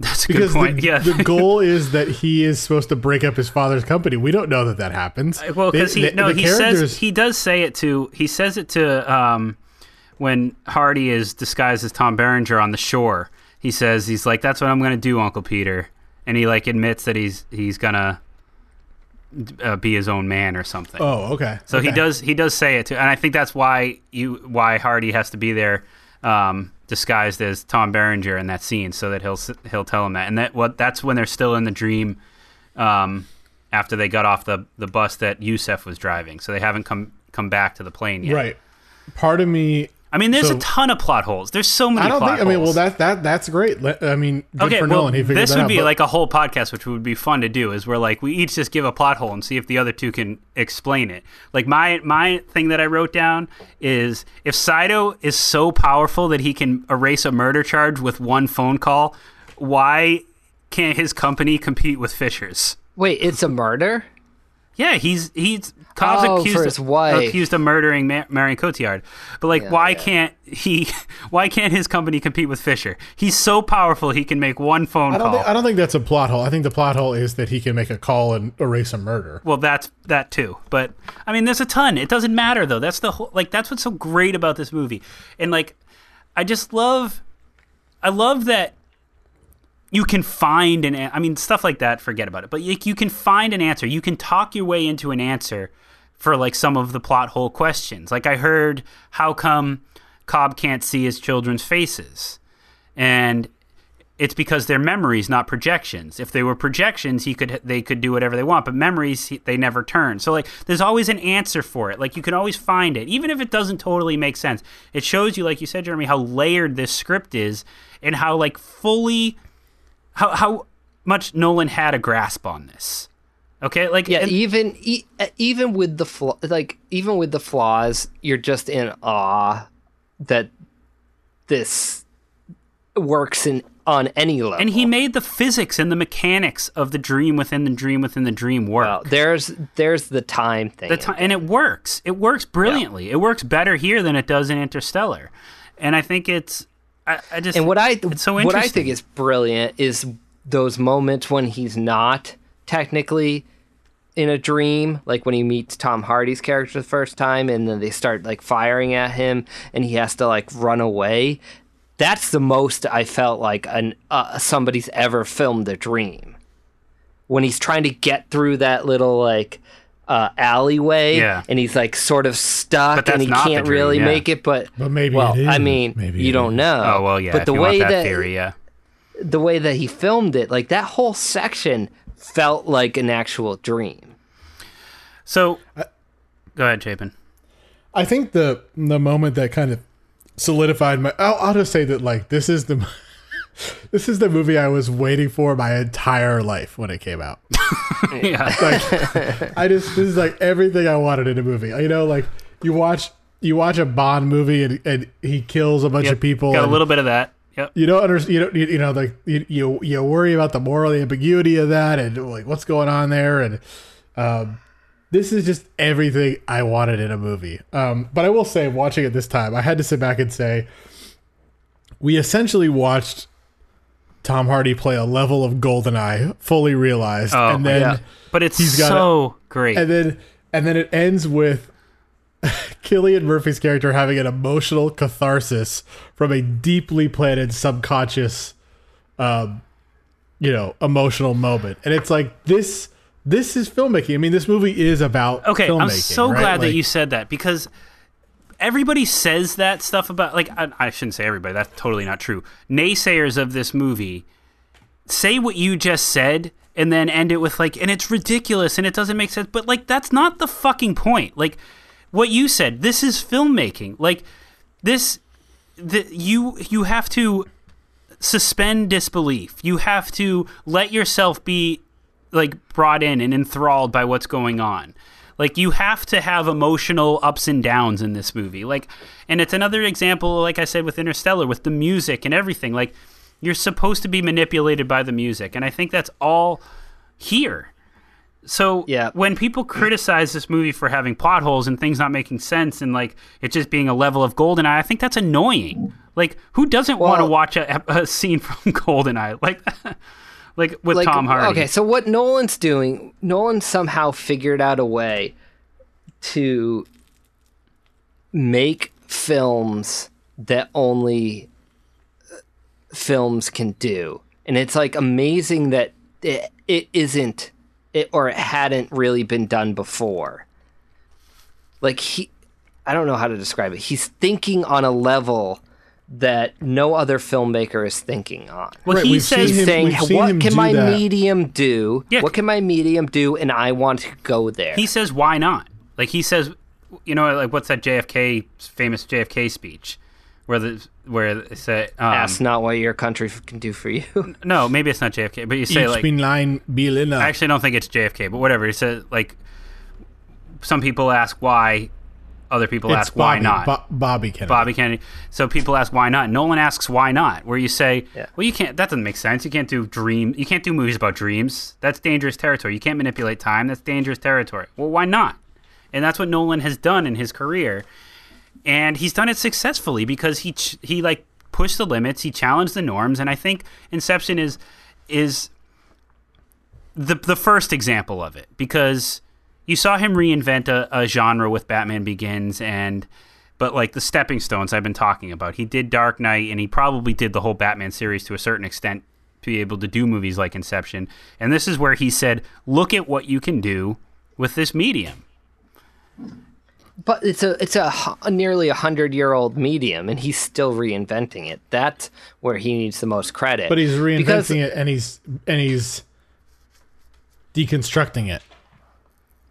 That's a good
Because
point.
the,
yeah.
the goal is that he is supposed to break up his father's company. We don't know that that happens.
Well, because he
the-
no,
the
he says he does say it to he says it to um, when Hardy is disguised as Tom Berenger on the shore. He says he's like, "That's what I'm going to do, Uncle Peter," and he like admits that he's he's gonna uh, be his own man or something.
Oh, okay.
So he does he does say it too, and I think that's why you why Hardy has to be there um, disguised as Tom Berenger in that scene, so that he'll he'll tell him that, and that what that's when they're still in the dream um, after they got off the the bus that Yusuf was driving, so they haven't come come back to the plane yet.
Right. Part of me
I mean, there's
So-
a ton of plot holes. There's so many.
I don't
plot
think. I mean, well, that that that's great. Let- I mean, good
okay,
for
well,
Nolan. He figured
this
that
would
out,
be
but-
like a whole podcast, which would be fun to do. Is where like we each just give a plot hole and see if the other two can explain it. Like my my thing that I wrote down is if Saito is so powerful that he can erase a murder charge with one phone call, why can't his company compete with Fischer's?
Wait, it's a murder?
Yeah, he's he's Cobb's
Oh,
accused
for his wife.
accused of murdering Ma- Marion Cotillard. But like,
Yeah,
why
yeah.
can't he? Why can't his company compete with Fischer? He's so powerful he can make one phone
I don't
call.
think I don't think that's a plot hole. I think the plot hole is that he can make a call and erase a murder.
well, that's that too. But I mean, there's a ton. It doesn't matter though. That's the whole. Like, that's what's so great about this movie. And like, I just love. I love that you can find an I mean, stuff like that. Forget about it. But you, you can find an answer. You can talk your way into an answer for like some of the plot hole questions. Like I heard, how come Cobb can't see his children's faces, and it's because they're memories, not projections. If they were projections, he could they could do whatever they want, but memories they never turn. So like, there's always an answer for it. Like you can always find it, even if it doesn't totally make sense. It shows you, like you said, Jeremy, how layered this script is, and how like fully, how how much Nolan had a grasp on this. Okay, like
Yeah,
and-
even e- uh, even with the flaw, like even with the flaws, you're just in awe that this works in on any level.
and he made the physics and the mechanics of the dream within the dream within the dream work.
Well, there's there's the time thing.
the time, and it works. It works brilliantly. It works better here than it does in Interstellar, and I think it's. I, I just
and what I
it's so
what. I think is brilliant is those moments when he's not technically in a dream, like when he meets Tom Hardy's character the first time, and then they start like firing at him, and he has to like run away. That's the most I felt like an uh, somebody's ever filmed a dream. When he's trying to get through that little like uh, alleyway,
Yeah.
and he's like sort of stuck, and he can't
dream,
really
yeah.
make it. But
But maybe
well,
it
I mean,
Maybe
you don't
is.
know.
oh well, yeah.
But the way
that,
that
theory, yeah.
the way that he filmed it, like that whole section felt like an actual dream.
So, go ahead, Chapin.
I think the the moment that kind of solidified my. I'll, I'll just say that like this is the this is the movie I was waiting for my entire life when it came out.
yeah.
Like, I just this is like everything I wanted in a movie. You know, like you watch you watch a Bond movie and, and he kills a bunch
Yep.
of people.
Got a little bit of that. Yep.
you don't understand. You don't. You, you know, like you, you you worry about the moral ambiguity of that and like what's going on there. And um, this is just everything I wanted in a movie. Um, but I will say, watching it this time, I had to sit back and say, we essentially watched Tom Hardy play a level of Goldeneye fully realized,
Oh,
and then
yeah.
But it's
He's got
so great.
and then and then it ends with Cillian Murphy's character having an emotional catharsis from a deeply planted subconscious um you know emotional moment and it's like this this is filmmaking i mean this movie is about
Okay, I'm so
right?
glad that you said that because everybody says that stuff about like I, I shouldn't say everybody. That's totally not true. Naysayers of this movie say what you just said and then end it with like and it's ridiculous and it doesn't make sense, but like that's not the fucking point. Like what you said, this is filmmaking. Like this the, you you have to suspend disbelief. You have to let yourself be like brought in and enthralled by what's going on. Like you have to have emotional ups and downs in this movie. Like and it's another example like I said with Interstellar with the music and everything. Like you're supposed to be manipulated by the music and I think that's all here. So
Yeah.
when people criticize this movie for having plot holes and things not making sense and like it just being a level of Goldeneye, I think that's annoying. Like who doesn't want to watch a, a scene from Goldeneye like like with
like
Tom Hardy?
okay so what nolan's doing nolan somehow figured out a way to make films that only uh, films can do. And it's like amazing that it, it isn't it or it hadn't really been done before. Like he i don't know how to describe it. He's thinking on a level that no other filmmaker is thinking on
Well,
Right,
he
we've
says
seen him-
saying
we've
what can my
that."
medium do
Yeah.
what can my medium do and i want to go there
he says why not? Like he says, you know, like what's that JFK famous JFK speech where the where it say um,
ask not what your country can do for you
no, maybe it's not JFK, but you say
Ich
like
bin line Berliner.
I actually don't think it's JFK, but whatever. He said like some people ask why, other people
it's
ask why not.
Bo- Bobby Kennedy.
Bobby Kennedy. So people ask why not. Nolan asks why not. Where you say,
Yeah.
well, you can't. That doesn't make sense. You can't do dream. You can't do movies about dreams. That's dangerous territory. You can't manipulate time. That's dangerous territory. Well, why not? And that's what Nolan has done in his career, and he's done it successfully because he ch- he like pushed the limits. He challenged the norms, and I think Inception is is the the first example of it because you saw him reinvent a, a genre with Batman Begins and but like the stepping stones I've been talking about. He did Dark Knight and he probably did the whole Batman series to a certain extent to be able to do movies like Inception. And this is where he said, "Look at what you can do with this medium."
but it's a it's a, a nearly a hundred year old medium and he's still reinventing it that's where he needs the most credit
but he's reinventing
Because-
it and he's and he's deconstructing it.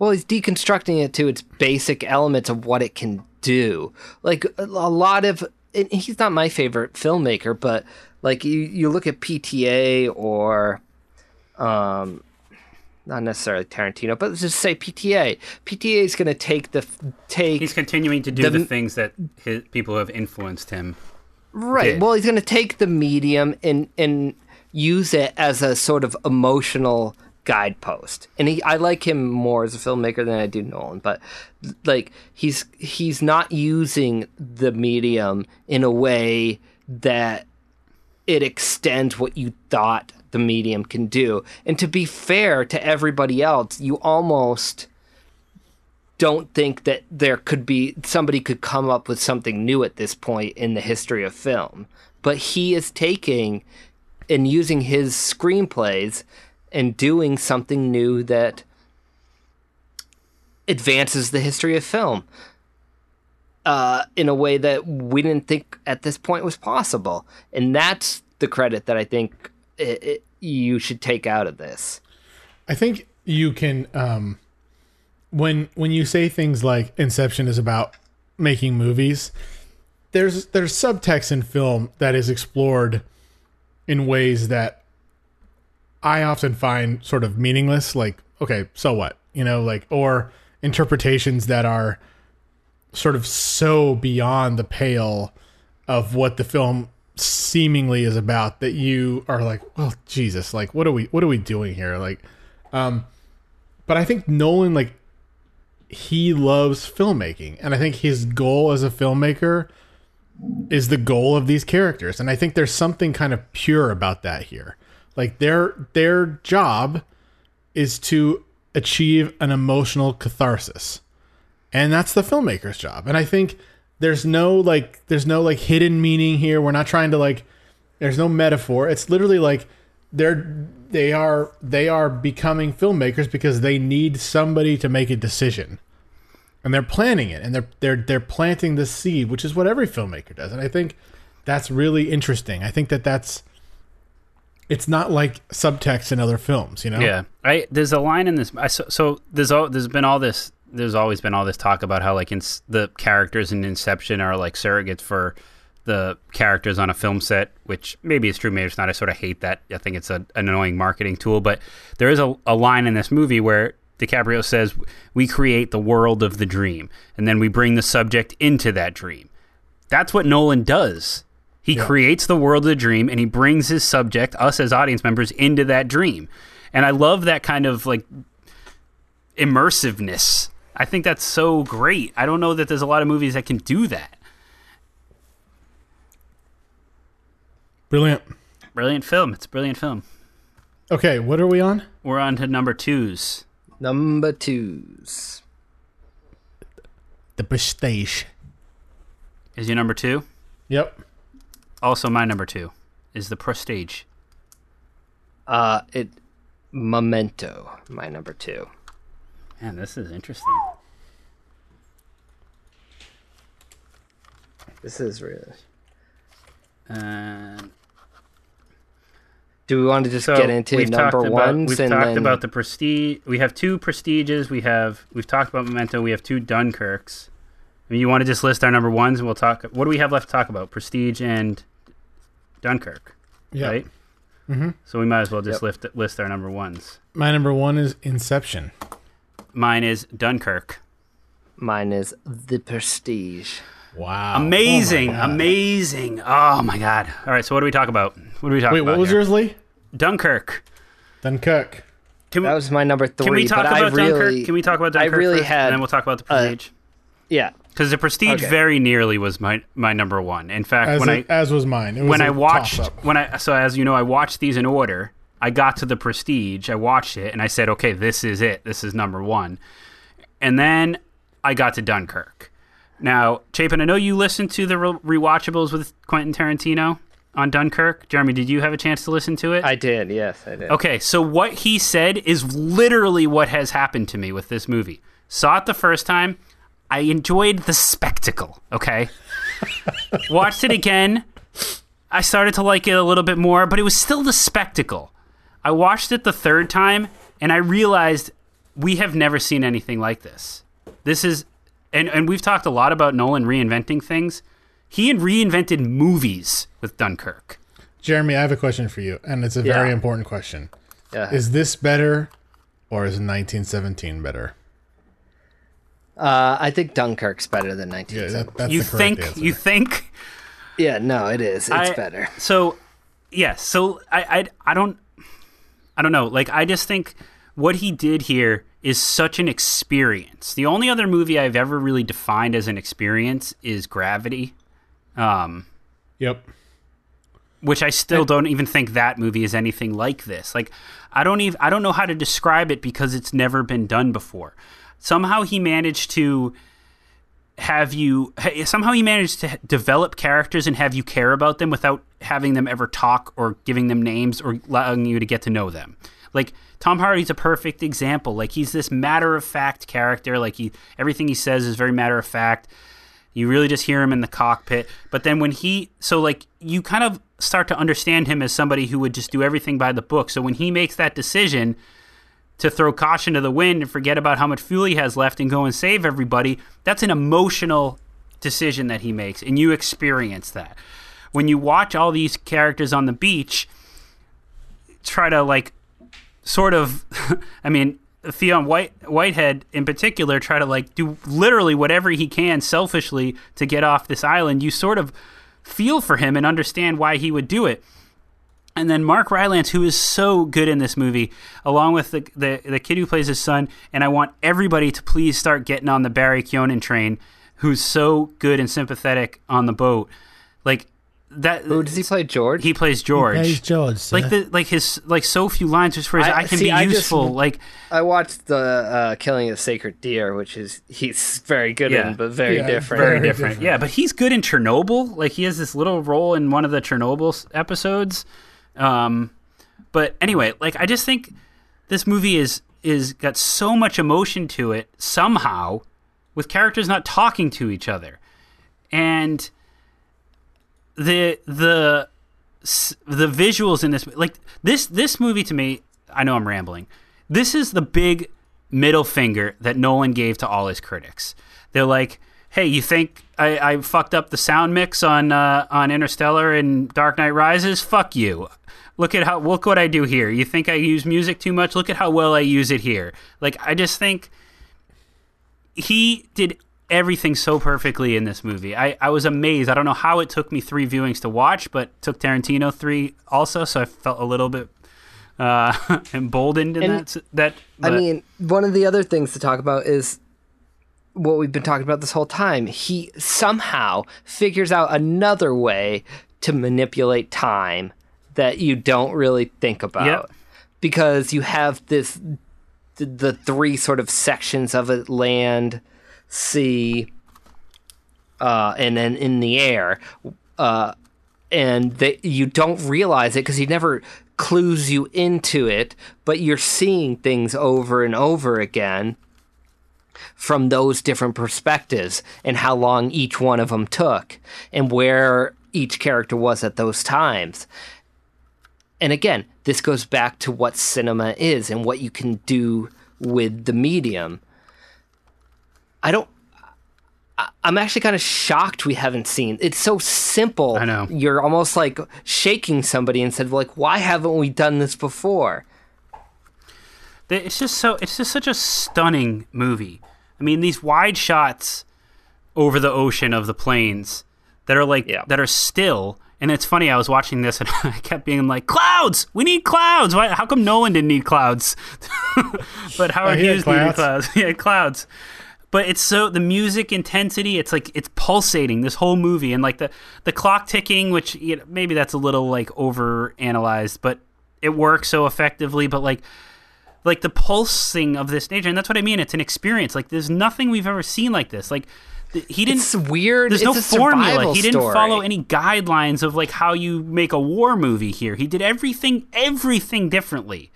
Well, he's deconstructing it to its basic elements of what it can do. Like a, lot of, and he's not my favorite filmmaker, but like you, you look at PTA or, um, not necessarily Tarantino, but let's just say PTA. PTA is going to take the take
He's continuing to do the,
The-
things that his, people have influenced him.
Right.
did.
Well, he's going to take the medium and and use it as a sort of emotional guidepost. And he, I like him more as a filmmaker than I do Nolan. But like he's he's not using the medium in a way that it extends what you thought the medium can do. And to be fair to everybody else, you almost don't think that there could be somebody could come up with something new at this point in the history of film. But he is taking and using his screenplays and doing something new that advances the history of film uh, in a way that we didn't think at this point was possible. And that's the credit that I think it, it, you should take out of this.
I think you can um when when you say things like Inception is about making movies, there's there's subtext in film that is explored in ways that I often find sort of meaningless. Like, okay, so what? You know, like, or interpretations that are sort of so beyond the pale of what the film seemingly is about that you are like, well, Jesus, like, what are we, what are we doing here? Like, um, but I think Nolan, like, he loves filmmaking, and I think his goal as a filmmaker is the goal of these characters, and I think there's something kind of pure about that here. Like their their job is to achieve an emotional catharsis, and that's the filmmaker's job. And I think there's no like there's no like hidden meaning here. We're not trying to like there's no metaphor. It's literally like they're they are they are becoming filmmakers because they need somebody to make a decision and they're planning it and they're they're they're planting the seed which is what every filmmaker does and i think that's really interesting i think that that's it's not like subtext in other films you know
Yeah, I there's a line in this. I, so, so there's all, there's been all this. There's always been all this talk about how like in, the characters in Inception are like surrogates for the characters on a film set, which maybe it's true, maybe it's not. I sort of hate that. I think it's a, an annoying marketing tool. But there is a, a line in this movie where DiCaprio says, "We create the world of the dream, and then we bring the subject into that dream." That's what Nolan does. He creates the world of the dream and he brings his subject, us as audience members, into that dream. And I love that kind of like immersiveness. I think that's so great. I don't know that there's a lot of movies that can do that.
brilliant
Brilliant film. It's a brilliant film.
okay what are we on
We're on to number twos.
Number twos.
the prestige
Is your number two?
yep
Also, my number two is the Prestige.
Uh, it Memento, my number two.
Man, this is interesting.
This is really.
Um,
Do we want to just
so
get into number
about,
ones
We've
and
talked
then
about the Prestige. We have two Prestiges. We have we've talked about Memento. We have two Dunkirks. I mean, you want to just list our number ones, and we'll talk. What do we have left to talk about? Prestige and Dunkirk,
yeah
right? Mm-hmm. So we might as well just lift, list our number ones.
my number one is inception
Mine is Dunkirk.
mine is the Prestige.
wow
Amazing,
Oh
amazing. Oh my god! All right, so what do we talk about? What do we talk
wait
about?
Wait, what was
here?
yours lee
Dunkirk.
dunkirk
Can we,
That was my number three.
can we talk
but
about
I really,
Dunkirk? Can we talk about Dunkirk?
I
Dunkirk
really
first,
had,
and then we'll talk about the Prestige?
Yeah,
Because the Prestige
Okay.
very nearly was my my number one. In fact,
as,
when
it-
I
as was mine it was
when
I
I watched when I so as you know I watched these in order. I got to the Prestige. I watched it and I said, okay, this is it. This is number one. And then I got to Dunkirk. Now, Chapin, I know you listened to the re- rewatchables with Quentin Tarantino on Dunkirk. Jeremy, did you have a chance to listen to it?
I did. Yes, I did.
Okay, so what he said is literally what has happened to me with this movie. Saw it the first time. I enjoyed the spectacle, okay? Watched it again. I started to like it a little bit more, but it was still the spectacle. I watched it the third time and I realized we have never seen anything like this. This is and and we've talked a lot about Nolan reinventing things. He had reinvented movies with Dunkirk.
jeremy i have a question for you and it's a very
Yeah.
important question
Yeah.
is this better or is 1917 better
Uh, I think Dunkirk's better than
yeah
19.
that, that's
you think
answer.
you think
Yeah, no, it is. It's
I-
better.
So, yeah. So I, I, I don't, I don't know. Like, I just think what he did here is such an experience. The only other movie I've ever really defined as an experience is Gravity, um,
yep
which I still don't even think that movie is anything like this. Like, I don't even, I don't know how to describe it because it's never been done before. Somehow he managed to have you somehow he managed to develop characters and have you care about them without having them ever talk or giving them names or allowing you to get to know them. Like Tom Hardy's a perfect example. Like he's this matter of fact character. Like he everything he says is very matter of fact. You really just hear him in the cockpit. But then when he so like you kind of start to understand him as somebody who would just do everything by the book. So when he makes that decision to throw caution to the wind and forget about how much fuel he has left and go and save everybody, that's an emotional decision that he makes, and you experience that. when you watch all these characters on the beach try to like sort of I mean Theon White Whitehead in particular try to like do literally whatever he can selfishly to get off this island, you sort of feel for him and understand why he would do it. And then Mark Rylance, who is so good in this movie, along with the, the, the kid who plays his son, and I want everybody to please start getting on the Barry Keoghan train, who's so good and sympathetic on the boat. Like that.
Who does he play? George.
He plays George.
He plays George, sir.
Like the like his like so few lines just for his I,
I-
can
see,
be
I just-
useful. like
I watched the uh, Killing of the Sacred Deer, which is he's very good
Yeah.
in, but very
Yeah,
different.
very
Very
different.
different.
Yeah, but he's good in Chernobyl. Like he has this little role in one of the Chernobyl episodes. Um, but anyway, like I just think this movie is is got so much emotion to it somehow, with characters not talking to each other, and the the the visuals in this like this this movie to me. I know I'm rambling. This is the big middle finger that Nolan gave to all his critics. They're like, "Hey, you think I, I fucked up the sound mix on uh, on Interstellar and Dark Knight Rises? Fuck you. Look at how look what I do here. You think I use music too much? Look at how well I use it here. Like I just think he did everything so perfectly in this movie. I, I was amazed. I don't know how it took me three viewings to watch, but took Tarantino three also, so I felt a little bit uh, emboldened in
And,
that. That
I mean, one of the other things to talk about is what we've been talking about this whole time. He somehow figures out another way to manipulate time that you don't really think about.
Yep.
Because you have this the, the three sort of sections of it land, sea, uh, and then in the air. Uh, and that you don't realize it because he never clues you into it, but you're seeing things over and over again from those different perspectives and how long each one of them took and where each character was at those times. And again, this goes back to what cinema is and what you can do with the medium. I don't I'm actually kind of shocked we haven't seen. It's so simple.
I know.
You're almost like shaking somebody and said, like, why haven't we done this before?
It's just so. It's just such a stunning movie. I mean, these wide shots over the ocean of the plains that are like
Yeah.
that are still. And it's funny. I was watching this and I kept being like, "Clouds! We need clouds! Why? How come Nolan didn't need clouds? but Howard
he had
Hughes needed
clouds.
yeah, clouds." But it's so the music intensity. It's like it's pulsating this whole movie, and like the the clock ticking, which you know, maybe that's a little like over analyzed, but it works so effectively. But like like the pulsing of this nature, and that's what I mean. It's an experience. Like there's nothing we've ever seen like this. Like th- he didn't.
It's weird.
there's
it's
no
a
formula. He didn't
story.
follow any guidelines of like how you make a war movie here. He did everything everything differently.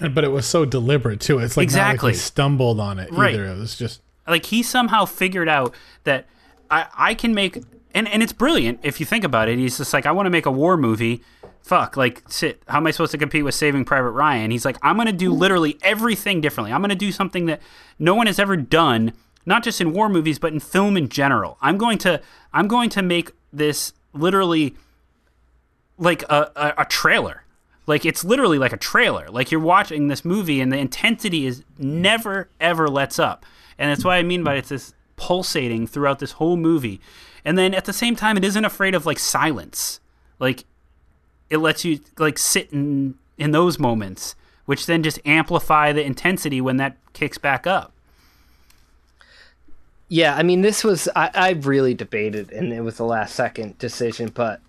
But it was so deliberate too. It's like not
Exactly.
like he stumbled on it
Right.
either. It was just
like he somehow figured out that I, I can make and, and it's brilliant if you think about it. He's just like, I want to make a war movie. Fuck, like how am I supposed to compete with Saving Private Ryan? He's like, I'm gonna do literally everything differently. I'm gonna do something that no one has ever done, not just in war movies, but in film in general. I'm going to I'm going to make this literally like a, a, a trailer. Like it's literally like a trailer. Like you're watching this movie and the intensity is never ever lets up. And that's what I mean by it's this pulsating throughout this whole movie. And then at the same time it isn't afraid of like silence. Like it lets you like sit in in those moments, which then just amplify the intensity when that kicks back up.
Yeah, I mean, this was I, I really debated, and it was the last second decision, but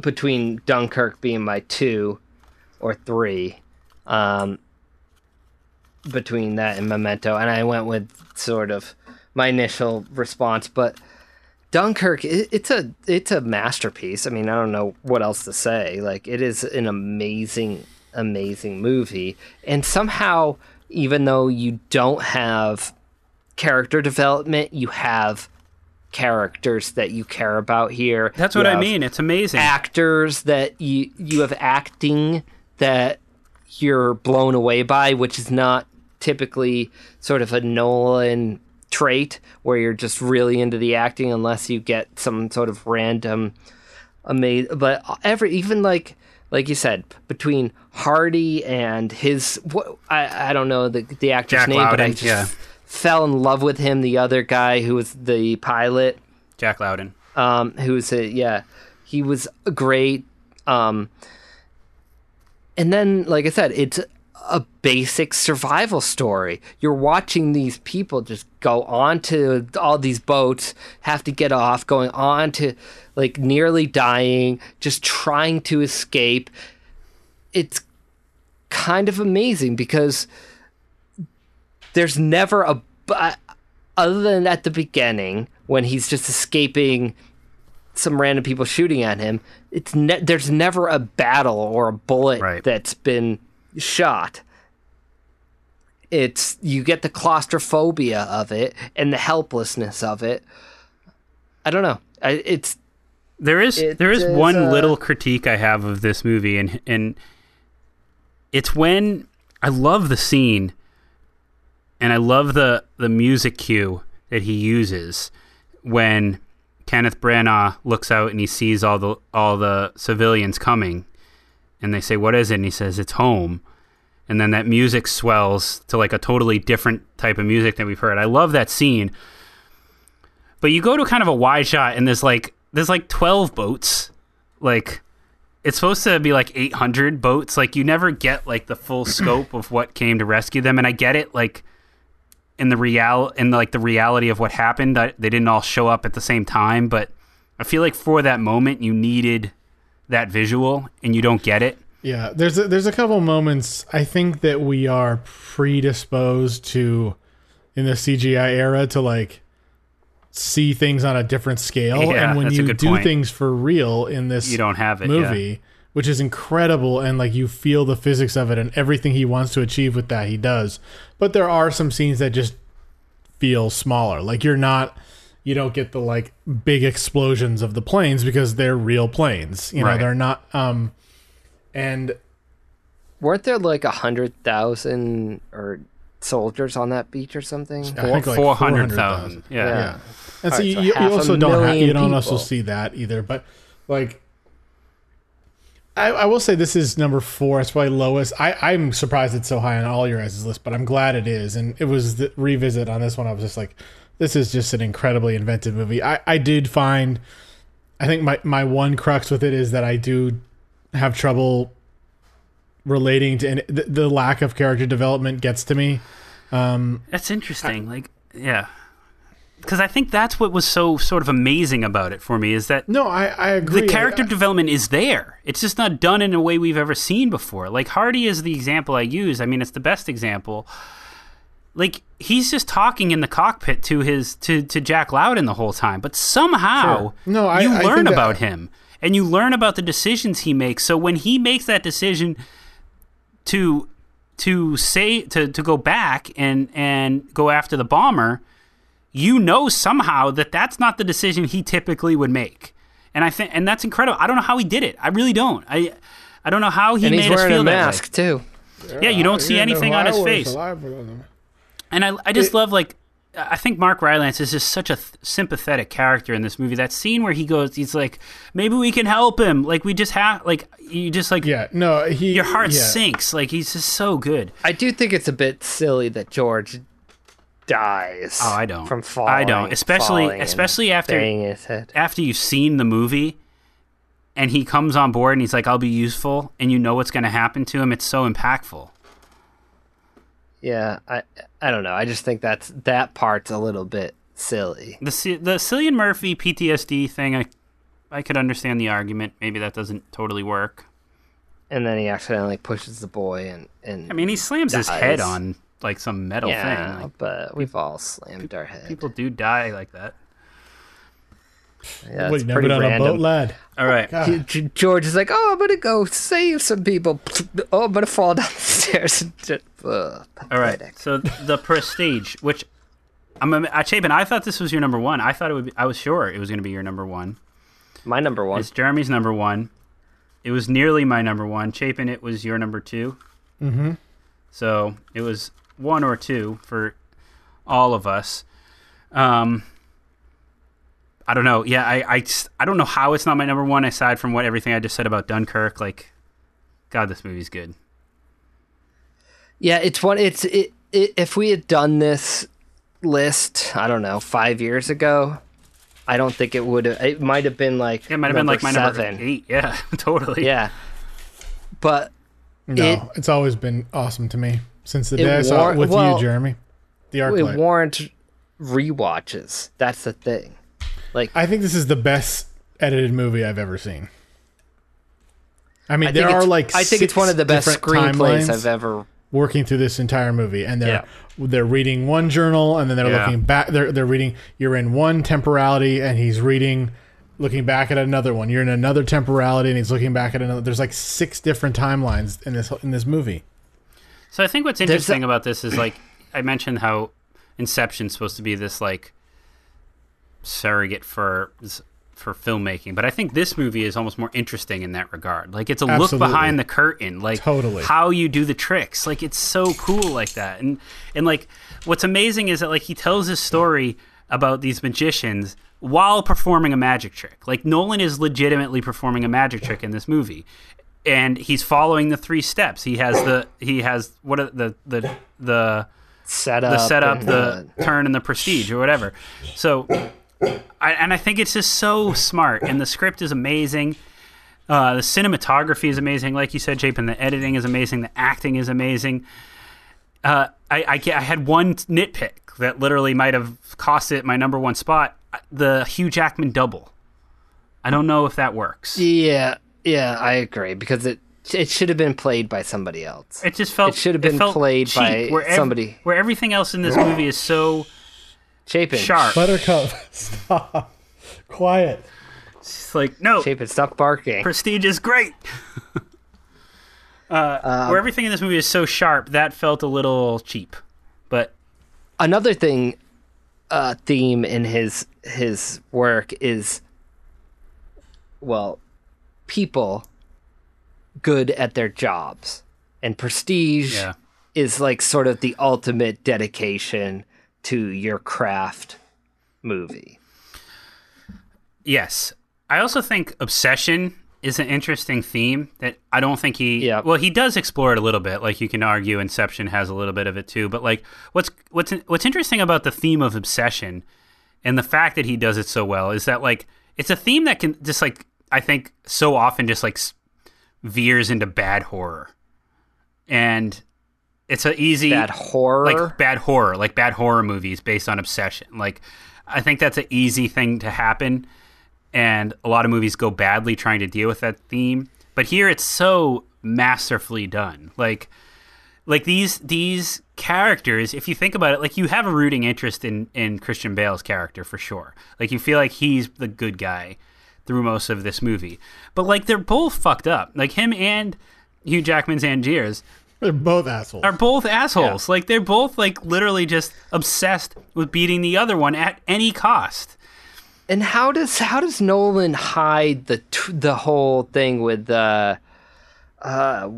between Dunkirk being my two or three, um, between that and Memento, and I went with sort of my initial response, but Dunkirk, it, it's a it's a masterpiece. I mean, I don't know what else to say. Like, it is an amazing, amazing movie, and somehow, even though you don't have character development, you have characters that you care about here.
That's what I mean. It's amazing.
Actors that you you have acting that you're blown away by, which is not typically sort of a Nolan trait where you're just really into the acting unless you get some sort of random amazing. But every even like like you said between Hardy and his what I I don't know the the actor's
Jack
name, but I just
yeah.
fell in love with him. The other guy who was the pilot
Jack Lowden.
um, who was a yeah, he was great. Um, and then, like I said, it's a basic survival story. You're watching these people just go on to all these boats, have to get off, going on to like nearly dying, just trying to escape. It's kind of amazing because there's never a bu- uh, other than at the beginning when he's just escaping some random people shooting at him it's ne- there's never a battle or a bullet
Right.
that's been shot it's you get the claustrophobia of it and the helplessness of it i don't know I, it's
There is
It
there is
is,
one
uh,
little critique I have of this movie, and and it's when I love the scene, and I love the the music cue that he uses when Kenneth Branagh looks out and he sees all the all the civilians coming, and they say, "What is it?" And he says, "It's home." And then that music swells to like a totally different type of music than we've heard. I love that scene. But you go to kind of a wide shot and there's like there's like 12 boats. Like it's supposed to be like 800 boats. Like you never get like the full scope of what came to rescue them and I get it like in the real in like the reality of what happened. I, they didn't all show up at the same time, but I feel like for that moment you needed that visual and you don't get it.
Yeah, there's a, there's a couple moments I think that we are predisposed to in the CGI era to like see things on a different scale,
Yeah,
and when you do
point.
things for real in this
You don't have it.
movie,
Yeah.
which is incredible, and like you feel the physics of it and everything he wants to achieve with that, he does. But there are some scenes that just feel smaller. Like you're not. You don't get the like big explosions of the planes because they're real planes. You know,
Right.
they're not. Um, and
weren't there like a hundred thousand or soldiers on that beach or something
I think like
400,000.
400,000.
Yeah.
Yeah. And so
Alright,
you,
so
you
half a
also don't have, you don't also see that either. But like, I, I will say this is number four. It's probably lowest. I, I'm surprised it's so high on all your guys' list, but I'm glad it is. And it was the revisit on this one. I was just like, this is just an incredibly inventive movie. I, I did find, I think my, my one crux with it is that I do have trouble relating to, and the, the lack of character development gets to me.
um, That's interesting. like, yeah. Because I think that's what was so sort of amazing about it for me is that
No, I, I agree.
the character
I-
development is there. It's just not done in a way we've ever seen before. Like Hardy is the example I use. I mean, it's the best example. Like he's just talking in the cockpit to his to to Jack Lowden the whole time, but somehow
Sure. No, I-
you
I
learn
think that-
about him and you learn about the decisions he makes. So when he makes that decision to to say to to go back and and go after the bomber, you know somehow that that's not the decision he typically would make. And I think and that's incredible. I don't know how he did it. I really don't. I I don't know how he
and
made
he's
us
wearing
feel
a
that way.
mask too
Yeah, you don't see anything on his face. And I, I just love like I think Mark Rylance is just such a th- sympathetic character in this movie. That scene where he goes, he's like, maybe we can help him. Like we just have, like you just like
Yeah, no, he.
your heart
yeah.
sinks. Like he's just so good.
i do think it's a bit silly that george dies
Oh, I don't.
from falling
I don't. Especially- especially after-
his head
After you've seen the movie, and he comes on board and he's like, "I'll be useful," and you know what's going to happen to him. It's so impactful.
Yeah i i don't know i just think that's that part's a little bit silly
The C- the Cillian Murphy PTSD thing, I I could understand the argument. Maybe that doesn't totally work.
and then he accidentally pushes the boy and and
I mean, he slams his head on like some metal
yeah
thing. Like,
but we've all slammed our head
people do die like that.
Yeah
What,
it's
you never
pretty
been on a
random
boat, lad?
All right.
God.
George is like, oh, I'm gonna go save some people. Oh, I'm gonna fall down the stairs. Ugh,
All right. So the Prestige, which I'm a, uh, Chapin, I thought this was your number one. I thought it would. Be, I was sure it was going to be your number one.
My number one.
It's Jeremy's number one. It was nearly my number one. Chapin, it was your number 2 Mm-hmm. So it was one or two for all of us. Um, I don't know. Yeah, I, I, just- I don't know how it's not my number one aside from what everything I just said about Dunkirk. Like, God, this movie's good.
Yeah, it's one. It's it, it. If we had done this list, I don't know, five years ago, I don't think it would. have It might have been like
It might have been like my
seven.
number eight. Yeah, totally.
Yeah, but
No,
It-
it's always been awesome to me since the
It
day I saw it with
well,
you, Jeremy. The art
it warrant rewatches. That's the thing. Like
I think this is the best edited movie I've ever seen. I mean,
I
there are like
I think it's one of the best screenplays
timelines
I've ever.
working through this entire movie, and they're they're reading one journal, and then they're
Yeah.
looking back. They're they're reading. You're in one temporality, and he's reading, looking back at another one. You're in another temporality, and he's looking back at another. There's like six different timelines in this in this movie.
So I think what's interesting
a-
about this is like I mentioned how Inception's supposed to be this like surrogate for for filmmaking, but I think this movie is almost more interesting in that regard. Like it's a look behind the curtain, like
Totally.
how you do the tricks. Like it's so cool like that. And and like what's amazing is that like he tells his story about these magicians while performing a magic trick. Like Nolan is legitimately performing a magic trick in this movie. And he's following the three steps. He has the he has what are the the the
Setup,
the setup, the turn, and the prestige, or whatever. So, I, and I think it's just so smart, and the script is amazing. Uh, the cinematography is amazing, like you said, Jape, and the editing is amazing. The acting is amazing. Uh, I, I, I had one nitpick that literally might have cost it my number one spot: the Hugh Jackman double. I don't know if that works.
yeah, yeah, I agree because it it should have been played by somebody else.
It just felt
It should have been played
cheap,
by
where ev-
somebody.
where everything else in this movie is so
Chapin,
sharp.
Buttercup, stop, quiet.
It's like no,
Chapin, stop barking.
Prestige is great. uh, where everything in this movie is so sharp, that felt a little cheap. But
another thing uh theme in his his work is well people good at their jobs and prestige
yeah,
is like sort of the ultimate dedication to your craft movie
yes. I also think obsession is an interesting theme that I don't think he.
Yeah.
Well, he does explore it a little bit. Like you can argue, Inception has a little bit of it too. But like, what's what's what's interesting about the theme of obsession and the fact that he does it so well is that like it's a theme that can just like I think so often just like veers into bad horror, and it's an easy
that horror
like bad horror, like bad horror movies based on obsession. Like I think that's an easy thing to happen, and a lot of movies go badly trying to deal with that theme. But here it's so masterfully done. Like like these these characters, if you think about it, like you have a rooting interest in in Christian Bale's character for sure. Like you feel like he's the good guy through most of this movie. But like they're both fucked up. Like him and Hugh Jackman's Angiers
They're both assholes.
are both assholes. Like they're both like literally just obsessed with beating the other one at any cost.
and how does how does nolan hide the t- the whole thing with uh uh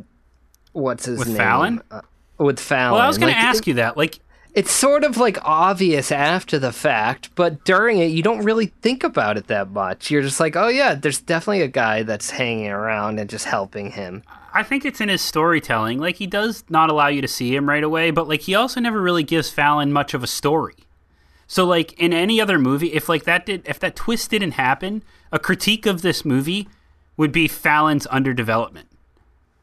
what's his
With
name
Fallon?
uh, with Fallon.
Well, I was going
Like,
to ask you that. Like
it's sort of like obvious after the fact, but during it, you don't really think about it that much. You're just like, oh yeah, there's definitely a guy that's hanging around and just helping him.
I think it's in his storytelling. Like he does not allow you to see him right away, but like he also never really gives Fallon much of a story. So like in any other movie, if like that did if that twist didn't happen, a critique of this movie would be Fallon's underdevelopment.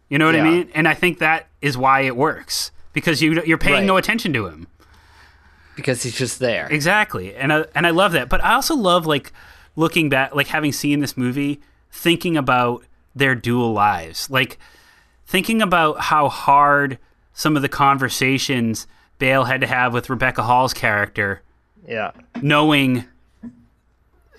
You know what I mean? And I think that is why it works because you you're paying
Right.
no attention to him.
Because he's just there.
Exactly, and I, and I love that. But I also love like looking back, like having seen this movie, thinking about their dual lives, like thinking about how hard some of the conversations Bale had to have with Rebecca Hall's character,
Yeah.
knowing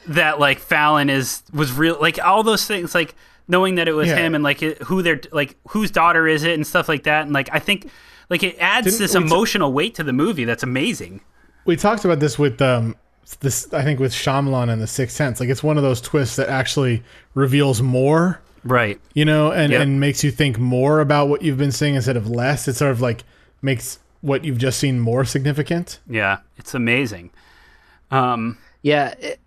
that like Fallon is was real, like all those things, like knowing that it was
Yeah.
him and like who their like whose daughter is it and stuff like that, and like I think like it adds
Didn't
this
we t-
emotional weight to the movie that's amazing.
we talked about this with um this I think with Shyamalan and the Sixth Sense. Like it's one of those twists that actually reveals more,
Right.
you know, and
Yep.
and makes you think more about what you've been seeing instead of less. It sort of like makes what you've just seen more significant.
Yeah, it's amazing. Um,
Yeah. It,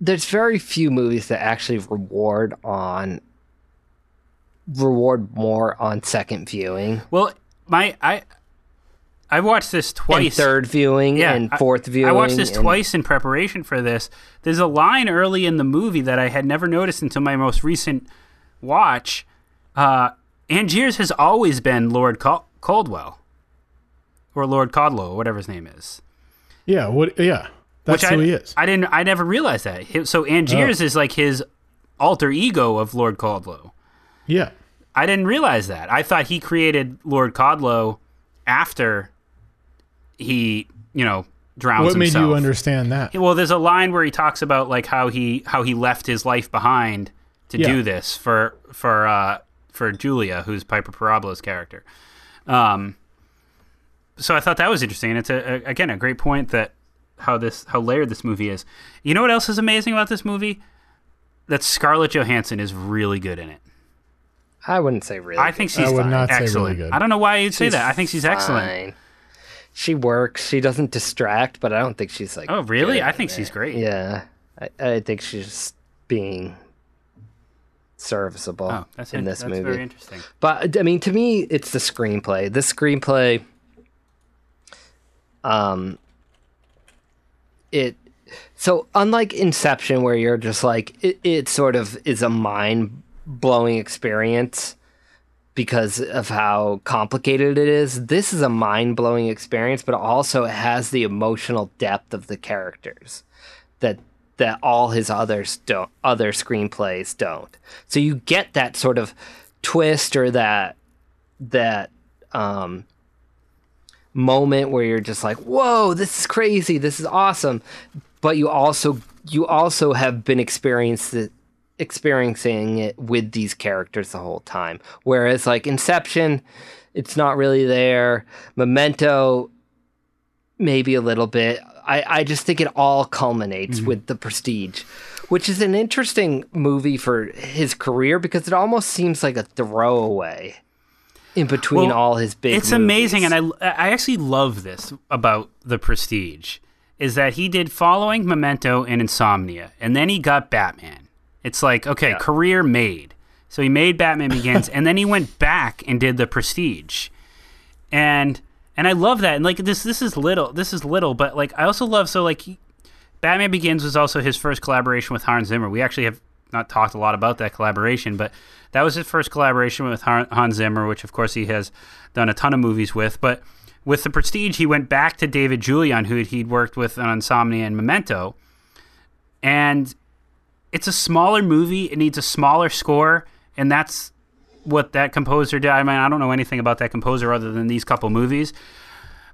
there's very few movies that actually reward on reward more on second viewing
Well, my I I watched this
and
twice.
third viewing yeah, and
I-
fourth viewing.
I watched this
and-
twice in preparation for this. There's a line early in the movie that I had never noticed until my most recent watch. Uh, Angiers has always been Lord Cal- Caldwell, or Lord Caldlow, or whatever his name is.
Yeah, what? Yeah, that's
Which
who
I,
he is.
I didn't. I never realized that. So Angiers is like his alter ego of Lord Caldlow.
yeah,
I didn't realize that. I thought he created Lord Caldlow after he, you know, drowns
what made
himself.
you understand that?
Well, there's a line where he talks about like how he how he left his life behind to
Yeah.
do this for for uh, for Julia, who's Piper Perabo's character. Um, so I thought that was interesting. And it's a, a again a great point that how this how layered this movie is. You know what else is amazing about this movie? That Scarlett Johansson is really good in it.
I wouldn't say really.
I think she's
I would
fine.
not say really good.
I don't know why you'd say
She's
that. I think she's excellent.
She works. She doesn't distract, but I don't think she's like.
Oh, really? I think
it.
she's great.
Yeah, I, I think she's being serviceable
Oh, that's
in
in-
this
that's
movie.
very interesting.
But I mean, to me, it's the screenplay. This screenplay, um, it so unlike Inception, where you're just like it, it sort of is a mind blowing experience because of how complicated it is. This is a mind blowing experience, but also it has the emotional depth of the characters that that all his others don't other screenplays don't. So you get that sort of twist or that that um moment where you're just like, "Whoa, this is crazy. This is awesome." But you also you also have been experienced experiencing it with these characters the whole time. Whereas like Inception, it's not really there. Memento maybe a little bit. I, I just think it all culminates mm-hmm. with the prestige, which is an interesting movie for his career because it almost seems like a throwaway in between
Well,
all his big
It's amazing, and I I actually love this about the Prestige is that he did following Memento and Insomnia, and then he got Batman. It's like okay, career made. So he made Batman Begins, and then he went back and did the Prestige, and and I love that. And like this, this is little, this is little, but like I also love so like he, Batman Begins was also his first collaboration with Hans Zimmer. We actually have not talked a lot about that collaboration, but that was his first collaboration with Hans Zimmer, which of course he has done a ton of movies with. But with The Prestige, he went back to David Julyan, who he'd worked with on Insomnia and Memento. And it's a smaller movie. It needs a smaller score, and that's what that composer did. I mean, I don't know anything about that composer other than these couple movies.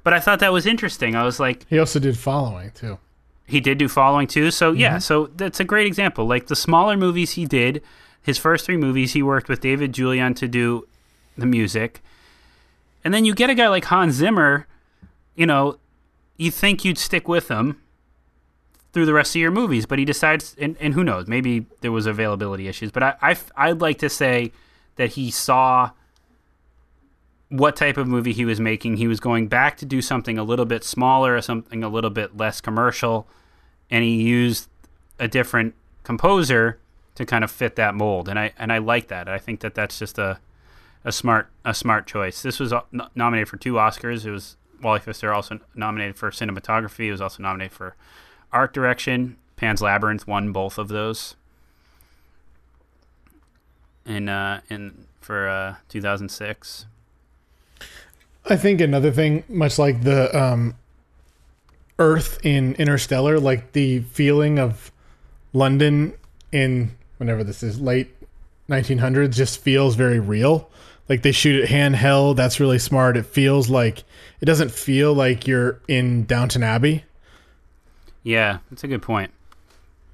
But I thought that was interesting. I was like,
He also did following too.
he did do following too. So yeah, mm-hmm. so that's a great example. Like the smaller movies he did, his first three movies, he worked with David Julyan to do the music. And then you get a guy like Hans Zimmer, you know, you think you'd stick with him through the rest of your movies, but he decides, and, and who knows, maybe there was availability issues, but I, I, I'd like to say that he saw what type of movie he was making. He was going back to do something a little bit smaller, something a little bit less commercial, and he used a different composer to kind of fit that mold. And I and I like that. I think that that's just a a smart a smart choice. This was uh, nominated for two Oscars. It was Wally Pfister also nominated for cinematography. It was also nominated for art direction. Pan's Labyrinth won both of those. In uh in for uh 2006.
I think another thing, much like the um, Earth in Interstellar, like the feeling of London in whenever this is late 1900s, just feels very real. Like they shoot it handheld. That's really smart. It feels like it doesn't feel like you're in Downton Abbey.
Yeah, that's a good point.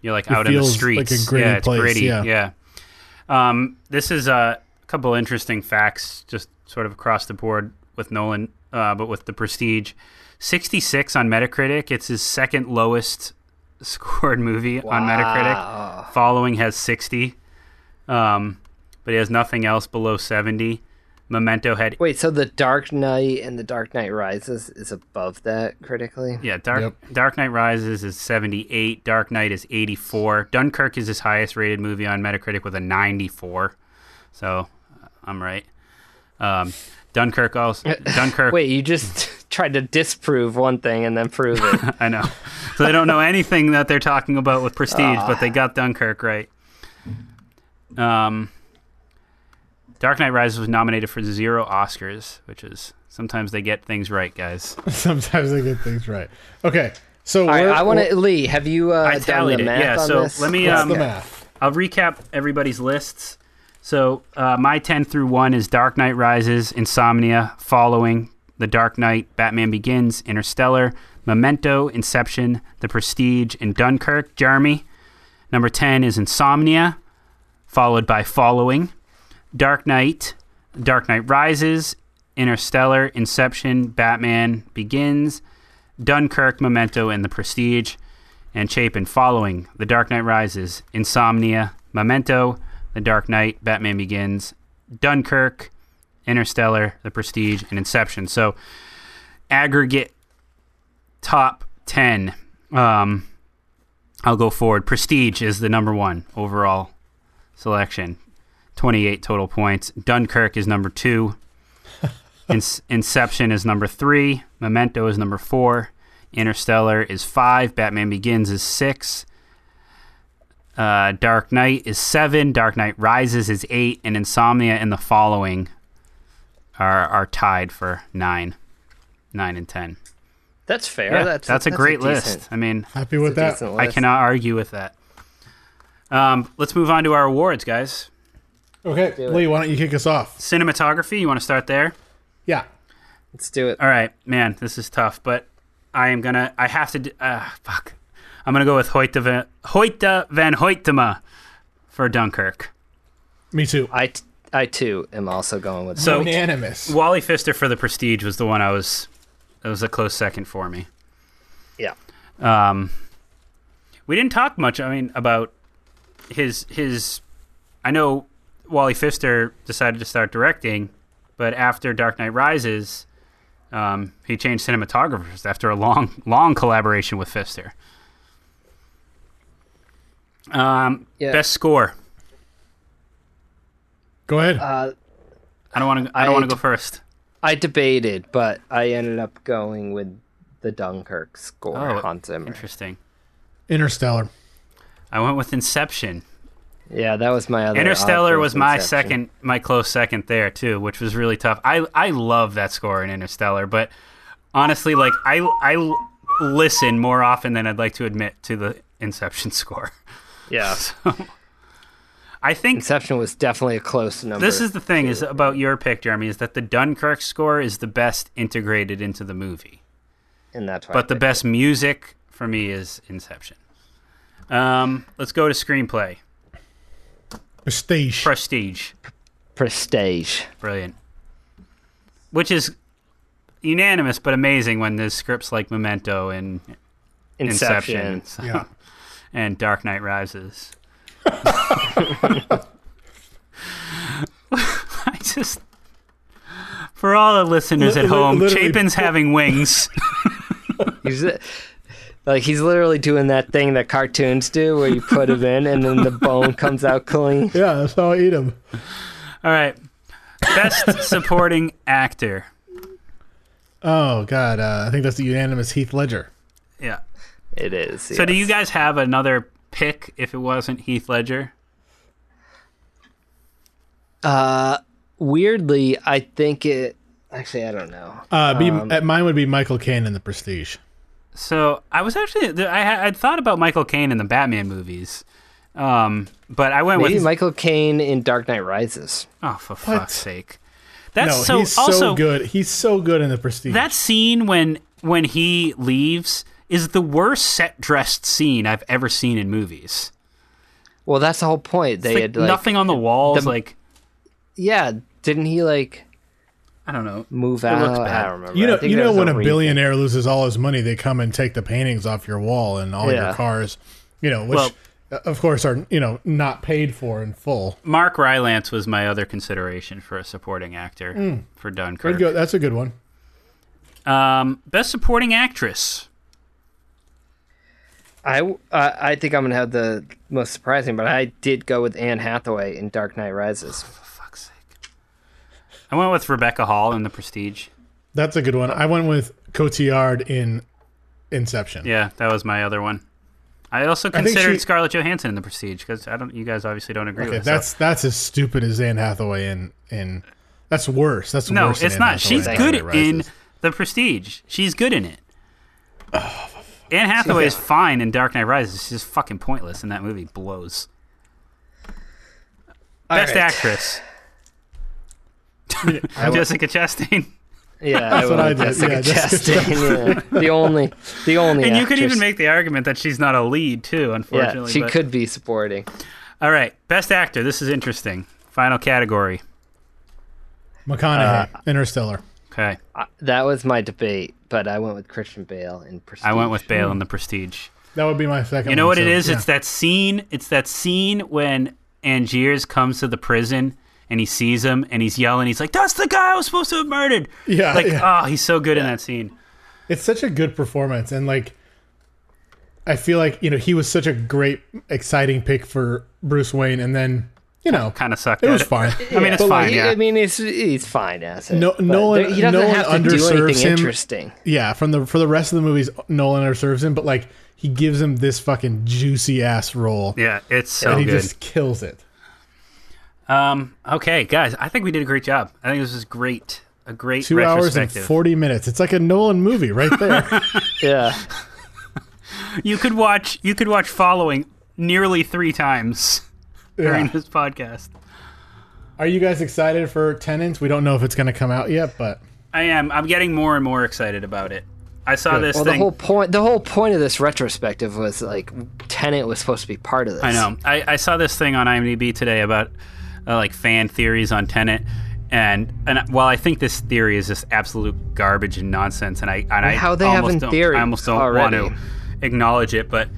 You're like
It
out in the
feels
streets.
like a gritty
yeah, it's
place,
gritty.
yeah.
Yeah. Um, this is uh, a couple interesting facts, just sort of across the board with Nolan, uh, but with the Prestige. 66 on Metacritic. It's his second lowest scored movie on Metacritic. Following has 60, um, but he has nothing else below 70. Memento had
Wait, so the Dark Knight and the Dark Knight Rises is above that critically?
yeah, Dark
Yep.
Dark Knight Rises is 78, Dark Knight is 84. Dunkirk is his highest rated movie on Metacritic with a 94. So, uh, I'm right. Um, Dunkirk also Dunkirk
Wait, you just tried to disprove one thing and then prove it.
I know. So they don't know anything that they're talking about with Prestige, but they got Dunkirk right. Um, Dark Knight Rises was nominated for zero Oscars, which is sometimes they get things right, guys.
Sometimes they get things right. Okay, so
All right,
we're-
I want
we're-
to. Lee, have you uh,
I
done
tallied
the
it.
math
Yeah,
on
so
this?
let me,
What's
um,
the math?
I'll recap everybody's lists. So uh, my 10 through 1 is Dark Knight Rises, Insomnia, Following, The Dark Knight, Batman Begins, Interstellar, Memento, Inception, The Prestige, and Dunkirk. Jeremy. Number 10 is Insomnia, followed by Following, Dark Knight, Dark Knight Rises, Interstellar, Inception, Batman Begins, Dunkirk, Memento, and The Prestige. And Chapin following The Dark Knight Rises, Insomnia, Memento, The Dark Knight, Batman Begins, Dunkirk, Interstellar, The Prestige, and Inception. So aggregate top 10. Um, I'll go forward. Prestige is the number one overall selection, 28 total points. Dunkirk is number two. In- Inception is number three. Memento is number four. Interstellar is five. Batman Begins is six. Uh, Dark Knight is seven. Dark Knight Rises is eight. And Insomnia and the following are are tied for nine, nine and ten.
That's fair.
Yeah,
that's
that's, a great
decent-
list. I mean,
Happy with that?
I cannot argue with that. Um, let's move on to our awards, guys.
Okay,
Do it.
Lee, why don't you kick us off?
Cinematography. You want to start there?
Yeah.
Let's do it.
All right, man. This is tough, but I am gonna. I have to. d- Uh, fuck. I'm gonna go with Hoyte van, Hoyte van Hoytema for Dunkirk.
Me too.
I, t- I too am also going with.
So-
Unanimous.
Wally Pfister for the Prestige was the one I was. It was a close second for me.
yeah.
Um, we didn't talk much. I mean, about his his. I know Wally Pfister decided to start directing, but after Dark Knight Rises, um, he changed cinematographers after a long long collaboration with Pfister. Um,
Yeah.
best score.
Go ahead.
Uh,
I don't want to. I don't want to go first.
I debated, but I ended up going with the Dunkirk score.
Oh,
Hans Zimmer.
Interesting.
Interstellar.
I went with Inception.
Yeah, that was my other.
Interstellar was my second, my close second there too, which was really tough. I I love that score in Interstellar, but honestly, like I I listen more often than I'd like to admit to the Inception score.
Yeah,
I think
Inception was definitely a close number.
this is the thing is about your pick, Jeremy, is that the Dunkirk score is the best integrated into the movie,
and that's why.
But the best music for me is Inception. Um, let's go to screenplay.
Prestige.
Prestige.
Prestige.
Brilliant. Which is unanimous but amazing when there's scripts like Memento and
Inception.
Inception, so-
Yeah.
and Dark Knight Rises. I just for all the listeners at home,
literally-
Chapin's having wings.
He's like he's literally doing that thing that cartoons do, where you put him in and then the bone comes out clean.
Yeah, that's how I eat him.
all right. Best supporting actor.
Oh God, uh, I think that's the unanimous Heath Ledger.
Yeah.
It is.
So do you guys have another pick if it wasn't Heath Ledger?
Uh, weirdly, I think it. Actually, I don't know.
Uh, be,
Um,
uh, mine would be Michael Caine in The Prestige.
So I was actually I had I'd thought about Michael Caine in the Batman movies, um, but I went
Maybe
with
Michael Caine in Dark Knight Rises.
oh for
What?
fuck's sake, that's
no,
so
he's
also
so good. He's so good in The Prestige.
that scene when when he leaves is the worst set dressed scene I've ever seen in movies.
Well, that's the whole point. They
Like,
had like,
nothing on the walls,
the-
like
Yeah, didn't he like
I don't know.
move
It
out?
looks bad.
I don't remember.
you know,
think
you know when a
reason.
billionaire loses all his money, they come and take the paintings off your wall and all
Yeah.
your cars. You know, which
Well-
of course, are you know not paid for in full.
Mark Rylance was my other consideration for a supporting actor for Dunkirk.
Go- That's a good one.
Um, best supporting actress.
I, uh, I think I'm gonna have the most surprising, but I did go with Anne Hathaway in Dark Knight Rises.
For fuck's sake. I went with Rebecca Hall in The Prestige.
That's a good one. I went with Cotillard in Inception.
Yeah, that was my other one. I also
think
considered
she-
Scarlett Johansson in The Prestige because I don't. You guys obviously don't agree
Okay,
with
that's that's as stupid as Anne Hathaway in in. That's worse. That's
no,
worse.
it's
Anne
not.
Hathaway
She's good in The Prestige. She's good in it. Oh, Anne Hathaway is fine in Dark Knight Rises. She's just fucking pointless in that movie. Blows. Best
right.
actress. Jessica Chastain.
Yeah,
That's
I
what I did.
Jessica
Yeah,
Chastain. yeah. The only, the only.
And you could even make the argument that she's not a lead too.
Yeah,
Unfortunately,
she
but-
could be supporting.
All right, best actor. This is interesting. Final category.
McConaughey,
Uh,
Interstellar.
Okay,
Uh, that was my debate, but I went with Christian Bale in Prestige.
I went with Bale in The Prestige.
That would be my second.
You know
one,
what it
so,
is?
yeah.
It's that scene. It's that scene when Angiers comes to the prison and he sees him and he's yelling. He's like, "That's the guy I was supposed to have murdered."
Yeah,
like
yeah.
oh, he's so good in that scene.
It's such a good performance, and like, I feel like you know he was such a great, exciting pick for Bruce Wayne, and then you know
Kind of sucked.
it
at
was fine.
I mean, it's
But,
fine.
He-
Yeah.
I mean, he's he's fine as it.
No- Nolan-
there- he doesn't
Nolan
have to do anything
him.
interesting.
Yeah, from the for the rest of the movies, Nolan underserves him, but like he gives him this fucking juicy ass role,
yeah, it's so
and he
good.
just kills it.
Um, okay, guys, I think we did a great job. I think this was great. A great
Two hours and forty minutes. It's like a Nolan movie right there.
Yeah,
you could watch. You could watch following nearly three times during
Yeah.
this podcast.
Are you guys excited for Tenets? We don't know if it's going to come out yet, but
I am. I'm getting more and more excited about it. I saw
Good.
this
well, the whole point the whole point of this retrospective was like Tenet was supposed to be part of this.
I know. I, I saw this thing on IMDb today about uh, like fan theories on Tenet, and and while I think this theory is just absolute garbage and nonsense, and I and I
how they
almost
having
don't, I almost don't
already?
want to acknowledge it, but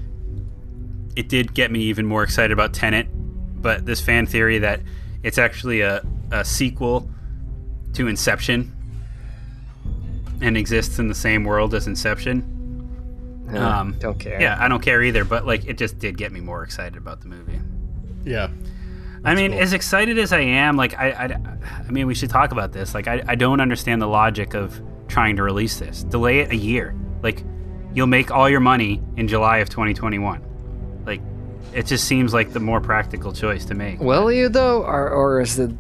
it did get me even more excited about Tenet. But this fan theory that it's actually a, a sequel to Inception and exists in the same world as Inception.
Yeah,
Um,
don't care.
Yeah, I don't care either, but like it just did get me more excited about the movie.
yeah.
I mean,
cool.
as excited as I am, like I, I, I mean, we should talk about this. Like, I, I don't understand the logic of trying to release this. Delay it a year. Like, you'll make all your money in July of 2021. Like, it just seems like the more practical choice to make.
Will you though, or or is the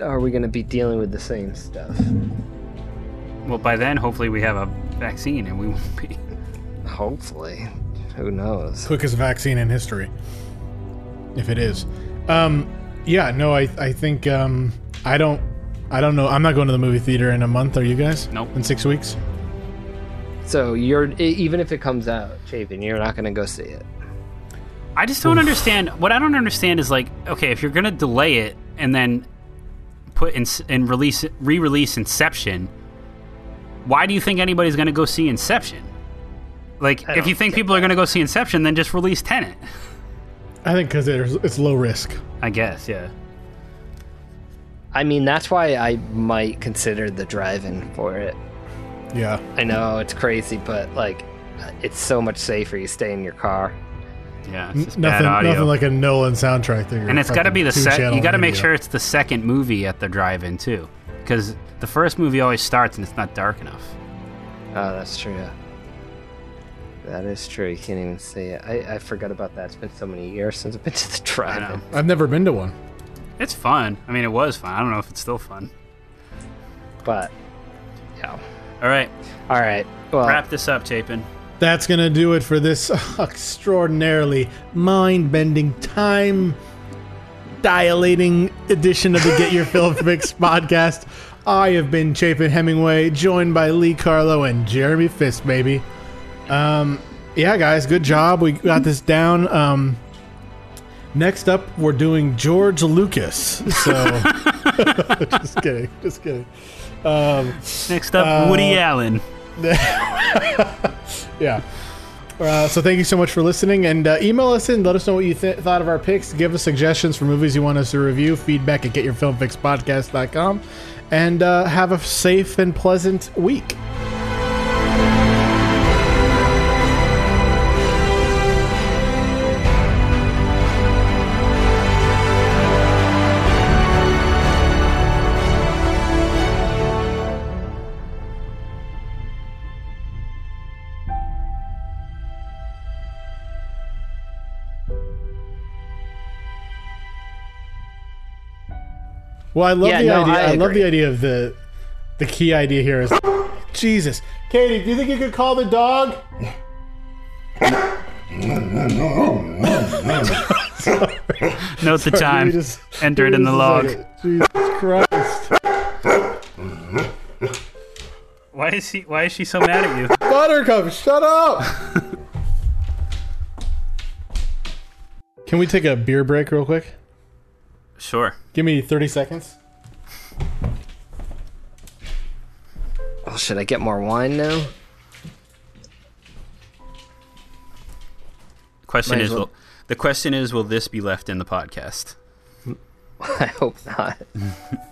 are we going to be dealing with the same stuff?
Well, by then, hopefully, we have a vaccine and we won't be.
Hopefully, who knows?
quickest vaccine in history. If it is. Um yeah, no, I I think um I don't I don't know. I'm not going to the movie theater in a month, are you guys?
Nope.
In 6 weeks?
So you're even if it comes out, Chapin, you're not going to go see it.
I just don't understand. What I don't understand is like, okay, if you're gonna delay it and then put in and release re-release Inception, why do you think anybody's gonna go see Inception? Like, if you
don't
think
get
people are gonna go see Inception, then just release Tenet.
I think cuz it's low risk.
I guess, yeah.
I mean, that's why I might consider the drive-in for it.
Yeah.
I know it's crazy, but like, it's so much safer. You stay in your car.
Yeah, it's just bad
Nothing
audio.
nothing like a Nolan soundtrack that you're
and it's got to be the
two
set. You got to make sure it's the second movie at the drive-in too, because the first movie always starts and it's not dark enough.
Oh, that's true. That is true. You can't even see it. I, I forgot about that. It's been so many years since I've been to the
I
drive-in.
know.
I've never been to one.
It's fun. I mean, it was fun. I don't know if it's still fun.
But yeah.
All right,
All right. Well,
wrap this up, Chapin.
That's going to do it for this extraordinarily mind bending, time dilating edition of the Get Your Film Fix podcast. I have been Chapin Hemingway, joined by Lee Carlo and Jeremy Fisk, baby. Um, yeah, guys, good job. We got this down. Um, next up, we're doing George Lucas. So, just kidding, just kidding. Um,
Next up, Woody Allen.
yeah. Uh, so thank you so much for listening, and uh, email us in. Let us know what you th- thought of our picks. Give us suggestions for movies you want us to review. Feedback at getyourfilmfixpodcast.com. And uh, have a safe and pleasant week. Well, I love
Yeah,
the
no,
idea.
I
I, love the idea of the the key idea here is Jesus. Katie, do you think you could call the dog?
Note the
Give
time.
just-
Enter it in the log.
second. Jesus Christ.
Why is he? Why is she so mad at you?
Buttercup, shut up. Can we take a beer break real quick?
Sure.
Give me 30 seconds.
Oh, should I get more wine now?
Question
Might
is,
well.
will, the question is, will this be left in the podcast?
I hope not.